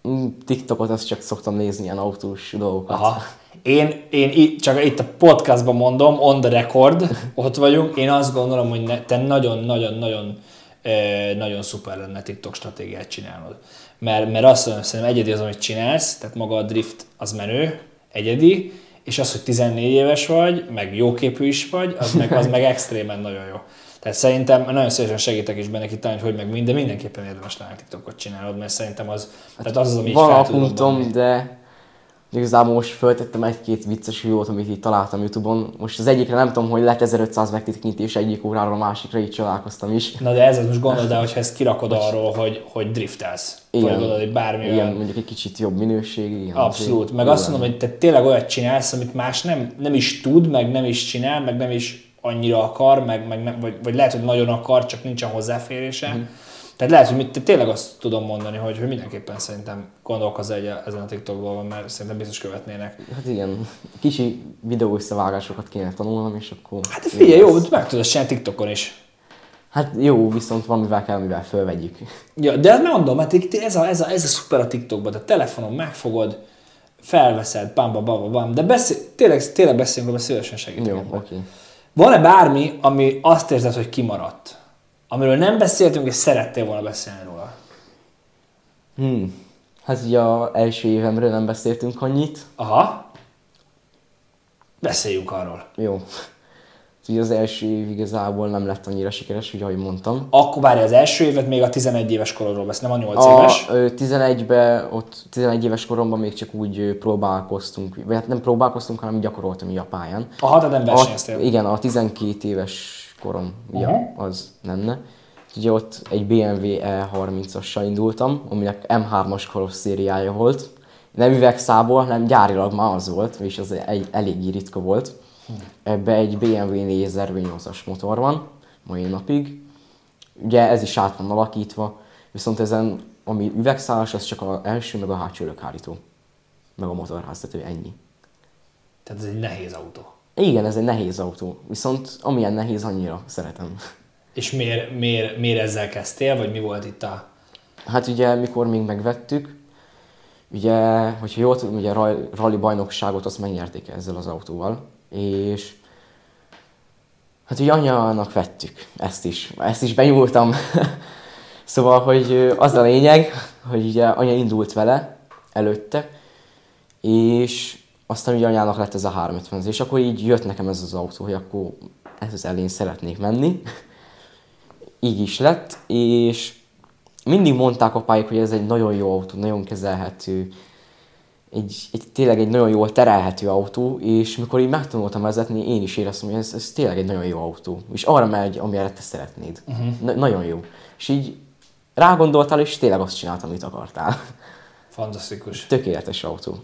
Speaker 2: Mm, TikTokot azt csak szoktam nézni, ilyen autós dolgokat.
Speaker 1: Aha. Én, én itt, csak itt a podcastban mondom, on the record, ott vagyunk, én azt gondolom, hogy ne, te nagyon-nagyon-nagyon nagyon szuper lenne TikTok stratégiát csinálnod. Mert, mert azt mondom, szerintem egyedi az, amit csinálsz, tehát maga a drift az menő, egyedi, és az, hogy 14 éves vagy, meg jóképű is vagy, az meg, az meg extrémen nagyon jó. Tehát szerintem nagyon szívesen segítek is benne kitalálni, hogy hogy meg minden, mindenképpen érdemes lenne TikTokot csinálod, mert szerintem az, tehát az az, ami így
Speaker 2: Van
Speaker 1: dobni.
Speaker 2: de igazából most föltettem egy-két vicces videót, amit így találtam Youtube-on. Most az egyikre nem tudom, hogy lett 1500 megtitknítés egyik óráról a másikra, így csodálkoztam is.
Speaker 1: Na de ez az most gondold el, hogyha ezt kirakod arról, hogy, hogy driftelsz.
Speaker 2: Igen.
Speaker 1: Gondolod, hogy bármi
Speaker 2: Igen,
Speaker 1: olyan.
Speaker 2: mondjuk egy kicsit jobb minőség, igen.
Speaker 1: Abszolút. Meg azt mondom, hogy te tényleg olyat csinálsz, amit más nem, nem is tud, meg nem is csinál, meg nem is annyira akar, meg, meg nem, vagy, vagy lehet, hogy nagyon akar, csak nincsen hozzáférése. Mm. Tehát lehet, hogy mit, tényleg azt tudom mondani, hogy, hogy mindenképpen szerintem gondolkozz egy ezen a TikTok dolgon, mert szerintem biztos követnének.
Speaker 2: Hát igen, kicsi videó összevágásokat kéne tanulnom, és akkor...
Speaker 1: Hát figyelj, jó, meg tudod csinálni TikTokon is.
Speaker 2: Hát jó, viszont valamivel kell, mivel fölvegyük.
Speaker 1: Ja, de hát mondom, hát itt ez a, ez a, ez a szuper a TikTokban, a telefonon megfogod, felveszed, bam, bam, bam, bam, de beszél, tényleg, tényleg beszélünk róla, szívesen segítek.
Speaker 2: Jó, oké.
Speaker 1: Van-e bármi, ami azt érzed, hogy kimaradt? Amiről nem beszéltünk, és szerettél volna beszélni róla?
Speaker 2: Hmm. Hát ugye a első évemről nem beszéltünk annyit.
Speaker 1: Aha. Beszéljünk arról.
Speaker 2: Jó. Ugye az első év igazából nem lett annyira sikeres, ugye ahogy mondtam.
Speaker 1: Akkor várj, az első évet még a 11 éves korodról beszél, nem a 8
Speaker 2: A
Speaker 1: éves.
Speaker 2: ö, 11-ben, ott 11 éves koromban még csak úgy próbálkoztunk, vagy hát nem próbálkoztunk, hanem gyakoroltam így a pályán.
Speaker 1: Aha, tehát nem
Speaker 2: A,
Speaker 1: versenyeztél.
Speaker 2: igen, a 12 éves korom, ugye
Speaker 1: Aha.
Speaker 2: az lenne. Ugye ott egy BMW E30-assal indultam, aminek M3-as karosszériája volt. Nem üvegszából, hanem gyárilag már az volt, és az egy, eléggé ritka volt. Ebbe egy BMW 4008-as motor van, mai napig. Ugye ez is át van alakítva, viszont ezen, ami üvegszálas, az csak az első, meg a hátsó lökhárító. Meg a motorháztető, ennyi.
Speaker 1: Tehát ez egy nehéz autó.
Speaker 2: Igen, ez egy nehéz autó, viszont amilyen nehéz, annyira szeretem.
Speaker 1: És miért, miért, miért ezzel kezdtél, vagy mi volt itt a...
Speaker 2: Hát ugye, mikor még megvettük, ugye, hogyha jól tudom, ugye a rally bajnokságot azt megnyerték ezzel az autóval, és hát ugye anyának vettük ezt is, ezt is benyúltam. szóval, hogy az a lényeg, hogy ugye anya indult vele előtte, és aztán ugye anyának lett ez a 350 és akkor így jött nekem ez az autó, hogy akkor ez az elén szeretnék menni. így is lett, és mindig mondták apáik, hogy ez egy nagyon jó autó, nagyon kezelhető, egy, egy, tényleg egy nagyon jól terelhető autó, és mikor így megtanultam vezetni, én is éreztem, hogy ez, ez tényleg egy nagyon jó autó. És arra megy, amire te szeretnéd. Uh-huh. Na, nagyon jó. És így rágondoltál, és tényleg azt csináltam, amit akartál.
Speaker 1: Fantasztikus.
Speaker 2: Tökéletes autó.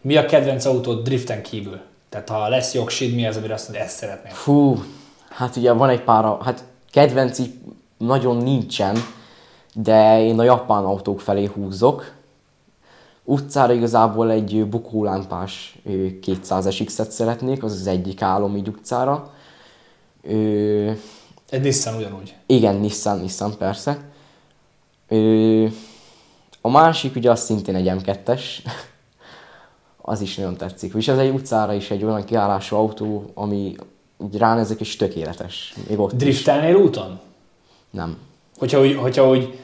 Speaker 1: Mi a kedvenc autód driften kívül? Tehát ha lesz jogsid, mi az, amire azt mondod, ezt szeretném?
Speaker 2: Fú, hát ugye van egy pár, hát kedvenc így nagyon nincsen, de én a japán autók felé húzok. Utcára igazából egy bukólámpás 200 SX-et szeretnék, az az egyik álom így utcára. Ö,
Speaker 1: Egy Nissan ugyanúgy.
Speaker 2: igen, Nissan, Nissan persze. Ö, a másik ugye az szintén egy M2-es. az is nagyon tetszik. És ez egy utcára is egy olyan kiállású autó, ami ránézek és tökéletes. Még ott is.
Speaker 1: Driftelnél úton?
Speaker 2: Nem.
Speaker 1: Hogyha úgy, hogyha úgy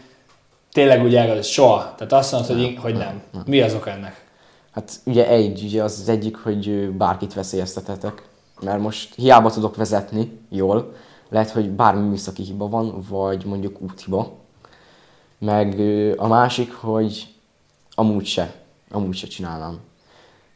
Speaker 1: tényleg úgy elgondolsz, soha. Tehát azt mondod, hogy, hogy nem. Mi az oka ennek?
Speaker 2: Hát ugye egy, ugye az az egyik, hogy bárkit veszélyeztetetek. Mert most hiába tudok vezetni jól, lehet, hogy bármi műszaki hiba van, vagy mondjuk úthiba. Meg a másik, hogy amúgy se, amúgy se csinálnám.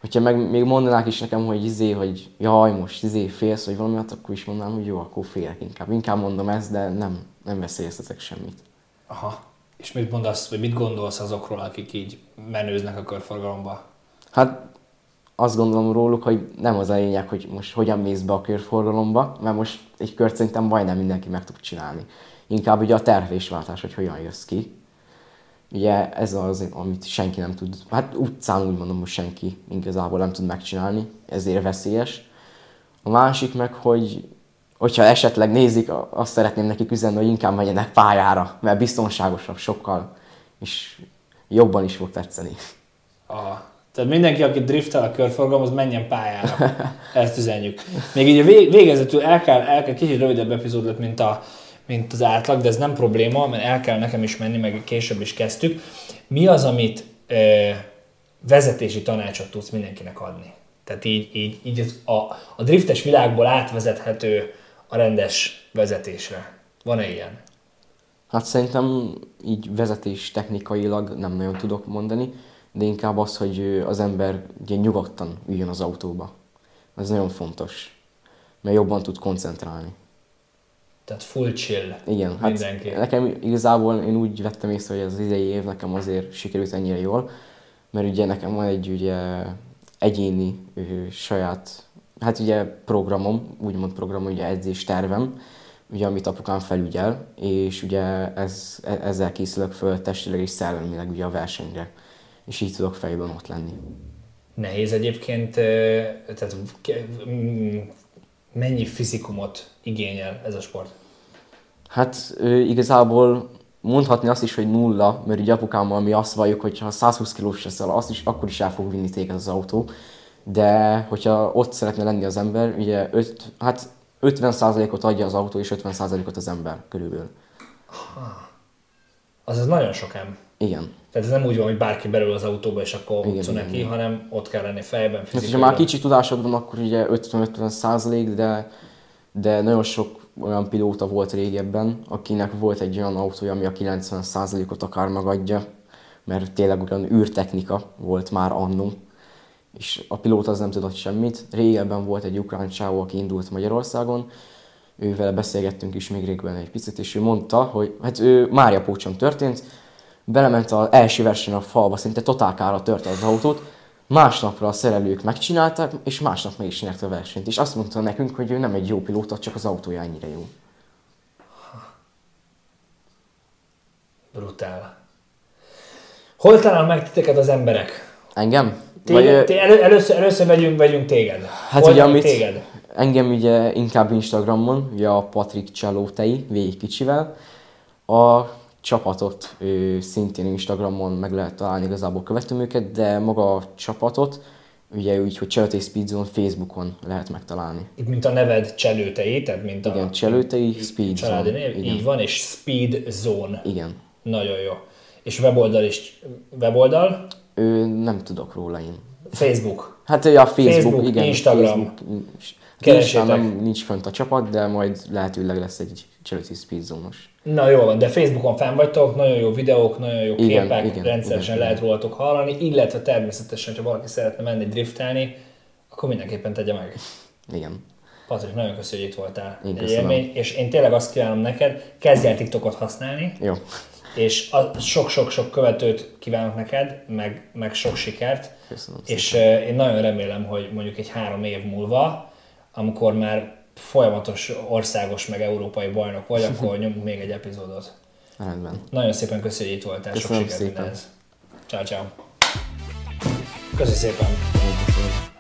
Speaker 2: Hogyha meg még mondanák is nekem, hogy izé, hogy jaj, most izé félsz, vagy valami, hát akkor is mondanám, hogy jó, akkor félek inkább. Inkább mondom ezt, de nem, nem veszélyeztetek semmit.
Speaker 1: Aha. És mit mondasz, vagy mit gondolsz azokról, akik így menőznek a körforgalomba?
Speaker 2: Hát azt gondolom róluk, hogy nem az a lényeg, hogy most hogyan mész be a körforgalomba, mert most egy kört szerintem majdnem mindenki meg tud csinálni. Inkább ugye a terhelésváltás, hogy hogyan jössz ki. Ugye ez az, amit senki nem tud, hát utcán úgy mondom, hogy senki igazából nem tud megcsinálni, ezért veszélyes. A másik meg, hogy hogyha esetleg nézik, azt szeretném nekik üzenni, hogy inkább menjenek pályára, mert biztonságosabb sokkal, és jobban is fog tetszeni.
Speaker 1: Aha. Tehát mindenki, aki driftel a körforgalom, az menjen pályára. Ezt üzenjük. Még így a vég- végezetül el kell, el kell kicsit rövidebb epizód lett, mint, a, mint az átlag, de ez nem probléma, mert el kell nekem is menni, meg később is kezdtük. Mi az, amit ö, vezetési tanácsot tudsz mindenkinek adni? Tehát így, így, így az, a, a driftes világból átvezethető a rendes vezetésre. Van-e ilyen?
Speaker 2: Hát szerintem így vezetés technikailag nem nagyon tudok mondani, de inkább az, hogy az ember ugye nyugodtan üljön az autóba. Ez nagyon fontos, mert jobban tud koncentrálni.
Speaker 1: Tehát full chill.
Speaker 2: Igen, hát
Speaker 1: Mindenki.
Speaker 2: nekem igazából én úgy vettem észre, hogy az idei év nekem azért sikerült ennyire jól, mert ugye nekem van egy ugye egyéni saját, hát ugye programom, úgymond program, ugye edzés tervem, ugye amit apukám felügyel, és ugye ez, e- ezzel készülök föl testileg és szellemileg ugye a versenyre, és így tudok fejben ott lenni.
Speaker 1: Nehéz egyébként, tehát mennyi fizikumot igényel ez a sport?
Speaker 2: Hát igazából mondhatni azt is, hogy nulla, mert ugye apukámmal mi azt valljuk, hogy ha 120 kilós leszel, azt is, akkor is el fog vinni téged az autó. De hogyha ott szeretne lenni az ember, ugye öt, hát 50%-ot adja az autó, és 50%-ot az ember körülbelül.
Speaker 1: Az ez nagyon sok em.
Speaker 2: Igen.
Speaker 1: Tehát ez nem úgy van, hogy bárki belül az autóba, és akkor
Speaker 2: Igen,
Speaker 1: neki,
Speaker 2: igen.
Speaker 1: hanem ott kell lenni fejben,
Speaker 2: Hát,
Speaker 1: fizikailag.
Speaker 2: már kicsi tudásod van, akkor ugye 50-50 százalék, de, de nagyon sok olyan pilóta volt régebben, akinek volt egy olyan autója, ami a 90 százalékot akár megadja, mert tényleg olyan űrtechnika volt már annó, és a pilóta az nem tudott semmit. Régebben volt egy ukrán csávó, aki indult Magyarországon, ővel beszélgettünk is még régben egy picit, és ő mondta, hogy hát ő Mária Pócson történt, belement az első verseny a falba, szinte totálkára tört az autót, másnapra a szerelők megcsinálták, és másnap meg is nyerte a versenyt. És azt mondta nekünk, hogy ő nem egy jó pilóta, csak az autója ennyire jó.
Speaker 1: Brutál. Hol talál meg titeket az emberek?
Speaker 2: Engem?
Speaker 1: Téged,
Speaker 2: Vagy,
Speaker 1: té, elő, először, először vegyünk, vegyünk téged.
Speaker 2: Hát
Speaker 1: Hol
Speaker 2: ugye, amit
Speaker 1: téged?
Speaker 2: engem ugye inkább Instagramon, ugye a Patrik Csalótei, végig kicsivel. A csapatot ő, szintén Instagramon meg lehet találni, igazából követem őket, de maga a csapatot, ugye úgy, hogy Csalótei Speedzone Facebookon lehet megtalálni.
Speaker 1: Itt mint a neved Cselőtei, tehát mint a
Speaker 2: Igen, Cselőtei Speed
Speaker 1: családi
Speaker 2: Zone.
Speaker 1: név,
Speaker 2: Igen.
Speaker 1: így van, és Speed Zone.
Speaker 2: Igen.
Speaker 1: Nagyon jó. És weboldal is, weboldal,
Speaker 2: Ő, nem tudok róla én.
Speaker 1: Facebook.
Speaker 2: Hát ugye a Facebook,
Speaker 1: Facebook,
Speaker 2: igen.
Speaker 1: Instagram.
Speaker 2: Facebook, nincs, nem, nincs fönt a csapat, de majd lehetőleg lesz egy Cselőtei Speedzone-os.
Speaker 1: Na jó van, de Facebookon fenn vagytok, nagyon jó videók, nagyon jó
Speaker 2: Igen,
Speaker 1: képek,
Speaker 2: igen,
Speaker 1: rendszeresen
Speaker 2: igen,
Speaker 1: lehet rólatok hallani, illetve természetesen, ha valaki szeretne menni driftelni, akkor mindenképpen tegye meg.
Speaker 2: Igen.
Speaker 1: Patrik, nagyon köszönjük, hogy itt voltál.
Speaker 2: Én
Speaker 1: Egy élmény, és én tényleg azt kívánom neked, kezdj el TikTokot használni,
Speaker 2: Jó.
Speaker 1: És sok-sok-sok követőt kívánok neked, meg, meg sok sikert.
Speaker 2: Köszönöm
Speaker 1: És eh, én nagyon remélem, hogy mondjuk egy három év múlva, amikor már folyamatos országos meg európai bajnok vagy, akkor nyomunk még egy epizódot.
Speaker 2: Rendben.
Speaker 1: Nagyon szépen köszönjük, hogy itt voltál, sok
Speaker 2: Köszönöm
Speaker 1: sikert
Speaker 2: szépen.
Speaker 1: mindenhez. Ciao, ciao. Köszönjük szépen.
Speaker 2: Köszönöm.